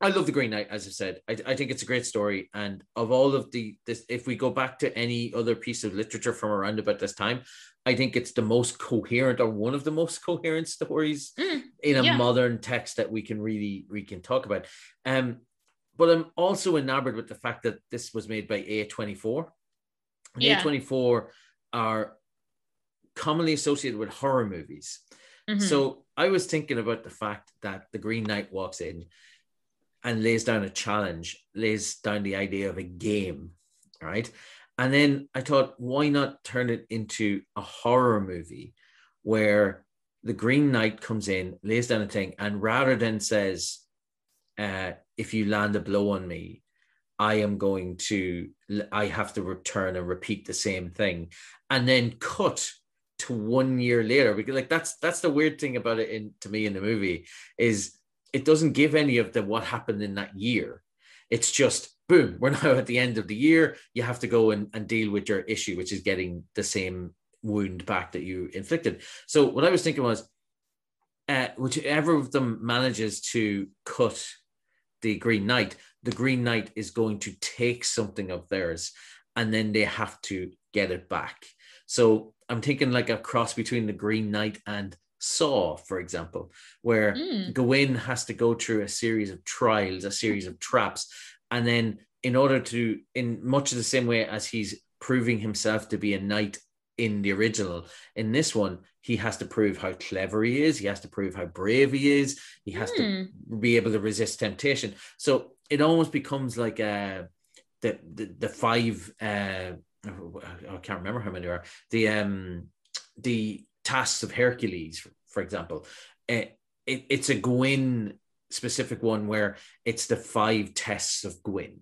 I love the Green Knight, as I said. I, I think it's a great story. And of all of the this, if we go back to any other piece of literature from around about this time, I think it's the most coherent or one of the most [LAUGHS] coherent stories Mm, in a yeah. modern text that we can really we can talk about. Um, but I'm also enamored with the fact that this was made by A24. And Yeah. A24 are commonly associated with horror movies. Mhm. So I was thinking about the fact that the Green Knight walks in and lays down a challenge, lays down the idea of a game, right? And then I thought, why not turn it into a horror movie where the Green Knight comes in, lays down a thing, and rather than says, uh, if you land a blow on me, I am going to, I have to return and repeat the same thing, and then cut to one year later because like that's that's the weird thing about it in to me in the movie is it doesn't give any of the what happened in that year. It's just boom we're [LAUGHS] now at the end of the year. You have to go and, and deal with your issue which is getting the same wound back that you inflicted. So what i was thinking was uh, whichever of them manages to cut the green knight the green knight is going to take something of theirs and then they have to get it back. So I'm thinking like a cross between the Green Knight and Saw, for example, where Mm. Gawain has to go through a series of trials, a series of traps, and then in order to, in much of the same way as he's proving himself to be a knight in the original, in this one, he has to prove how clever he is. He has to prove how brave he is. He has to be able to resist temptation. So it almost becomes like uh, the, the the five. Uh, I can't remember how many are. The um the tasks of Hercules, for example. Uh, it, it's a Gawain specific one where it's the five tests of Gawain,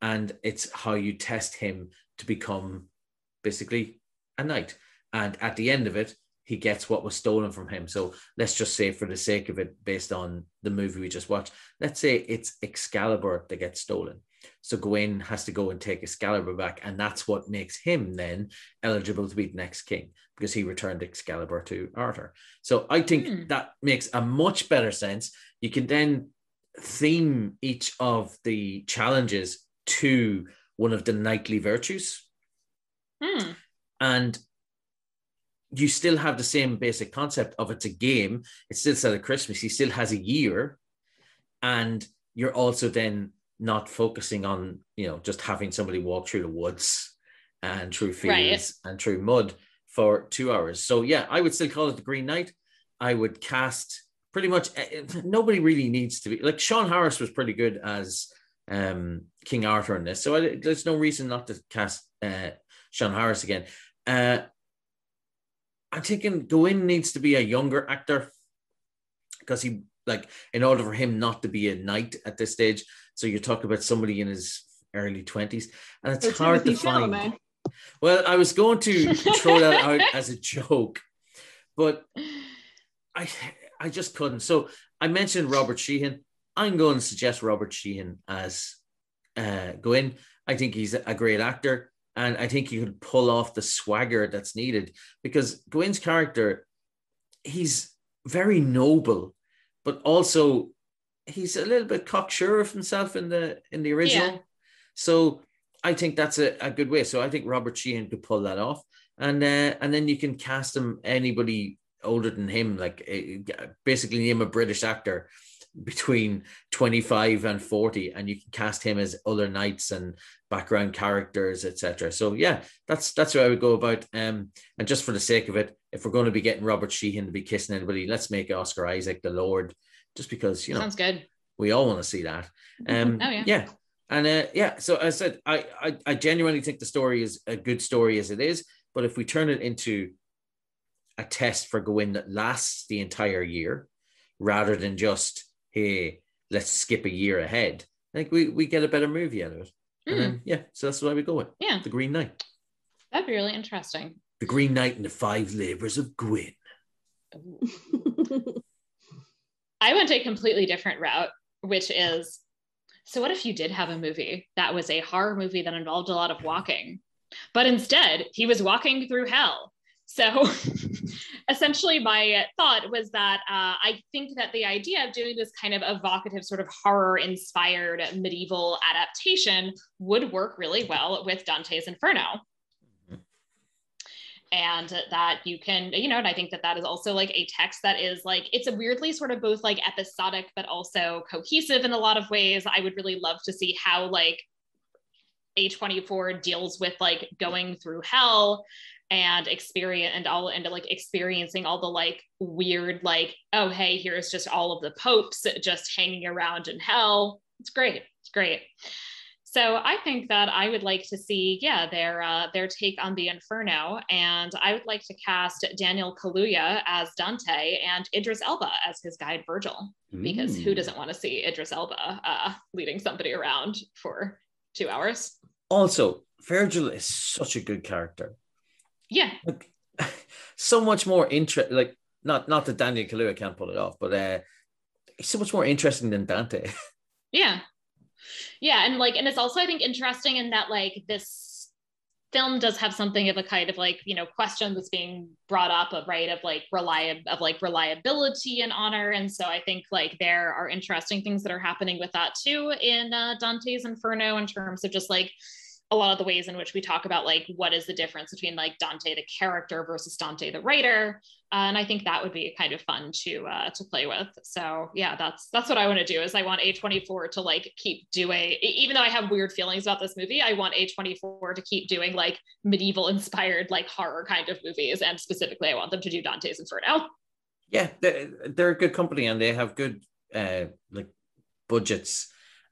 and it's how you test him to become basically a knight. And at the end of it, he gets what was stolen from him. So let's just say, for the sake of it, based on the movie we just watched, let's say it's Excalibur that gets stolen. So Gawain has to go and take Excalibur back, and that's what makes him then eligible to be the next king because he returned Excalibur to Arthur. So I think Hmm. that makes a much better sense. You can then theme each of the challenges to one of the knightly virtues Hmm. and you still have the same basic concept of it's a game. It's still set at Christmas. He still has a year, and you're also then not focusing on you know just having somebody walk through the woods and through fields and through mud for two hours. So yeah, I would still call it the Green Knight. I would cast pretty much eh, nobody really needs to be like Sean Harris was pretty good as um, King Arthur in this, so I, there's no reason not to cast uh, Sean Harris again. Uh, I'm thinking Gawain needs to be a younger actor because he like in order for him not to be a knight at this stage. So you talk about somebody in his early twenties, and it's Or hard to find. Chalamet. Well, I was going to [LAUGHS] throw that out as a joke, but I I just couldn't. So I mentioned Robert Sheehan. I'm going to suggest Robert Sheehan as uh, Gawain. I think he's a great actor, and I think he could pull off the swagger that's needed because Gawain's character, he's very noble, but also he's a little bit cocksure of himself in the in the original. Yeah. So I think that's a, a good way. So I think Robert Sheehan could pull that off, and uh, and then you can cast him anybody older than him, like uh, basically name a British actor between 25 and 40 and you can cast him as other knights and background characters etc so yeah that's that's what i would go about um and just for the sake of it if we're going to be getting robert sheehan to be kissing anybody let's make oscar isaac the lord just because you know Sounds good. we all want to see that um Oh, yeah. yeah and uh, yeah so i said I, I i genuinely think the story is a good story as it is but if we turn it into a test for Gawain that lasts the entire year rather than just hey let's skip a year ahead i think we, we get a better movie out of it and Hmm. then yeah so that's what i would go with Yeah, the green knight that'd be really interesting. the green knight and the five labors of Gwyn. [LAUGHS] I went a completely different route, which is so what if you did have a movie that was a horror movie that involved a lot of walking, but instead he was walking through hell? So [LAUGHS] essentially, my thought was that uh, I think that the idea of doing this kind of evocative, sort of horror inspired medieval adaptation would work really well with Dante's Inferno. And that you can you know and i think that that is also like a text that is like it's a weirdly sort of both like episodic but also cohesive in a lot of ways. I would really love to see how like a24 deals with like going through hell and experience and all and like experiencing all the like weird like oh hey here's just all of the popes just hanging around in hell. It's great. It's great so I think that I would like to see, yeah, their uh, their take on the Inferno, and I would like to cast Daniel Kaluuya as Dante and Idris Elba as his guide Virgil, because who doesn't want to see Idris Elba uh, leading somebody around for two hours? also virgil is such a good character. Yeah, like [LAUGHS] so much more interest like not not that daniel Kaluuya can't pull it off but uh he's so much more interesting than dante. [LAUGHS] Yeah, yeah, and like, and it's also I think interesting in that like this film does have something of a kind of like you know question that's being brought up of right of like reliab of like reliability and honor. And so i think like there are interesting things that are happening with that too in uh, dante's inferno in terms of just like a lot of the ways in which we talk about like what is the difference between like Dante the character versus Dante the writer, uh, and I think that would be kind of fun to uh, to play with. So yeah, that's that's what I want to do. Is I want A24 to like keep doing, even though I have weird feelings about this movie, I want A24 to keep doing like medieval inspired like horror kind of movies, and specifically, I want them to do Dante's Inferno. Yeah, they're, they're a good company and they have good uh like budgets,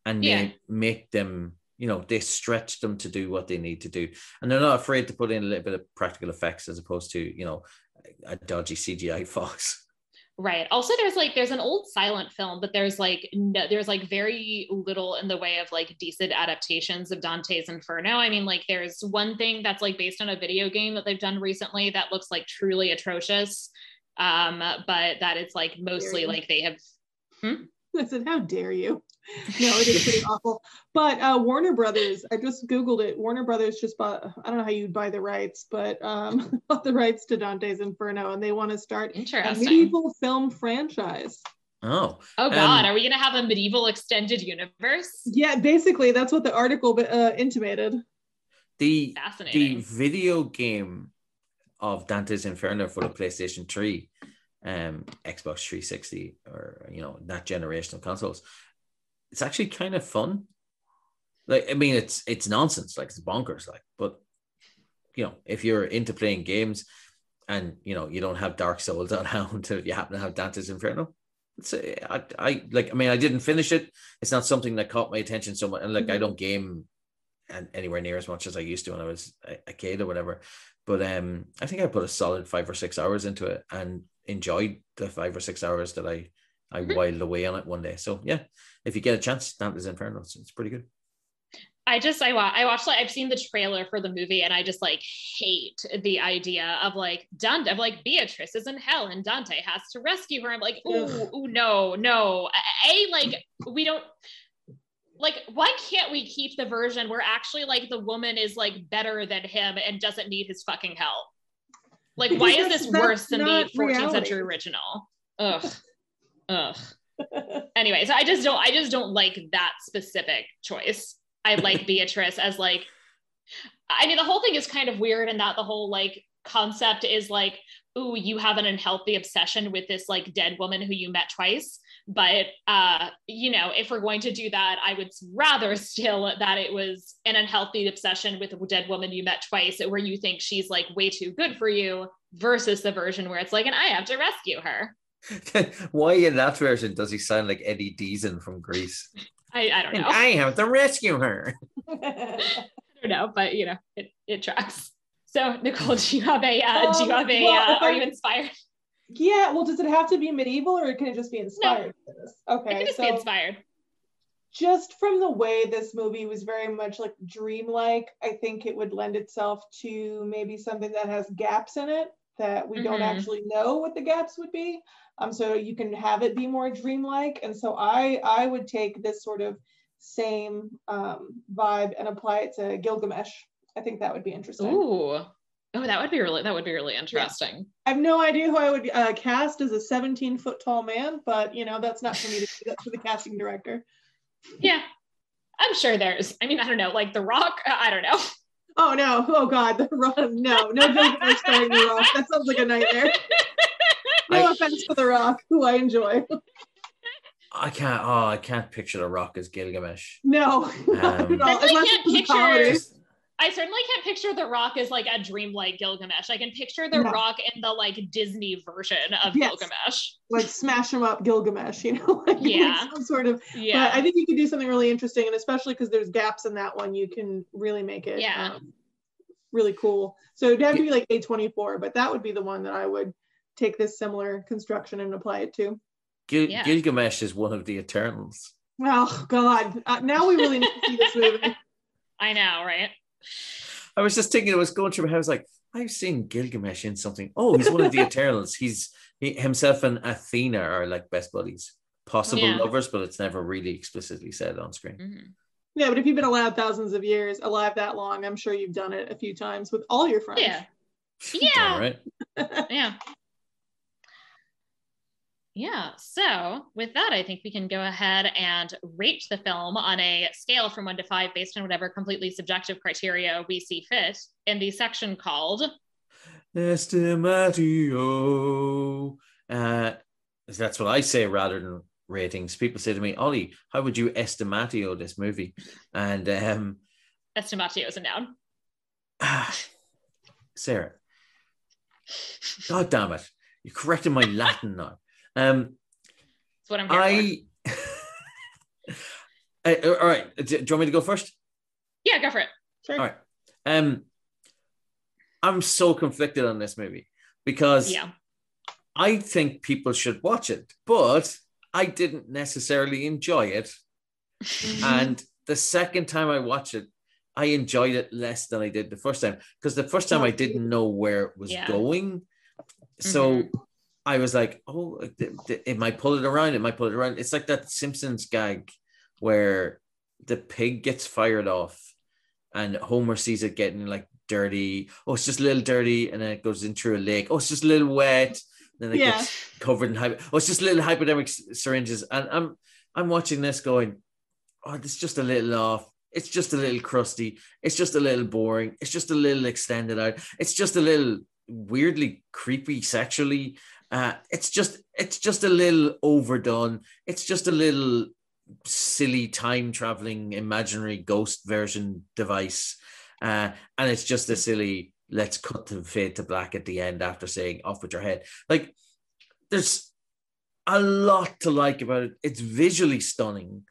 and Yeah. they make them you know they stretch them to do what they need to do and they're not afraid to put in a little bit of practical effects as opposed to you know a dodgy cgi [LAUGHS] fox Right. Also, there's like there's an old silent film, but there's like no, there's like very little in the way of like decent adaptations of Dante's Inferno. I mean, like there's one thing that's like based on a video game that they've done recently that looks like truly atrocious, um, but that it's like mostly like they have. [LAUGHS] I said, "How dare you?" No, it is pretty [LAUGHS] awful. But uh, Warner Brothers, I just googled it. Warner Brothers just bought. I don't know how you'd buy the rights, but um, [LAUGHS] bought the rights to Dante's Inferno, and they want to start a Interesting. medieval film franchise. oh Oh God, Um, are we gonna have a medieval extended universe? Yeah, basically, that's what the article uh, intimated. the Fascinating. the video game of dante's inferno for the playstation 3 um xbox 360 or you know that generation of consoles it's actually kind of fun like i mean it's it's nonsense like it's bonkers like but you know if you're into playing games and you know you don't have dark souls [LAUGHS] on hand if you happen to have dante's inferno it's a, I, I like i mean i didn't finish it it's not something that caught my attention so much and like i Mhm. don't game and anywhere near as much as i used to when i was a, a kid or whatever but um i think i put a solid five or six hours into it and enjoyed the five or six hours that i i Mhm. whiled away on it one day so yeah if you get a chance dante's inferno it's, it's pretty good I just I wa- I watched like I've seen the trailer for the movie and I just like hate the idea of like Dante of like Beatrice is in hell and Dante has to rescue her. I'm like, ooh, ooh no, no. A like we don't like why can't we keep the version where actually like the woman is like better than him and doesn't need his fucking help? Like why is this worse than the 14th not century original? Ugh. Ugh [LAUGHS] anyway, so i just don't i just don't like that specific choice i like [LAUGHS] beatrice as like i mean the whole thing is kind of weird in that the whole like concept is like ooh you have an unhealthy obsession with this like dead woman who you met twice but uh you know if we're going to do that i would rather [LAUGHS] still that it was an unhealthy obsession with a dead woman you met twice where you think she's like way too good for you versus the version where it's like and i have to rescue her [LAUGHS] why in that version does he sound like eddie deason from grease i, I don't and know i have to rescue her [LAUGHS] I don't know, but you know, it, it tracks. So Nicole, do you have a uh, do you Um, have a well, uh, are you inspired? Yeah, well, does it have to be medieval or can it just be inspired? by this? It Okay, can just so be inspired. just from the way this movie was very much like dreamlike, I think it would lend itself to maybe something that has gaps in it that we don't Mhm. actually know what the gaps would be. Um, so you can have it be more dreamlike. And so I I would take this sort of same um, vibe and apply it to Gilgamesh. I think that would be interesting. Ooh. Oh, that would be really that would be really interesting. I have no idea who I would uh, cast as a 17 foot tall man, but you know that's not for me to do. That's for the casting director. Yeah. I'm sure there's, I mean, I don't know, like The Rock, uh, I don't know. Oh no! Oh god! The Rock. No, no Gilgamesh starring The Rock. That sounds like a nightmare. No I- offense to The Rock, who I enjoy. i can't oh i can't picture the rock as gilgamesh No, [LAUGHS] not Um, at all. I can't picture- Just- I certainly can't picture The Rock as like a dreamlike Gilgamesh. I can picture The No. Rock in the like Disney version of Yes. Gilgamesh. like smash him up, Gilgamesh. You know, [LAUGHS] like, like Yeah. some sort of. Yeah. But I think you could do something really interesting, and especially because there's gaps in that one, you can really make it. Yeah. um, really cool. So it'd have to be like A24, but that would be the one that I would take this similar construction and apply it to. Gil- Yeah. gilgamesh is one of the eternals Oh God! Uh, now we really need to see this [LAUGHS] movie. I know, right? I was just thinking, I was going through my head, I was like, I've seen Gilgamesh in something. Oh, he's one of the [LAUGHS] Eternals. He's he, himself and Athena are like best buddies, possible Yeah. lovers, but it's never really explicitly said on screen. Mhm. Yeah, but if you've been alive thousands of years, alive that long, I'm sure you've done it a few times with all your friends. Yeah. Yeah. right. Yeah. Yeah. So, with that, I think we can go ahead and rate the film on a scale from one to five based on whatever completely subjective criteria we see fit in the section called Estimatio. Uh, that's what I say rather than ratings. People say to me, Ollie, how would you estimatio this movie? And um, estimatio is a noun. Sarah, God damn it. You're correcting my Latin now. Um, That's what I'm here I. [LAUGHS] Uh, all right. Do you want me to go first? Yeah, go for it. Sure. All right. Um, I'm so conflicted on this movie because Yeah. I think people should watch it, but I didn't necessarily enjoy it. [LAUGHS] And the second time I watched it, I enjoyed it less than I did the first time because the first time I didn't know where it was Yeah. going. So Mhm. I was like, oh, it might pull it around. It might pull it around. It's like that Simpsons gag where the pig gets fired off and Homer sees it getting like dirty. Oh, it's just a little dirty. And then it goes in through a lake. Oh, it's just a little wet. Then it Yeah. gets covered in hypo. Oh, it's just little hypodermic syringes. And I'm I'm watching this going, oh, it's just a little off. It's just a little crusty. It's just a little boring. It's just a little extended out. It's just a little weirdly creepy sexually. Uh, it's just it's just a little overdone. It's just a little silly time traveling imaginary ghost version device. Uh, and it's just a silly let's cut the fade to black at the end after saying off with your head. Like there's a lot to like about it. It's visually stunning.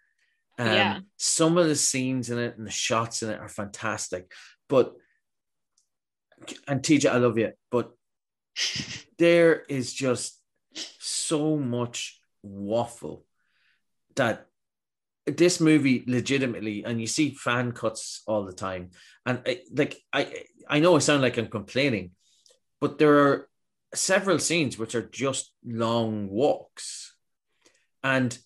Um, Yeah. Some of the scenes in it and the shots in it are fantastic. But, and TJ, I love you, but there is just so much waffle that this movie legitimately and you see fan cuts all the time. And I, like i i know i sound like i'm complaining but there are several scenes which are just long walks. And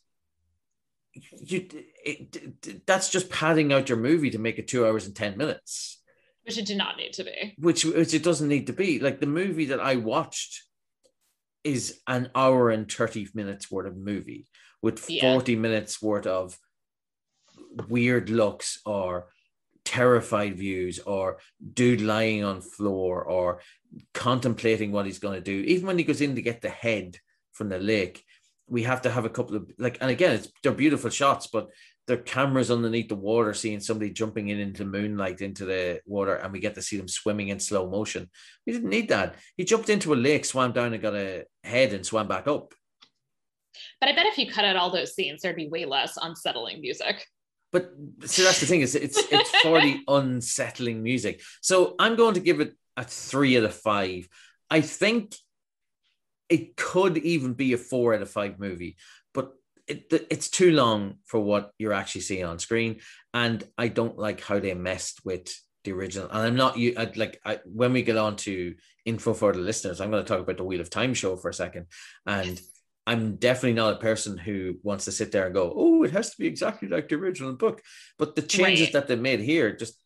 you it, that's just padding out your movie to make it two hours and 10 minutes Which it did not need to be. which which it doesn't need to be. Like the movie that I watched is an hour and 30 minutes worth of movie with Yeah. 40 minutes worth of weird looks or terrified views or dude lying on floor or contemplating what he's going to do. Even when he goes in to get the head from the lake, we have to have a couple of like, and again, it's they're beautiful shots, but there are cameras underneath the water, seeing somebody jumping in into moonlight into the water, and we get to see them swimming in slow motion. We didn't need that. He jumped into a lake, swam down, and got a head, and swam back up. But I bet if you cut out all those scenes, there'd be way less unsettling music. But see, that's the thing is it's it's for the [LAUGHS] unsettling music. So I'm going to give it a three out of five. I think it could even be a four out of five movie, it, it's too long for what you're actually seeing on screen, and I don't like how they messed with the original. And I'm not you I'd like I, when we get on to info for the listeners, I'm going to talk about the Wheel of Time show for a second, and I'm definitely not a person who wants to sit there and go, oh, it has to be exactly like the original book. But the changes Right. that they made here just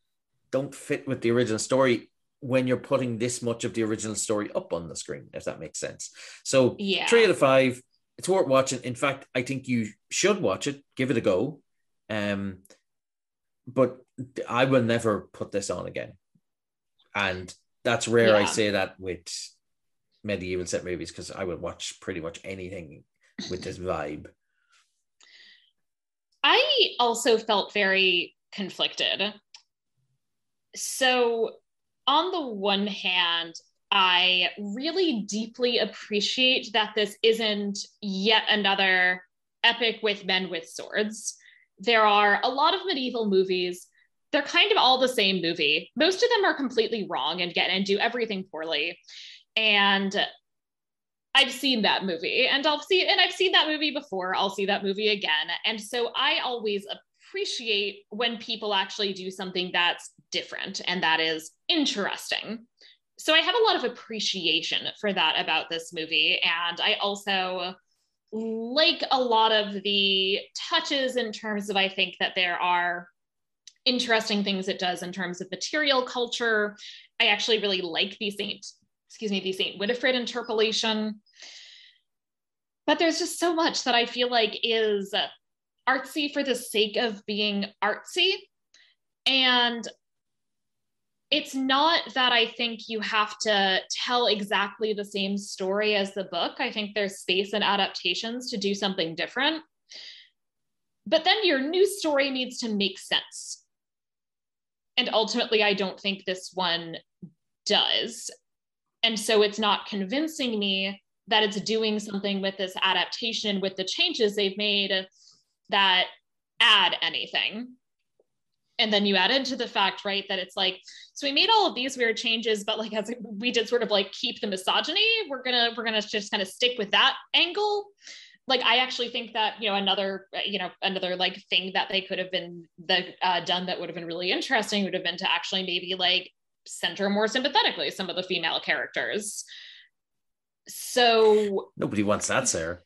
don't fit with the original story when you're putting this much of the original story up on the screen, if that makes sense. So Yeah. three out of five. It's worth watching. In fact, I think you should watch it. Give it a go. Um, but I will never put this on again. And that's rare. I say that with medieval set movies because I would watch pretty much anything with this vibe. I also felt very conflicted. So, on the one hand, I really deeply appreciate that this isn't yet another epic with men with swords. There are a lot of medieval movies. They're kind of all the same movie. Most of them are completely wrong and get and do everything poorly. And I've seen that movie and I'll see and I've seen that movie before. I'll see that movie again. And so I always appreciate when people actually do something that's different and that is interesting. So I have a lot of appreciation for that about this movie. And I also like a lot of the touches in terms of I think that there are interesting things it does in terms of material culture. I actually really like the Saint, excuse me, the Saint Winifred interpolation. but there's just so much that I feel like is artsy for the sake of being artsy. And it's not that I think you have to tell exactly the same story as the book. I think there's space and adaptations to do something different. But then your new story needs to make sense. And ultimately, I don't think this one does. And so it's not convincing me that it's doing something with this adaptation, with the changes they've made that add anything and then you add into the fact right that it's like so we made all of these weird changes but like as we did sort of like keep the misogyny we're gonna we're gonna just kind of stick with that angle. Like i actually think that you know another you know another like thing that they could have been the uh, done that would have been really interesting would have been to actually maybe like center more sympathetically some of the female characters. So nobody wants that sarah.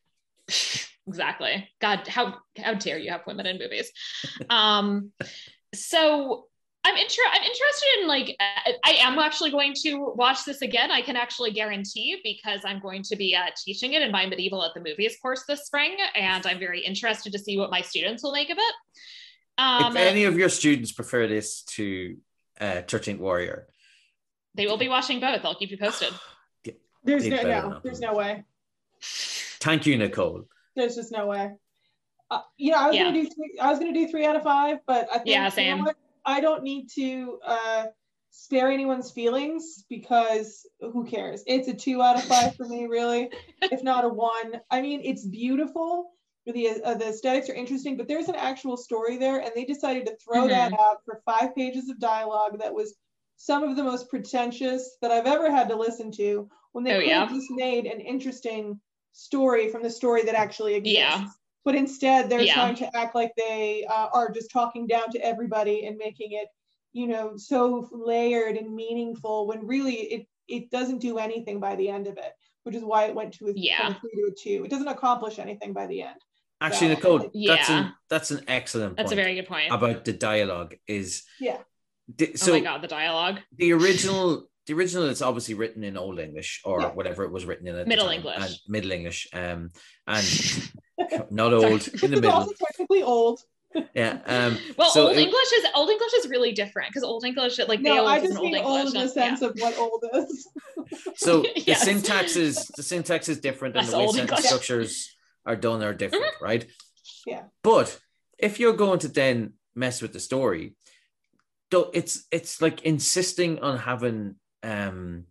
[LAUGHS] Exactly. God how how dare you have women in movies? Um so I'm, inter- I'm interested in like I am actually going to watch this again. I can actually guarantee because I'm going to be uh, teaching it in my medieval at the movies course this spring, and I'm very interested to see what my students will make of it. Um, if any of your students prefer this to uh, 13th Warrior, they will be watching both. I'll keep you posted. [SIGHS] There's no, no there's no way. Thank you, Nicole. There's just no way. Uh, you know, I was yeah. gonna do three, I was gonna do three out of five, but I think yeah, same. You know I don't need to uh, spare anyone's feelings because who cares? It's a two out of five for me, really, [LAUGHS] if not a one. I mean, it's beautiful. The uh, the aesthetics are interesting, but there's an actual story there, and they decided to throw mm-hmm. that out for five pages of dialogue that was some of the most pretentious that I've ever had to listen to. When they oh, yeah. just made an interesting story from the story that actually exists. Yeah but instead they're yeah. trying to act like they uh, are just talking down to everybody and making it you know so layered and meaningful when really it it doesn't do anything by the end of it which is why it went to a yeah. three to a two it doesn't accomplish anything by the end actually so, nicole yeah. that's an that's an excellent that's a very good point about the dialogue is yeah so oh my god the dialogue the original the original is obviously written in old english or yeah. whatever it was written in middle english middle english um and [LAUGHS] [LAUGHS] not old in the middle. Also technically old. [LAUGHS] Yeah. Um, [LAUGHS] well, so old it, English is old English is really different because old English, like no, I just mean old, old in the sense yeah. of what old is. so the yes. syntax is the syntax is different, and the way sentence English. structures are done are different, mm-hmm. right? Yeah. But if you're going to then mess with the story, it's it's like insisting on having um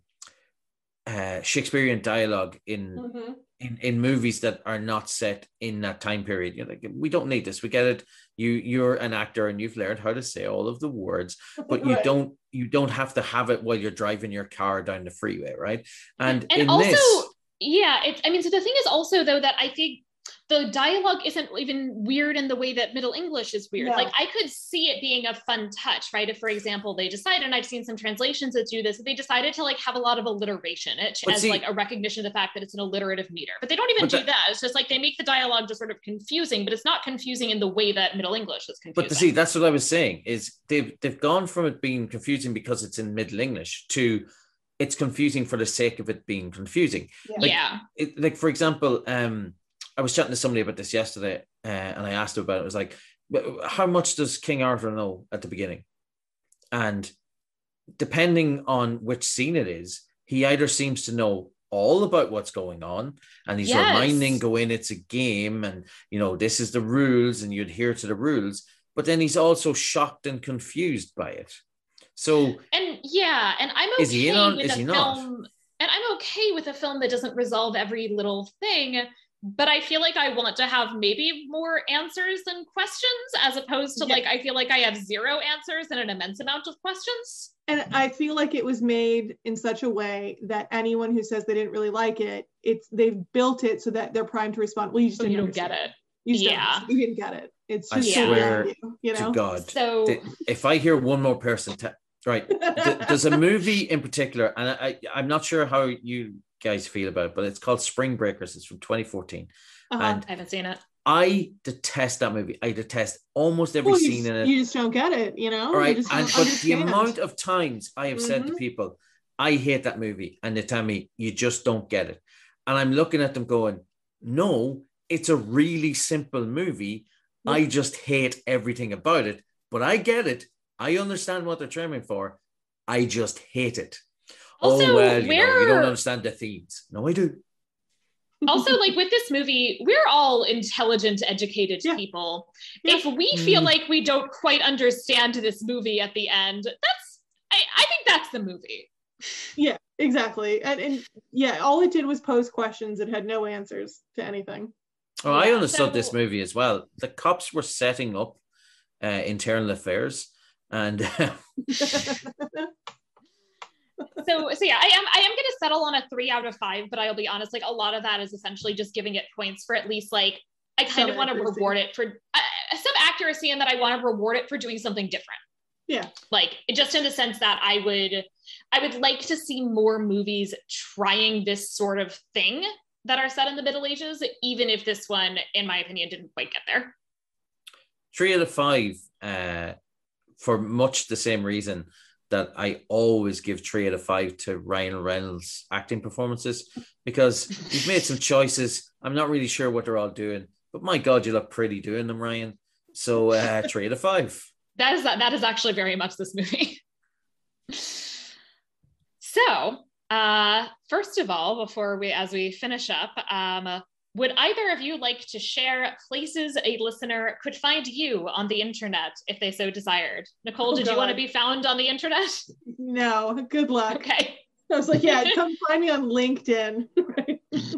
uh Shakespearean dialogue in mm-hmm in, in movies that are not set in that time period. You're like, we don't need this. We get it. You you're an actor and you've learned how to say all of the words, but you don't you don't have to have it while you're driving your car down the freeway, right? And, and also, this, yeah, it's I mean, so the thing is also though that I think the dialogue isn't even weird in the way that Middle English is weird. Like I could see it being a fun touch, right? If, for example, they decided, and I've seen some translations that do this, they decided to like have a lot of alliteration it, as see, like a recognition of the fact that it's an alliterative meter. But they don't even do that, that, It's just like they make the dialogue just sort of confusing, but it's not confusing in the way that Middle English is confusing. But see, that's what I was saying is they've they've gone from it being confusing because it's in Middle English to it's confusing for the sake of it being confusing. Yeah. Like, yeah. It, like for example, um I was chatting to somebody about this yesterday, uh, and I asked him about it. It was like, how much does King Arthur know at the beginning? And depending on which scene it is, he either seems to know all about what's going on and he's yes. reminding Gawain it's a game and you know this is the rules and you adhere to the rules but then he's also shocked and confused by it so and yeah and i'm okay is he in on, with is a he film not? and i'm okay with a film that doesn't resolve every little thing but I feel like I want to have maybe more answers than questions, as opposed to yeah. like I feel like I have zero answers and an immense amount of questions. And I feel like it was made in such a way that anyone who says they didn't really like it, it's they've built it so that they're primed to respond. Well, you just oh, didn't you don't get it. You yeah, you didn't get it. It's just I swear you, you know? to God. So if I hear one more person, t- right, there's a movie in particular, and I, I'm not sure how you guys feel about it, but it's called Spring Breakers. It's from 2014. Uh-huh. And I haven't seen it. I detest that movie. I detest almost every well, scene just, in it. You just don't get it, you know? Right. And but the amount of times I have mm-hmm. said to mm-hmm. people, I hate that movie, and they tell me you just don't get it. And I'm looking at them going, no, it's a really simple movie. I just hate everything about it, but I get it. I understand what they're trying for. I just hate it. Also, oh well, you, know, you don't understand the themes. No, I do. also like with this movie we're all intelligent educated Yeah. people Yeah. if we feel Mm. like we don't quite understand this movie at the end that's i, I think that's the movie Yeah, exactly. And, and yeah, all it did was pose questions. It had no answers to anything. Oh, I Yeah, understood this movie as well. The cops were setting up uh, internal affairs, and [LAUGHS] [LAUGHS] so so yeah i am i am going to settle on a three out of five but i'll be honest like a lot of that is essentially just giving it points for at least like i kind Some of want to reward it for uh, some accuracy and that i want to reward it for doing something different. Yeah. like just in the sense that i would i would like to see more movies trying this sort of thing that are set in the middle ages even if this one in my opinion didn't quite get there. Three out of five uh, for much the same reason that I always give three out of five to Ryan Reynolds' acting performances because he's made some choices. I'm not really sure what they're all doing, but my God, you look pretty doing them, Ryan. So uh, [LAUGHS] three out of five. that is that is actually very much this movie [LAUGHS] so uh first of all before we as we finish up um would either of you like to share places a listener could find you on the internet if they so desired nicole Oh, did you want to be found on the internet No, good luck. okay I was like, yeah, [LAUGHS] come find me on LinkedIn. Right. [LAUGHS]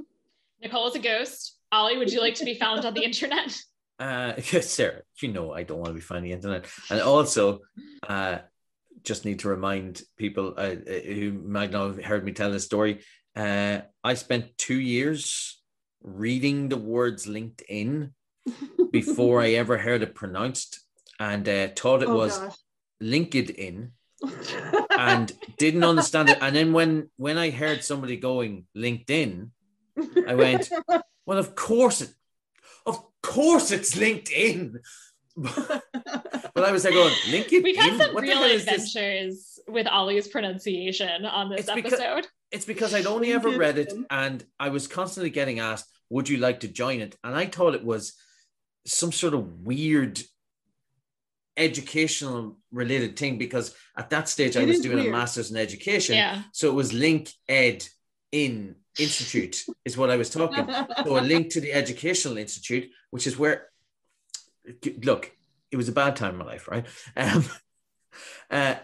nicole is a ghost ollie would you like to be found on the internet [LAUGHS] Uh, yes, Sarah, you know I don't want to be found on the internet, and also, uh, just need to remind people uh, uh, who might not have heard me tell this story. Uh, I spent two years reading the words LinkedIn [LAUGHS] before I ever heard it pronounced, and uh, thought it oh was gosh. LinkedIn, [LAUGHS] and didn't understand it. And then when when I heard somebody going LinkedIn, I went, well, of course it, of course it's LinkedIn. [LAUGHS] but I was like, going LinkedIn. we've had some What real hell this? adventures with ollie's pronunciation on this It's because- episode It's because I'd only ever read it, and I was constantly getting asked, "Would you like to join it?" And I thought it was some sort of weird educational related thing because at that stage I was doing a master's in education. yeah So it was Link Ed in Institute is what I was talking. [LAUGHS] So a link to the Educational Institute, which is where look, it was a bad time in my life, right? Um, [LAUGHS] uh,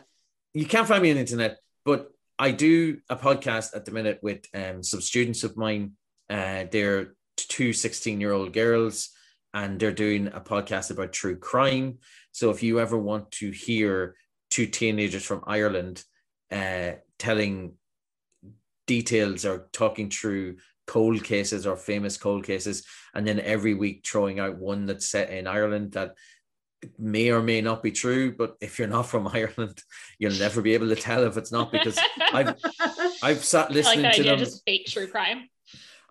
you can't find me on the internet, but I do a podcast at the minute with um, some students of mine. Uh, they're two 16 year old girls, and they're doing a podcast about true crime. So if you ever want to hear two teenagers from Ireland uh, telling details or talking through cold cases or famous cold cases, and then every week throwing out one that's set in Ireland that may or may not be true. But if you're not from [LAUGHS] Ireland, you'll never be able to tell if it's not because I've [LAUGHS] I've sat I like listening to them. just fake true crime.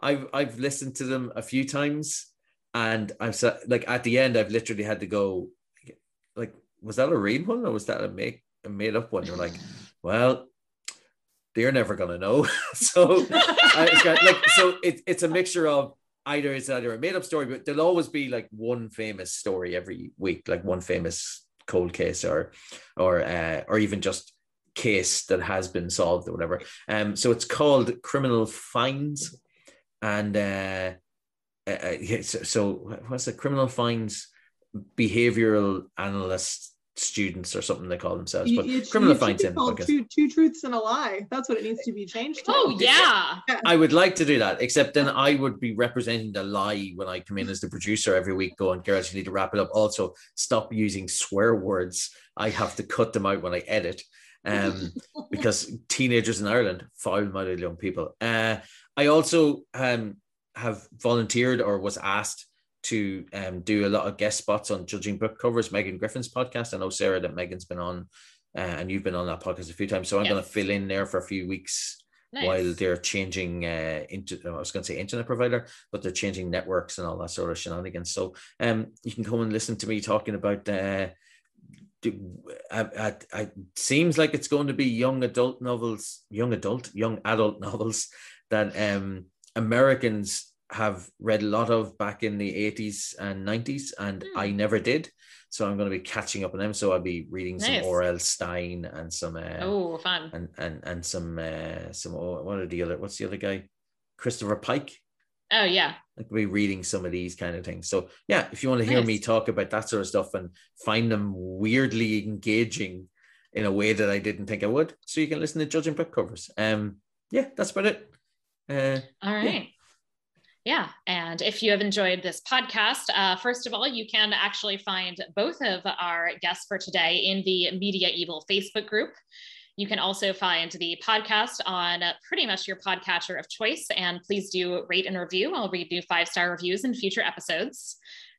I've I've listened to them a few times, and I've sat like at the end, I've literally had to go, like, was that a real one or was that a make a made up one? You're like, well, they're never gonna know. [LAUGHS] so it's got, like so it, it's a mixture of either it's either a made up story, but there'll always be like one famous story every week, like one famous cold case or or uh, or even just case that has been solved or whatever. Um, so it's called Criminal Fines, and uh, uh, uh, so, so what's the Criminal Fines Behavioral Analyst students or something they call themselves, but it- Criminal it should Fines be in two, two truths and a lie. That's what it needs to be changed to. Oh yeah. I would like to do that, except then I would be representing the lie when I come in as the producer every week, going, girls, you need to wrap it up. Also, stop using swear words. I have to cut them out when I edit. Um, [LAUGHS] because teenagers in Ireland, foul-mouthed young people. Uh, I also um have volunteered or was asked to um do a lot of guest spots on judging book covers, Megan Griffin's podcast. I know Sarah that Megan's been on, uh, and you've been on that podcast a few times. So I'm going to fill in there for a few weeks Nice. while they're changing uh into I was going to say internet provider, but they're changing networks and all that sort of shenanigans. So um you can come and listen to me talking about uh do- I, I, I seems like it's going to be young adult novels, young adult, young adult [LAUGHS] novels that um Americans have read a lot of back in the 80s and 90s, and Hmm. I never did. So I'm going to be catching up on them. So I'll be reading Nice. some R.L. Stine and some uh, Oh, fun. and and and some uh, some oh, what are the other what's the other guy? Christopher Pike. Oh, yeah. Like be reading some of these kind of things. So yeah, if you want to hear me talk about that sort of stuff and find them weirdly engaging in a way that I didn't think I would, so you can listen to judging book covers. Um, yeah, that's about it. Uh, All right. Yeah. And if you have enjoyed this podcast, uh, first of all, you can actually find both of our guests for today in the Media Evil Facebook group. You can also find the podcast on pretty much your podcatcher of choice. And please do rate and review. I'll read new five star reviews in future episodes.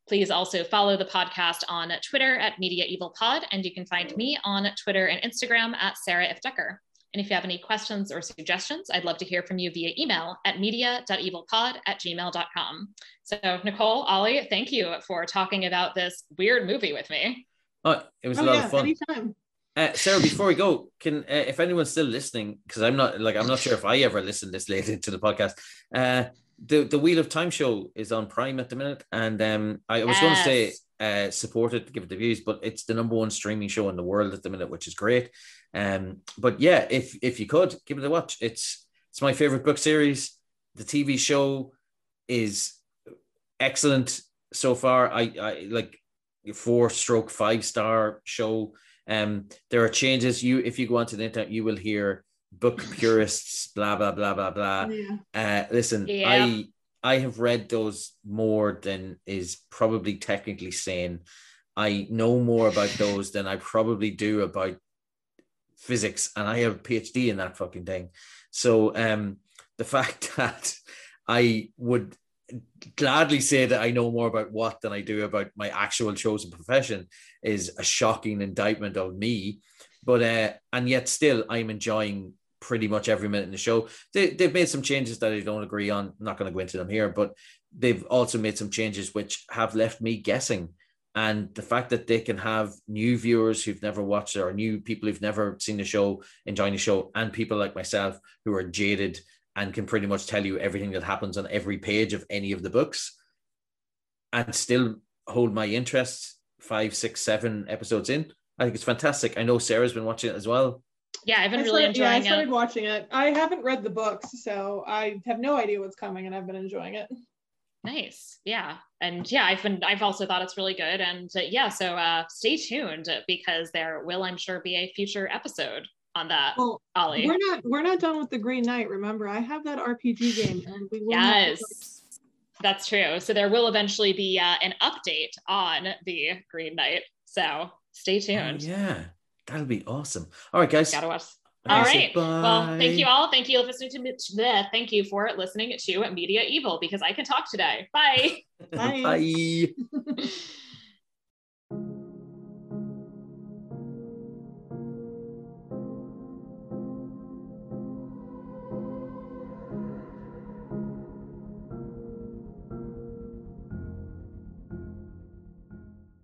Please also follow the podcast on Twitter at Media Evil Pod. And you can find me on Twitter and Instagram at Sarah F. Decker. And if you have any questions or suggestions, I'd love to hear from you via email at media.evilpod at gmail.com. So, Nicole, Ollie, thank you for talking about this weird movie with me. oh, it was a Oh lot yeah, of fun. anytime. Uh, Sarah, before we go, can uh, if anyone's still listening, because I'm not like I'm not sure if I ever listened this late [LAUGHS] into the podcast. Uh, the the Wheel of Time show is on Prime at the minute, and um, I was going to say Yes. Uh, support it, give it the views, but it's the number one streaming show in the world at the minute, which is great. Um, but yeah, if if you could give it a watch, it's it's my favorite book series. The TV show is excellent so far. I I like four stroke five star show. Um, there are changes. You if you go onto the internet, you will hear book [LAUGHS] purists, blah blah blah blah blah. Yeah. Uh, listen, Yeah. I I have read those more than is probably technically sane. I know more about those than I probably do about physics, and I have a PhD in that fucking thing. So um, the [LAUGHS] fact that I would gladly say that I know more about what than I do about my actual chosen profession is a shocking indictment of me. But uh, and yet still I'm enjoying pretty much every minute in the show. They they've made some changes that I don't agree on. I'm not going to go into them here, but they've also made some changes which have left me guessing. And the fact that they can have new viewers who've never watched it or new people who've never seen the show enjoying the show, and people like myself who are jaded and can pretty much tell you everything that happens on every page of any of the books and still hold my interest five, six, seven episodes in. I think it's fantastic. I know Sarah's been watching it as well. Yeah, I've been I really started, yeah, I started watching it. I haven't read the books, so I have no idea what's coming, and I've been enjoying it. Nice. Yeah. And yeah, I've been, I've also thought it's really good. And uh, yeah, so uh, stay tuned because there will, I'm sure, be a future episode on that, Well, Ollie. we're not we're not done with the Green Knight. Remember, I have that RPG game, and we will. have to, like, Yes, that's true. So there will eventually be uh, an update on the Green Knight. So stay Oh, tuned. yeah, that would be awesome. All right, guys. Gotta watch. All right. Well, thank you all. Thank you for listening to the. Thank you for listening to Media Evil because I can talk today. Bye. [LAUGHS] Bye. Bye. [LAUGHS]